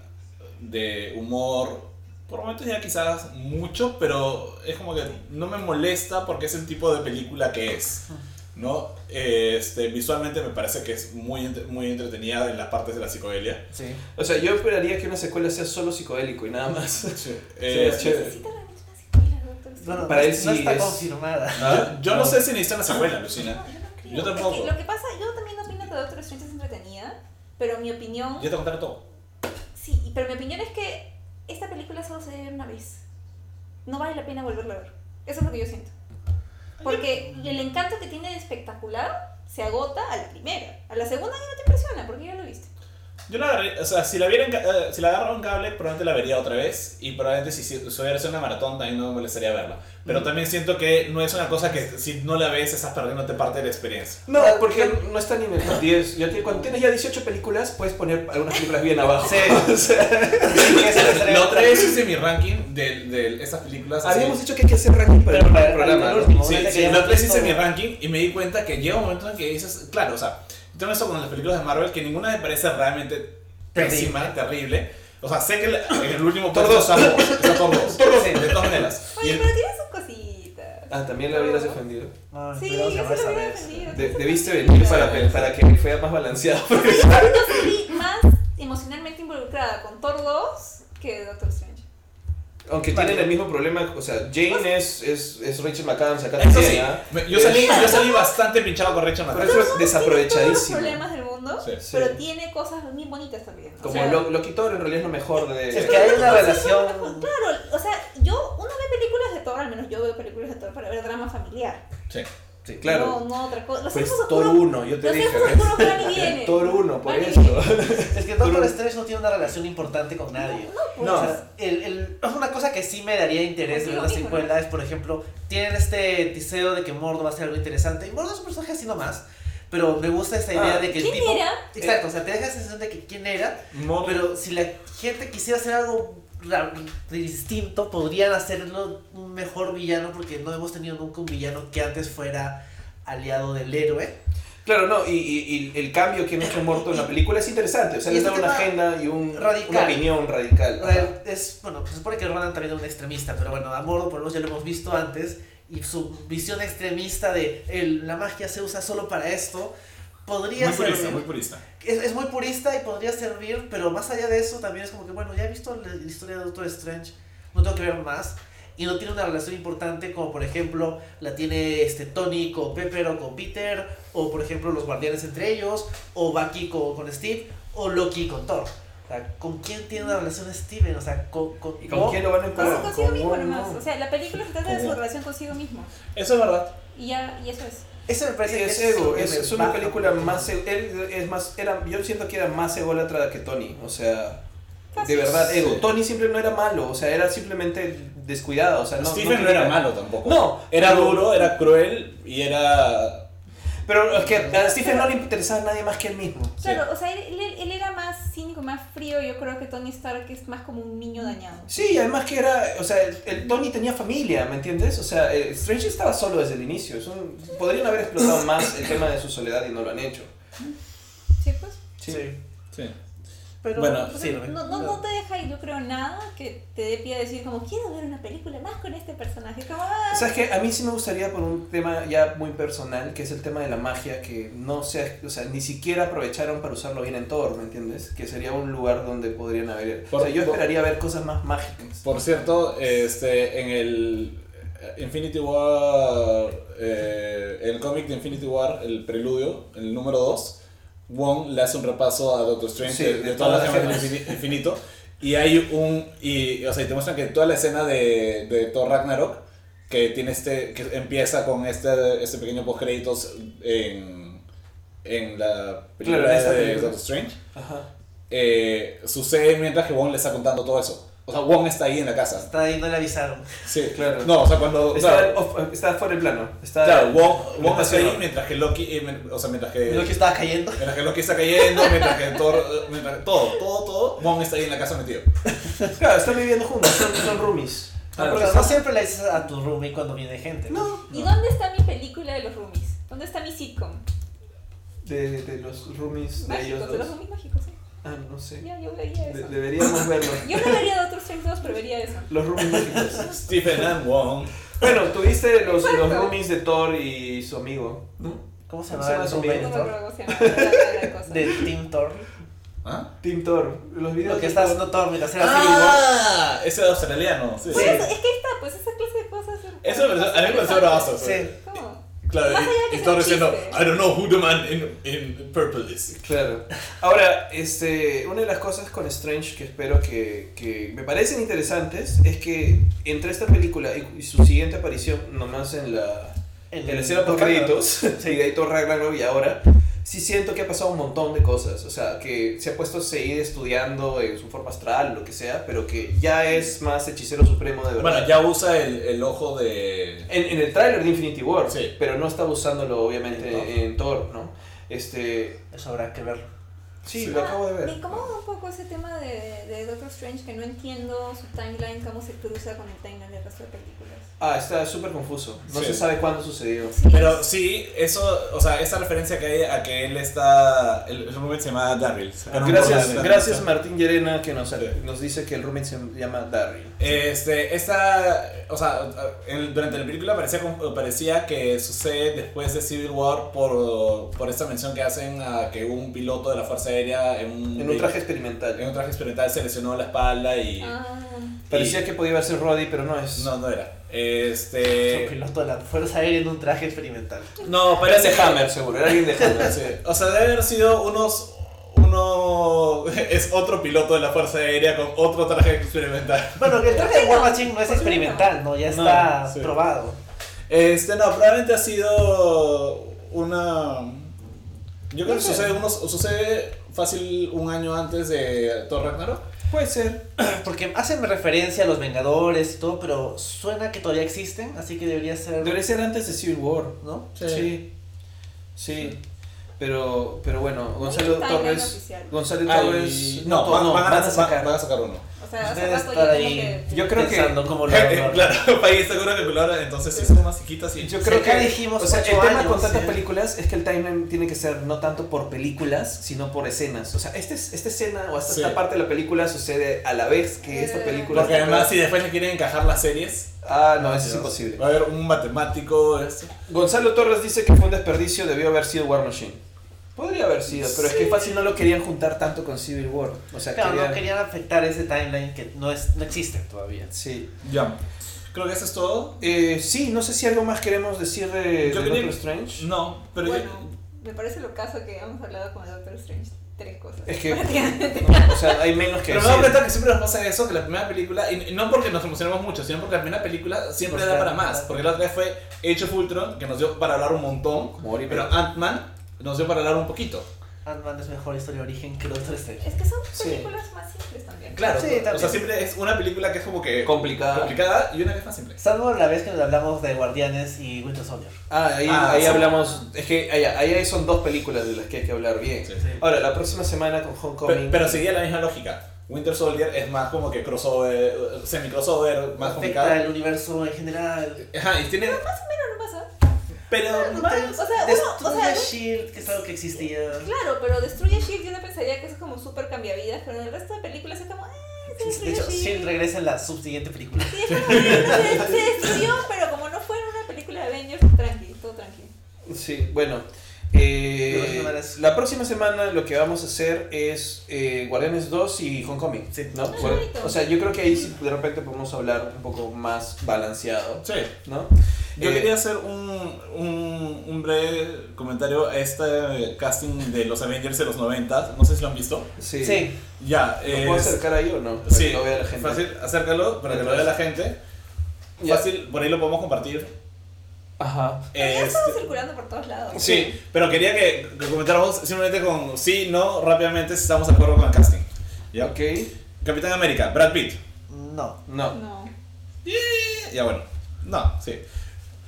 de humor, por momentos ya quizás mucho, pero es como que no me molesta porque es el tipo de película que es. ¿no? Este, visualmente me parece que es muy, muy entretenida en las partes de la psicodelia. Sí. O sea, yo esperaría que una secuela sea solo psicodélico y nada más. Sí, eh, es chévere. Necesita realmente una secuela, Doctor Strange. Bueno, Para no, él no sí está es- confirmada. yo, yo no sé si necesitan la secuela, Lucina. No, yo no creo. Yo tampoco. Es que lo que pasa, yo también opino que Doctor Strange es entretenida, pero mi opinión, Ya te contaron todo. sí, pero mi opinión es que esta película solo se debe ver una vez. No vale la pena volverla a ver. Eso es lo que yo siento. Porque el encanto que tiene de espectacular se agota a la primera. A la segunda ya no te impresiona porque ya lo viste. Yo la agarré, o sea, si la, viera en eh, si la agarro en cable, probablemente la vería otra vez. Y probablemente si, si, si hubiera sido una maratón, también no me molestaría verla. Pero también siento que no es una cosa que si no la ves, estás perdiéndote parte de la experiencia. No, porque no está ni en el top 10. Ya tiene- cuando tienes ya 18 películas, puedes poner algunas películas bien abajo. Sí. O sea, La otra vez hice mi ranking de, de estas películas. así. habíamos dicho que hay que hacer ranking para Pero el para- programa. el ¿no? último. Sí, sí, la otra vez hice mi ranking y me di cuenta que llega un momento en que dices, claro, o sea, tengo esto con las películas de Marvel que ninguna me parece realmente pésima, terrible. O sea, sé que en el último Thor puesto dos. está está Thor dos, Sí. de todas maneras. Oye, el- pero tiene sus cositas. Ah, también la hubieras defendido. Ah, Sí, yo sí lo hubiera defendido. De- debiste venir para, para que fuera más balanceado. Yo sí vi más emocionalmente involucrada con Thor 2 que Doctor Strange. Aunque Vale. tienen el mismo problema, o sea, Jane es, es, es Rachel McAdams acá también, sí, ¿ah? yo, salí, yo salí bastante pinchado con Rachel Por McAdams. eso es Tiene todos desaprovechadísimo. los problemas del mundo, Sí. Sí. pero tiene cosas bien bonitas también. O Como sea, lo, Loquitor en realidad es lo mejor de... Es que hay una relación. Claro, o sea, yo, uno ve películas de Thor, al menos yo veo películas de Thor para ver drama familiar. Sí. Sí, claro. No, no otra cosa. Los pues Thor oscuros- 1, yo te los dije. Thor 1, por eso. Es que Doctor Strange no tiene una relación importante con nadie. No, pues. O sea, el, el, es una cosa que sí me daría interés de ver la secuela es, por ejemplo, tienen este tiseo de que Mordo va a ser algo interesante. Y Mordo es un personaje así nomás, Pero me gusta esta idea Ah, de que el ¿quién tipo. era? Exacto, o sea, te deja esa sensación de que quién era, pero si la gente quisiera hacer algo distinto, podrían hacerlo un mejor villano porque no hemos tenido nunca un villano que antes fuera aliado del héroe. Claro, no, y, y- y el cambio que han hecho Morto en la película es interesante. O sea, este da una agenda y un, radical. una opinión radical. Es, bueno, se supone que Ronan también es un extremista, pero bueno, a Mordo por lo menos ya lo hemos visto antes y su visión extremista de el, la magia se usa solo para esto podría Muy purista, servir. muy purista. es, es muy purista y podría servir, pero más allá de eso también es como que, bueno, ya he visto la, la historia de Doctor Strange, no tengo que ver más. Y no tiene una relación importante como por ejemplo la tiene este Tony con Pepper o con Peter, o por ejemplo los guardianes entre ellos, o Bucky con, con Steve, o Loki con Thor. O sea, ¿con quién tiene una relación Steven? O sea, con, con, ¿Y con no, quién lo van a Con- encontrar? consigo Con mismo nomás. no. O sea, la película se trata de su relación consigo mismo. Eso es verdad. Y ya, y eso es. Ese me parece Sí, que es es, ego, es, es una película más, e- él es más, era, yo siento que era más ególatra que Tony, o sea, de verdad, ego. Sí. Tony siempre no era malo, o sea, era simplemente descuidado, o sea, no, Stephen no, quería- era malo tampoco. No, Era pero- duro, era cruel y era. Pero es que a Stephen no le interesaba a nadie más que él mismo. Claro, o sea, él, él- él más frío. Yo creo que Tony Stark es más como un niño dañado. Sí, además que era, o sea, el, el Tony tenía familia, ¿me entiendes? O sea, eh, Strange estaba solo desde el inicio, es un- podrían haber explotado más el tema de su soledad y no lo han hecho. ¿Sí, pues? Sí. Sí. Pero Bueno, sí, no, no, no te deja, yo creo, nada que te dé pie a decir como, quiero ver una película más con este personaje. Como, ah, ¿Sabes qué? A mí sí me gustaría por un tema ya muy personal, que es el tema de la magia, que no sea, o sea, ni siquiera aprovecharon para usarlo bien en Thor, ¿me entiendes? Que sería un lugar donde podrían haber... o sea, yo por- esperaría ver cosas más mágicas. Por cierto, este, en el Infinity War, eh, el cómic de Infinity War, el preludio, el número 2, Wong le hace un repaso a Doctor Strange Sí, de, de de todas las gemas del infini- infinito. Y hay un. Y, o sea, y te muestran que toda la escena de, de Thor Ragnarok, que tiene este. que empieza con este, este pequeño post-créditos en, en la película Claro, de. Doctor Strange, Ajá. eh, sucede mientras que Wong le está contando todo eso. O sea, Wong está ahí en la casa. Está ahí, no le avisaron. Sí, Claro. No, o sea, cuando. Está, claro, off- está fuera del plano. Está, claro, Wong, no Wong está ahí mientras que Loki. eh, men- o sea, mientras que. Lo que estaba cayendo. Mientras que Loki está cayendo, mientras que Thor. eh, Mientras, todo, todo, todo. Wong está ahí en la casa metido. Claro, están viviendo juntos, son, son roomies. No, Ah, porque porque no son- siempre le dices a tu roomie cuando viene gente. No, ¿Y dónde está mi película de los roomies? ¿Dónde está mi sitcom? de, de los roomies de ellos Mágicos, de los roomies mágicos, sí. Ah, no sé. Ya, yo vería De- eso. deberíamos verlo. Yo no vería de otros Strange 2, pero vería eso. Los roomies mágicos. Stephen and Wong. Bueno, tuviste los, los roomies de Thor y su amigo, ¿no? ¿Cómo se ¿Cómo llama el se llama su roommate amigo? de Thor? Team Thor. ¿Ah? Team Thor. Los videos Lo que de está haciendo Thor mientras era. Ah, ese es australiano. Sí, Pues sí. eso, es que está, pues esa clase de cosas. Eso a mí me pareció bravazo. Sí. Claro, Más allá de y, que y sea Thor un diciendo. I don't know who the man in, in purple is. Claro. Ahora, este, una de las cosas con Strange que espero que, que me parecen interesantes es que entre esta película y, y su siguiente aparición, nomás en la, en la escena créditos, sí, de ahí Thor Ragnarok y ahora, sí siento que ha pasado un montón de cosas. O sea, que se ha puesto a seguir estudiando en su forma astral, lo que sea, pero que ya es más hechicero supremo de verdad. Bueno, ya usa el, el ojo de... En, en el tráiler de Infinity War, Sí. pero no está usándolo obviamente En en Thor, ¿no? Este, Eso habrá que verlo. sí, Sí. lo acabo de ver. Me incomoda un poco ese tema de, de Doctor Strange que no entiendo su timeline, cómo se cruza con el timeline del resto de películas. Ah, está súper confuso. No Sí. se sabe cuándo sucedió. Sí, Pero sí, eso, o sea, esa referencia que hay a que él está, el, el roommate se llama Darryl. Gracias, gracias Martín Llerena que nos, nos dice que el roommate se llama Darryl. Este, esta, o sea, en- durante la película parecía, parecía que sucede después de Civil War por, por esta mención que hacen a que un piloto de la Fuerza Aérea en un, En un traje en experimental. un traje experimental se lesionó la espalda y... Ah, Parecía que podía ser Roddy, pero no es. No, no era. Un Este... piloto de la Fuerza Aérea en un traje experimental. No, Era parece de Hammer, seguro. Era alguien de Hammer. Sí, O sea, debe haber sido unos... Uno es otro piloto de la Fuerza Aérea con otro traje experimental. Bueno, que el traje de ¿Por qué War no? Machine no es ¿Por qué no? experimental, ¿no? Ya No, está sí. probado. Este, no, probablemente ha sido una... Yo creo que sucede, unos, sucede fácil un año antes de Thor Ragnarok. Puede ser. Porque hacen referencia a los Vengadores y todo, pero suena que todavía existen, así que debería ser. Debería ser antes de Civil War. ¿No? Sí. Sí. Pero, pero bueno, Gonzalo Torres. Gonzalo Torres. no, to- van, van a, van a van- sacar. van a sacar uno. O sea, hace rato tengo que... Yo creo que- pensando cómo lo hago. claro, país seguro entonces sí son más chiquitas y Yo creo que dijimos o sea, el tema años, con tantas sí. películas es que el timeline tiene que ser no tanto por películas, sino por escenas. O sea, este, es- esta escena o esta, Sí. esta parte de la película sucede a la vez que esta Eh. película. Porque además si después le quieren encajar las series, Ah, no, eso es imposible. Va a haber un matemático, esto. Gonzalo Torres dice que fue un desperdicio, debió haber sido War Machine. Podría haber sido, pero es que fácil no lo querían juntar tanto con Civil War. O sea, Claro, querían... no querían afectar ese timeline que no, es, no existe todavía. Sí. Ya. Creo que eso es todo. Eh, sí, no sé si algo más queremos decir de, Yo de quería- Doctor Strange. No, pero Bueno, me parece lo caso que hemos hablado con Doctor Strange. Tres cosas. Es que-. No, o sea, hay menos que Pero me decir. cuenta que siempre nos pasa eso, que la primera película, y no porque nos emocionemos mucho, sino porque la primera película siempre Nos da para más. Porque la otra vez fue Age of Ultron, que nos dio para hablar un montón, Como pero. Ant-Man nos dio para hablar un poquito. Ant-Man es mejor historia de origen que Doctor Strange. Es que son Sí. películas más simples también. Claro, Sí, o sea, también. siempre es una película que es como que Complicada. complicada y una que es más simple. Salvo la vez que nos hablamos de Guardianes y Winter Soldier. Ah, ahí, Ah, ahí sí. hablamos. Es que ahí, ahí son dos películas de las que hay que hablar bien. Sí. Sí. Ahora, la próxima semana con Homecoming. Pero, pero seguía la misma lógica. Winter Soldier es más como que crossover, semi-crossover, más Afecta complicado. el universo en general. Ajá, y tiene... Pero no pasa. Pero... No, o sea, uno- Destruye o sea, Shield, que es algo que existía. Claro, pero destruye Shield yo no pensaría que es como súper cambiavidas, pero en el resto de películas es como, eh, se De hecho, Shield. Shield regresa en la subsiguiente película. Sí, es como, se, se destruyó, pero como no fue en una película de Avengers, tranqui, todo tranqui. Sí, bueno. Eh, la próxima semana lo que vamos a hacer es eh, Guardianes 2 y Homecoming. Sí. ¿no? Bueno, o sea, yo creo que ahí sí de repente podemos hablar un poco más balanceado. Sí. ¿no? Yo Eh, quería hacer un, un, un breve comentario a este casting de los Avengers de los 90. No sé si lo han visto. Sí. Sí. Ya, ¿Lo puedo acercar ahí o no? Para Sí, que lo vea la gente. fácil, acércalo para que lo vea la gente. Ya. Fácil, por ahí lo podemos compartir. Ajá. Ya Este, estaba circulando por todos lados. sí, pero quería que, que comentáramos simplemente con sí, no, rápidamente si estamos de acuerdo con el casting. ¿Ya? Ok. Capitán América, Brad Pitt. No. No. No. Ya bueno, no, sí.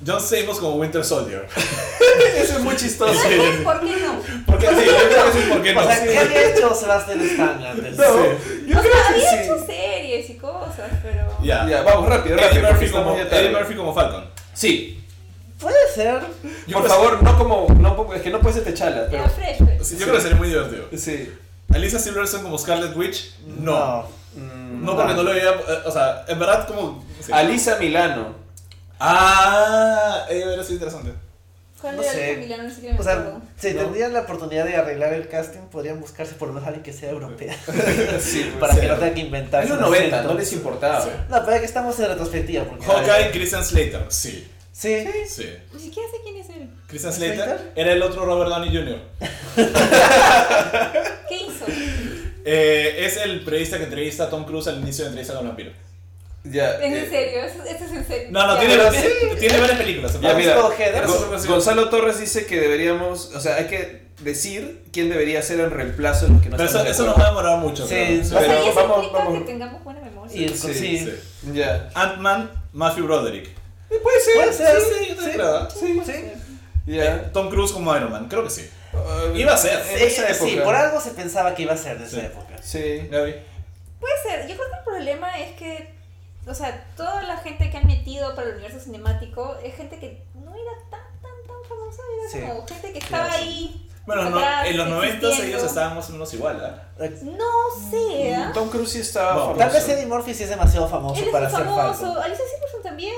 John Stamos como Winter Soldier. Eso es muy chistoso. Sí. ¿Por qué no? Porque sí, yo creo que sí, ¿por qué no? O sea, ¿qué había hecho Sebastian Stan antes? No, Sí. yo o creo sea, que había sí. hecho series y cosas, pero... Ya. Ya, vamos rápido, Eddie rápido. porque Murphy, estamos como. Eddie Murphy como Falcon. Sí. Puede ser. Yo Por favor, no como. No, es que no puedes ser pero. Fresh, fresh. sí, yo creo que sería muy divertido. Sí. Alisa Silverstone como Scarlet Witch, no. Mm, No, porque no lo veía. eh, O sea, en verdad, como. sí. Alisa Milano. Ah, ella hubiera sido interesante. ¿Cuál No era sé. Milano? Siquiera me O sea, si No. tendrían la oportunidad de arreglar el casting, podrían buscarse por lo menos alguien que sea europea. sí, para sí. que no tengan que inventar. En los 90, no les importaba. No, pero es que estamos en retrospectiva. Porque Hawkeye, Christian Slater. Sí, Sí. sí. Ni siquiera sé quién es él. Christian ¿Slater? Era el otro Robert Downey Jr. ¿Qué hizo? Eh, es el periodista que entrevista a Tom Cruise al inicio de entrevista con vampiro. Ya. ¿Es en eh, serio? ¿Esto esto es en serio? No, no, tiene, tiene, tiene varias películas. en Ya, mira, Gonzalo Torres dice que deberíamos, o sea, hay que decir quién debería ser el reemplazo de los que no Pero eso, nos va a demorar mucho. Sí, creo. sí. O sea, Pero y eso vamos- implica vamos- que tengamos buena memoria. Sí, sí. Sí. Ya. Ant-Man, Matthew Broderick. Eh, Puede ser. Puede ser, Sí, sí, yo también creo. Sí. Sí. Ya. Tom Cruise como Iron Man, creo que sí. Uh, Iba a ser. En esa Sí, sí, época. por algo se pensaba que iba a ser de esa Sí. época. Sí. Gaby. Puede ser. Yo creo que el problema es que, o sea, toda la gente que han metido para el universo cinemático es gente que no era tan, tan, tan famosa. Era Sí. como gente que estaba Claro, sí. ahí. Bueno, no, en los 90 existiendo. ellos estaban más o menos igual, ¿ah? No sé. Tom Cruise sí estaba No, famoso. Tal vez Eddie Murphy sí es demasiado famoso Él es para ser famoso. Alicia Silverstone también.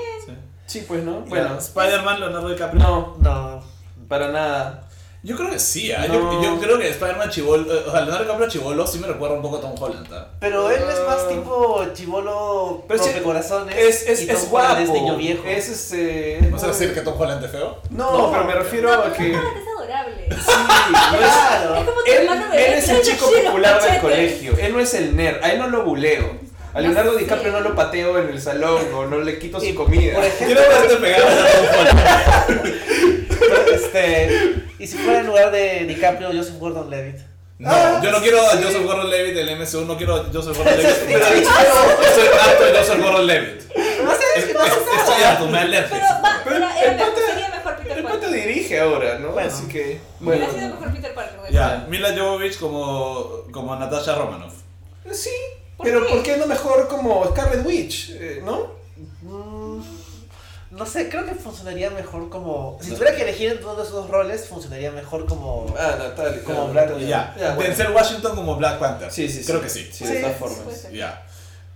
Sí, pues no. Bueno, Spider-Man, Leonardo DiCaprio. no, No. para nada. Yo creo que sí, ¿ah? No. Yo, yo creo que Spider-Man Chivolo, eh, o sea, Leonardo DiCaprio Chivolo sí me recuerda un poco a Tom Holland, ¿ah? Pero él es más Ah. tipo chivolo Pero sí, corazones Es, es, y Tom es guapo. es niño viejo. Es este. ¿Vas a decir que Tom Holland es feo? No, No, pero me refiero No, a que. Tom Holland es adorable. Sí, Claro. Es como tu Él, él es el chico popular del colegio. Él no es el nerd. A él no lo buleo. A Leonardo. DiCaprio no lo pateo en el salón o no le quito su comida. Por ejemplo, Quiero Holland. este, y si fuera en lugar de DiCaprio, Joseph Gordon-Levitt. No, yo no quiero a Joseph Gordon-Levitt del MCU, no quiero a Joseph Gordon-Levitt. Pero Estoy harto de Joseph Gordon-Levitt. No sé, es que no hace nada. Estoy harto, me alerta. Pero va, Pero era, el era mejor, pata- sería mejor Peter El Parker. pata dirige ahora, ¿no? Bueno. Así que, Hubiera bueno. sido mejor Peter Parker. Ya, verdad. Mila Jovovich como, como Natasha Romanoff. Sí, ¿Por pero qué? ¿por qué no mejor como Scarlet Witch? eh, ¿No? Mm, no sé, creo que funcionaría mejor como. Si tuviera que elegir entre uno de esos dos roles, funcionaría mejor como. Ah, Natalia. Como claro, Black- Ya, Ya. Denzel Washington como Black Panther. Sí, sí, sí. Creo que sí. Sí, de todas formas. Ya.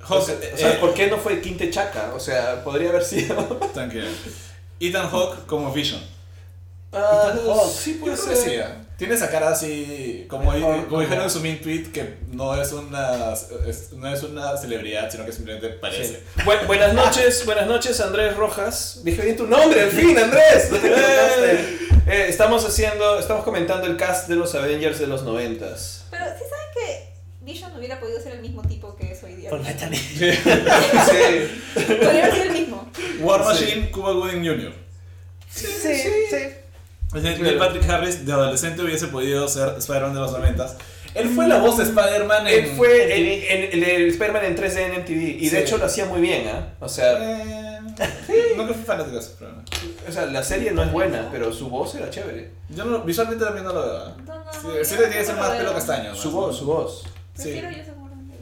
O sea, eh, ¿por qué no fue Quinte Chaca? O sea, podría haber sido. tranquilo. Ethan Hawke como Vision. Ah, Ethan Hawke. sí puede ser. sí, ¿eh? Tiene esa cara así, como, Mejor como dijeron en su main tweet, que no es una, es- no es una celebridad, sino que simplemente parece. Sí. Bu- buenas noches, buenas noches Andrés Rojas. Dije bien tu nombre, al fin, Andrés. Eh, estamos haciendo, estamos comentando el cast de los Avengers de los noventas. Pero sí saben que Vision hubiera podido ser el mismo tipo que es hoy día. Por Bethany. Sí. Podría haber sido el mismo. War Sí. Machine, Cuba Gooding Jr. Sí, sí. Es decir, Neil Patrick Harris de adolescente hubiese podido ser Spider-Man de los 90 Él fue la voz de Spider-Man en... Él fue en- el, el Spider-Man en 3D en MTV y de Sí. hecho lo hacía muy bien, ¿ah? O sea, Eh, nunca fui fanático de no. o sea, la serie no es buena, pero su voz era chévere. Yo no, visualmente también no lo veo. ¿eh? No, no, Sí, no, sí yo le tiene que ser no más lo pelo castaño. Su voz, su voz. Sí. Prefiero yo seguramente.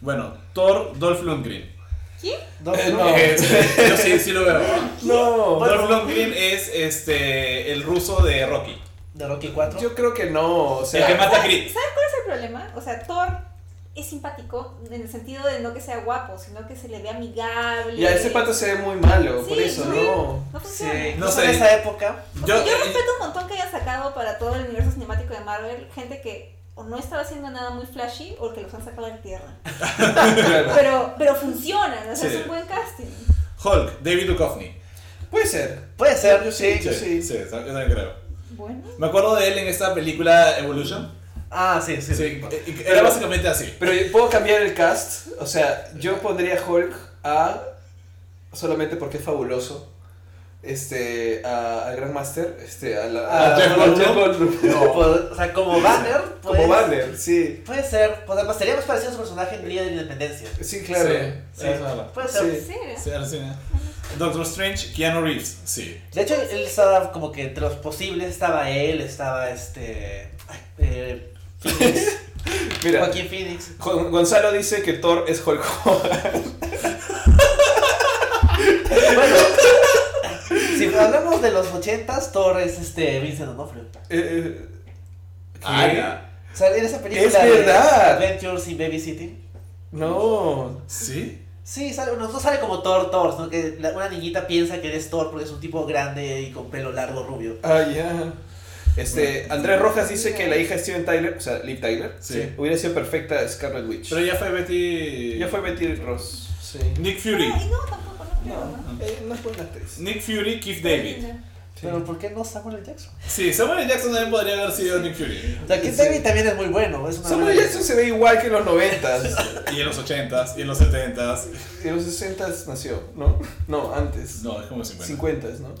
Bueno, Thor, Dolph Lundgren. ¿Quién? Dos- Eh, no. no. Eh, yo sí, sí lo veo. No. Dolph Lundgren es este, el ruso de Rocky. De Rocky 4. yo creo que no, o El que mata a Creed. ¿Sabes cuál es el problema? O sea, Thor es simpático en el sentido de no que sea guapo, sino que se le ve amigable. ya ese pato se ve muy malo, por Sí, eso, no. no. Sí, funciona. No no sé. En esa época. O Yo, sea, yo eh, respeto un montón que haya sacado para todo el universo cinemático de Marvel gente que o no estaba haciendo nada muy flashy o que los han sacado de tierra. Pero, pero funcionan, o sea, Sí. es un buen casting. Hulk, David Duchovny. Puede ser. Puede ser, Yo sí. sí, yo sí. Sí, yo también creo. Bueno. Me acuerdo de él en esta película Evolution. Ah, sí, sí. Sí, era básicamente así. Pero puedo cambiar el cast, o sea, yo pondría Hulk a solamente porque es fabuloso. Este, a, al Grandmaster, este, a, la, ¿A Jeff Goldblum? Goldblum. No, pues, o sea, como Banner. Pues, Como Banner, sí. Puede ser. Pues además sería más parecido a su personaje en Día de la Independencia. Sí, claro. Sí, sí. Puede ser. Sí. Sí. Doctor Strange, Keanu Reeves. Sí. De hecho, él estaba como que entre los posibles estaba él, estaba este. ay, eh, Phoenix, Mira, Joaquín Phoenix. Gon- Gonzalo dice que Thor es Hulk Hogan. Bueno, hablamos de los 80s, Thor es este Vincent D'Onofrio. Eh. Ah. O sea, en esa película Es verdad. de Adventures in Babysitting. No. ¿Sí? Sí, sale, no, no sale como Thor, Thor, sino que la- una niñita piensa que eres Thor porque es un tipo grande y con pelo largo rubio. Ah, ya. Este, Andrés Rojas dice que la hija de Steven Tyler, o sea, Liv Tyler, Sí. hubiera sido perfecta Scarlet Witch. Pero ya fue Betty. Ya fue Betty Ross. Sí. Nick Fury. Ay, no, tampoco, no No, eh, es buena actriz. Nick Fury, Keith David. Pero ¿por qué no Samuel L. Jackson? Sí, Samuel L. Jackson también podría haber sido Nick Fury. O sea, Keith Sí. David también es muy bueno. Es una Samuel buena- Jackson se ve igual que en los 90s. Y en los 80s, y en los 70s. En los 60s nació, ¿no? No, antes. No, es como 50. 50s, ¿no?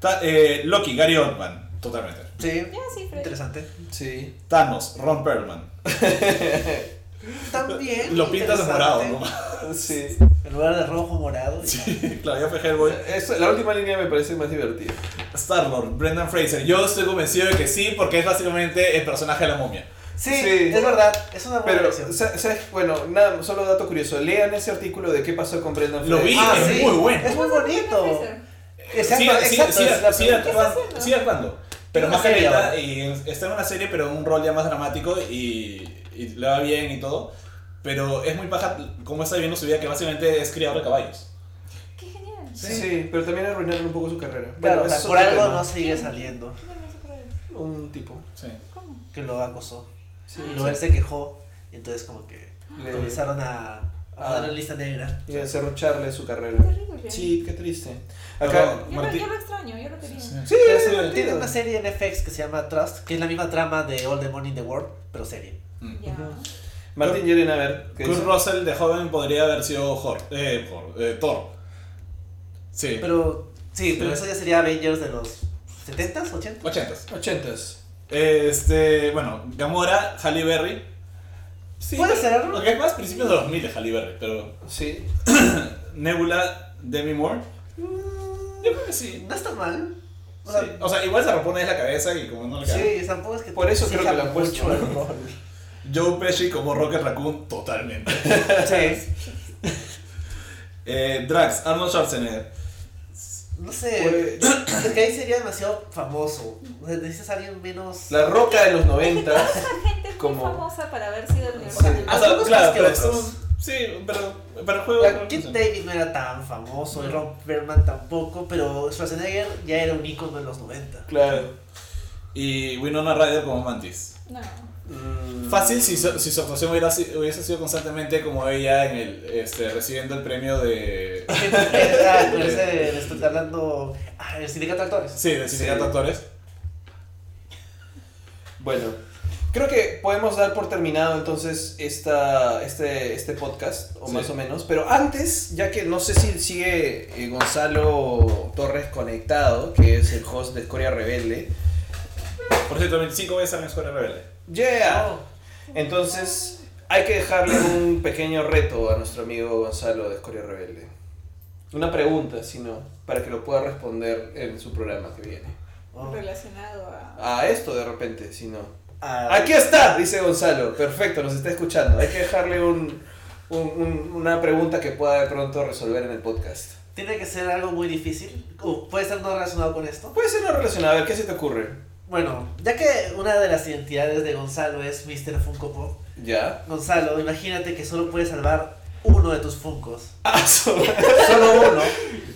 Ta- eh, Loki, Gary Oldman. Totalmente. Sí, Ya, sí, Freddy. interesante. Sí. Thanos, Ron Perlman. También. Lo pintas de morado, interesante. ¿no? Sí. En lugar de rojo, morado. Sí, claro, ya fue Hellboy. Eso- la última línea me parece más divertida. Star-Lord, Brendan Fraser. Yo estoy convencido de que sí, porque es básicamente el personaje de la momia. Sí, Sí. es verdad. Es una buena Pero. Bueno, nada, solo dato curioso. Lean ese artículo de qué pasó con Brendan Lo Fraser. vi, Ah, es sí. muy bueno. Es muy bonito. Exacto, es pregunta. actuando. Pero más careta ahora. y está en una serie, pero en un rol ya más dramático y, y le va bien y todo. Pero es muy paja cómo está viviendo su vida, que básicamente es criador de caballos. Qué genial. Sí. pero también arruinaron un poco su carrera. Claro, o ese sea, por algo tema. no sigue saliendo. Un tipo. Sí. ¿Cómo? Que lo acosó. Sí, Y luego él se quejó. Y entonces, como que Le- comenzaron a, a Ah. ponerle lista negra. Y a cerrucharle su carrera. Terrible. Sí, qué triste. Acá. Yo, lo, yo lo extraño, yo lo quería. Sí. Sí, Pero es sí, divertido. tiene una serie en FX que se llama Trust, que es la misma trama de All the Money in the World, pero serie. Mm. Ya. Martín Yeren, a ver. ¿qué Kurt dice? Russell de joven podría haber sido Hor- eh, Hor- eh, Thor. Sí. Pero, sí, pero eso ya sería Avengers de los 70s, 80s. 80s. Ochentas. Este, bueno, Gamora, Halle Berry. Sí, Puede pero- ser. Lo que es más principios de 2000 de Halle Berry, pero Sí. Nebula, Demi Moore. Yo creo que sí. No está mal. O sea, Sí. O sea, igual se repone la cabeza y como no le queda. Sí, tampoco es que Por eso creo que lo han puesto. Joe Pesci como Rocket Raccoon, totalmente. Sí. Eh, Drax, Arnold Schwarzenegger. No sé, es que ahí sería demasiado famoso. Necesitas a alguien menos. La roca de los 90. Esa gente es Como- muy famosa para haber sido el Sí. universo. O sea, claro, más que pero otros. Sí, pero, pero el juego. La Kid David no era tan famoso, y Ron Perlman tampoco, pero Schwarzenegger ya era un ícono en los 90. Claro. Y Winona Ryder como Mantis. No. Mm, Fácil si, si su actuación hubiera, hubiese sido constantemente como ella en el, este, recibiendo el premio de. Ah, hablando. Ah, el sindicato de actores. Sí, de sindicato de actores. Bueno, creo que podemos dar por terminado entonces esta, este, este podcast, o Sí. más o menos. Pero antes, ya que no sé si sigue eh, Gonzalo Torres conectado, que es el host de Escoria Rebelde. Por cierto, 25 veces en la Escuela Rebelde. ¡Yeah! Oh, Entonces, hay que dejarle un pequeño reto a nuestro amigo Gonzalo de Escoria Rebelde. Una pregunta, si no, para que lo pueda responder en su programa que viene. oh. Relacionado a. A esto de repente, si no. Ah, Aquí está, dice Gonzalo. Perfecto, nos está escuchando. Hay que dejarle un, un- un- una pregunta que pueda de pronto resolver en el podcast. Tiene que ser algo muy difícil. o puede ser no relacionado con esto. Puede ser no relacionado. A ver, ¿qué se te ocurre? Bueno, ya que una de las identidades de Gonzalo es Mr. Funko Pop, ¿Ya? Gonzalo, imagínate que solo puedes salvar uno de tus Funkos. Ah, so- Solo uno.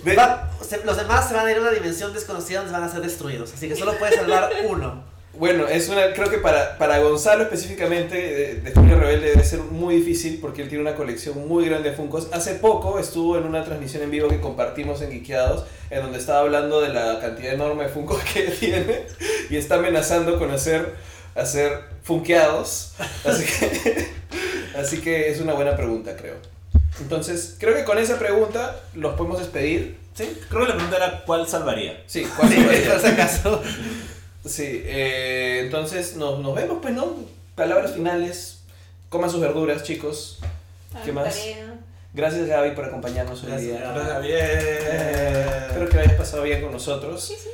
Va- se- los demás se van a ir a una dimensión desconocida donde van a ser destruidos. Así que solo puedes salvar uno. Bueno, es una, creo que para, para Gonzalo específicamente, de, de Rebelde debe ser muy difícil porque él tiene una colección muy grande de Funkos. Hace poco estuvo en una transmisión en vivo que compartimos en Geekeados, en donde estaba hablando de la cantidad enorme de Funkos que tiene y está amenazando con hacer, hacer funkeados. Así que, así que es una buena pregunta, creo. Entonces, creo que con esa pregunta los podemos despedir. ¿Sí? Creo que la pregunta era: ¿cuál salvaría? Sí, ¿cuál si acaso. Sí, eh, entonces nos, nos vemos, pues, ¿no? Palabras finales. Coman sus verduras, chicos. a ¿Qué más? tarea. Gracias, Gaby, por acompañarnos hoy Gracias, día. Gaby. Gracias, Eh, espero que la hayas pasado bien con nosotros. Sí, sí.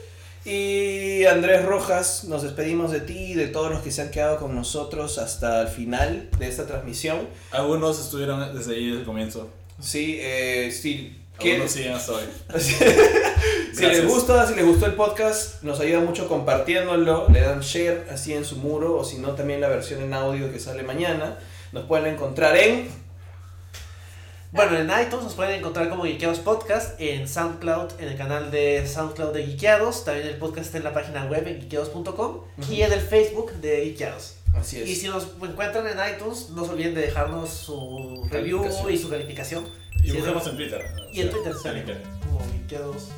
Y Andrés Rojas, nos despedimos de ti y de todos los que se han quedado con nosotros hasta el final de esta transmisión. Algunos estuvieron desde ahí, desde el comienzo. Sí, eh, sí. ¿Qué- Algunos siguen hasta hoy. si les gusta, si les gustó el podcast, nos ayuda mucho compartiéndolo, le dan share así en su muro o si no también la versión en audio que sale mañana. Nos pueden encontrar en Bueno, en iTunes nos pueden encontrar como Geekeados Podcast, en SoundCloud, en el canal de SoundCloud de Geekeados, también el podcast está en la página web en geekeados.com y en el Facebook de Geekeados. Así es. Y si nos encuentran en iTunes, no se olviden de dejarnos su review y su calificación. Y Sí, buscamos es- en Twitter. Y en Twitter Sí, también. Twitter. Como Geekeados,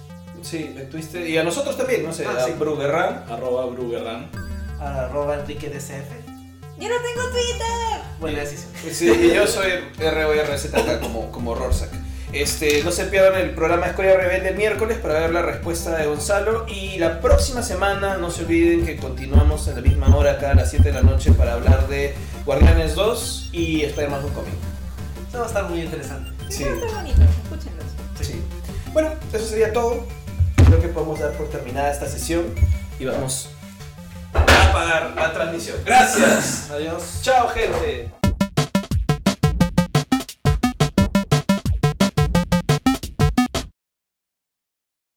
Sí, en Twitter. Y a nosotros también, no sé, Ah, a sí. Brugerran. Arroba Brugerran. arroba Enrique DCF. Yo no tengo Twitter. Buena decisión. Sí, y yo soy RORZK como, como Rorsak. Este, no se pierdan el programa Escoria Rebelde el miércoles para ver la respuesta de Gonzalo. Y la próxima semana, no se olviden que continuamos en la misma hora, acá a las 7 de la noche, para hablar de Guardianes 2 y Spider-Man Homecoming. Eso va a estar muy interesante. Sí, Está bonito, escúchenlos. sí. Bueno, eso sería todo. Creo que podemos dar por terminada esta sesión y vamos a apagar la transmisión. Gracias. Adiós. Chao, gente.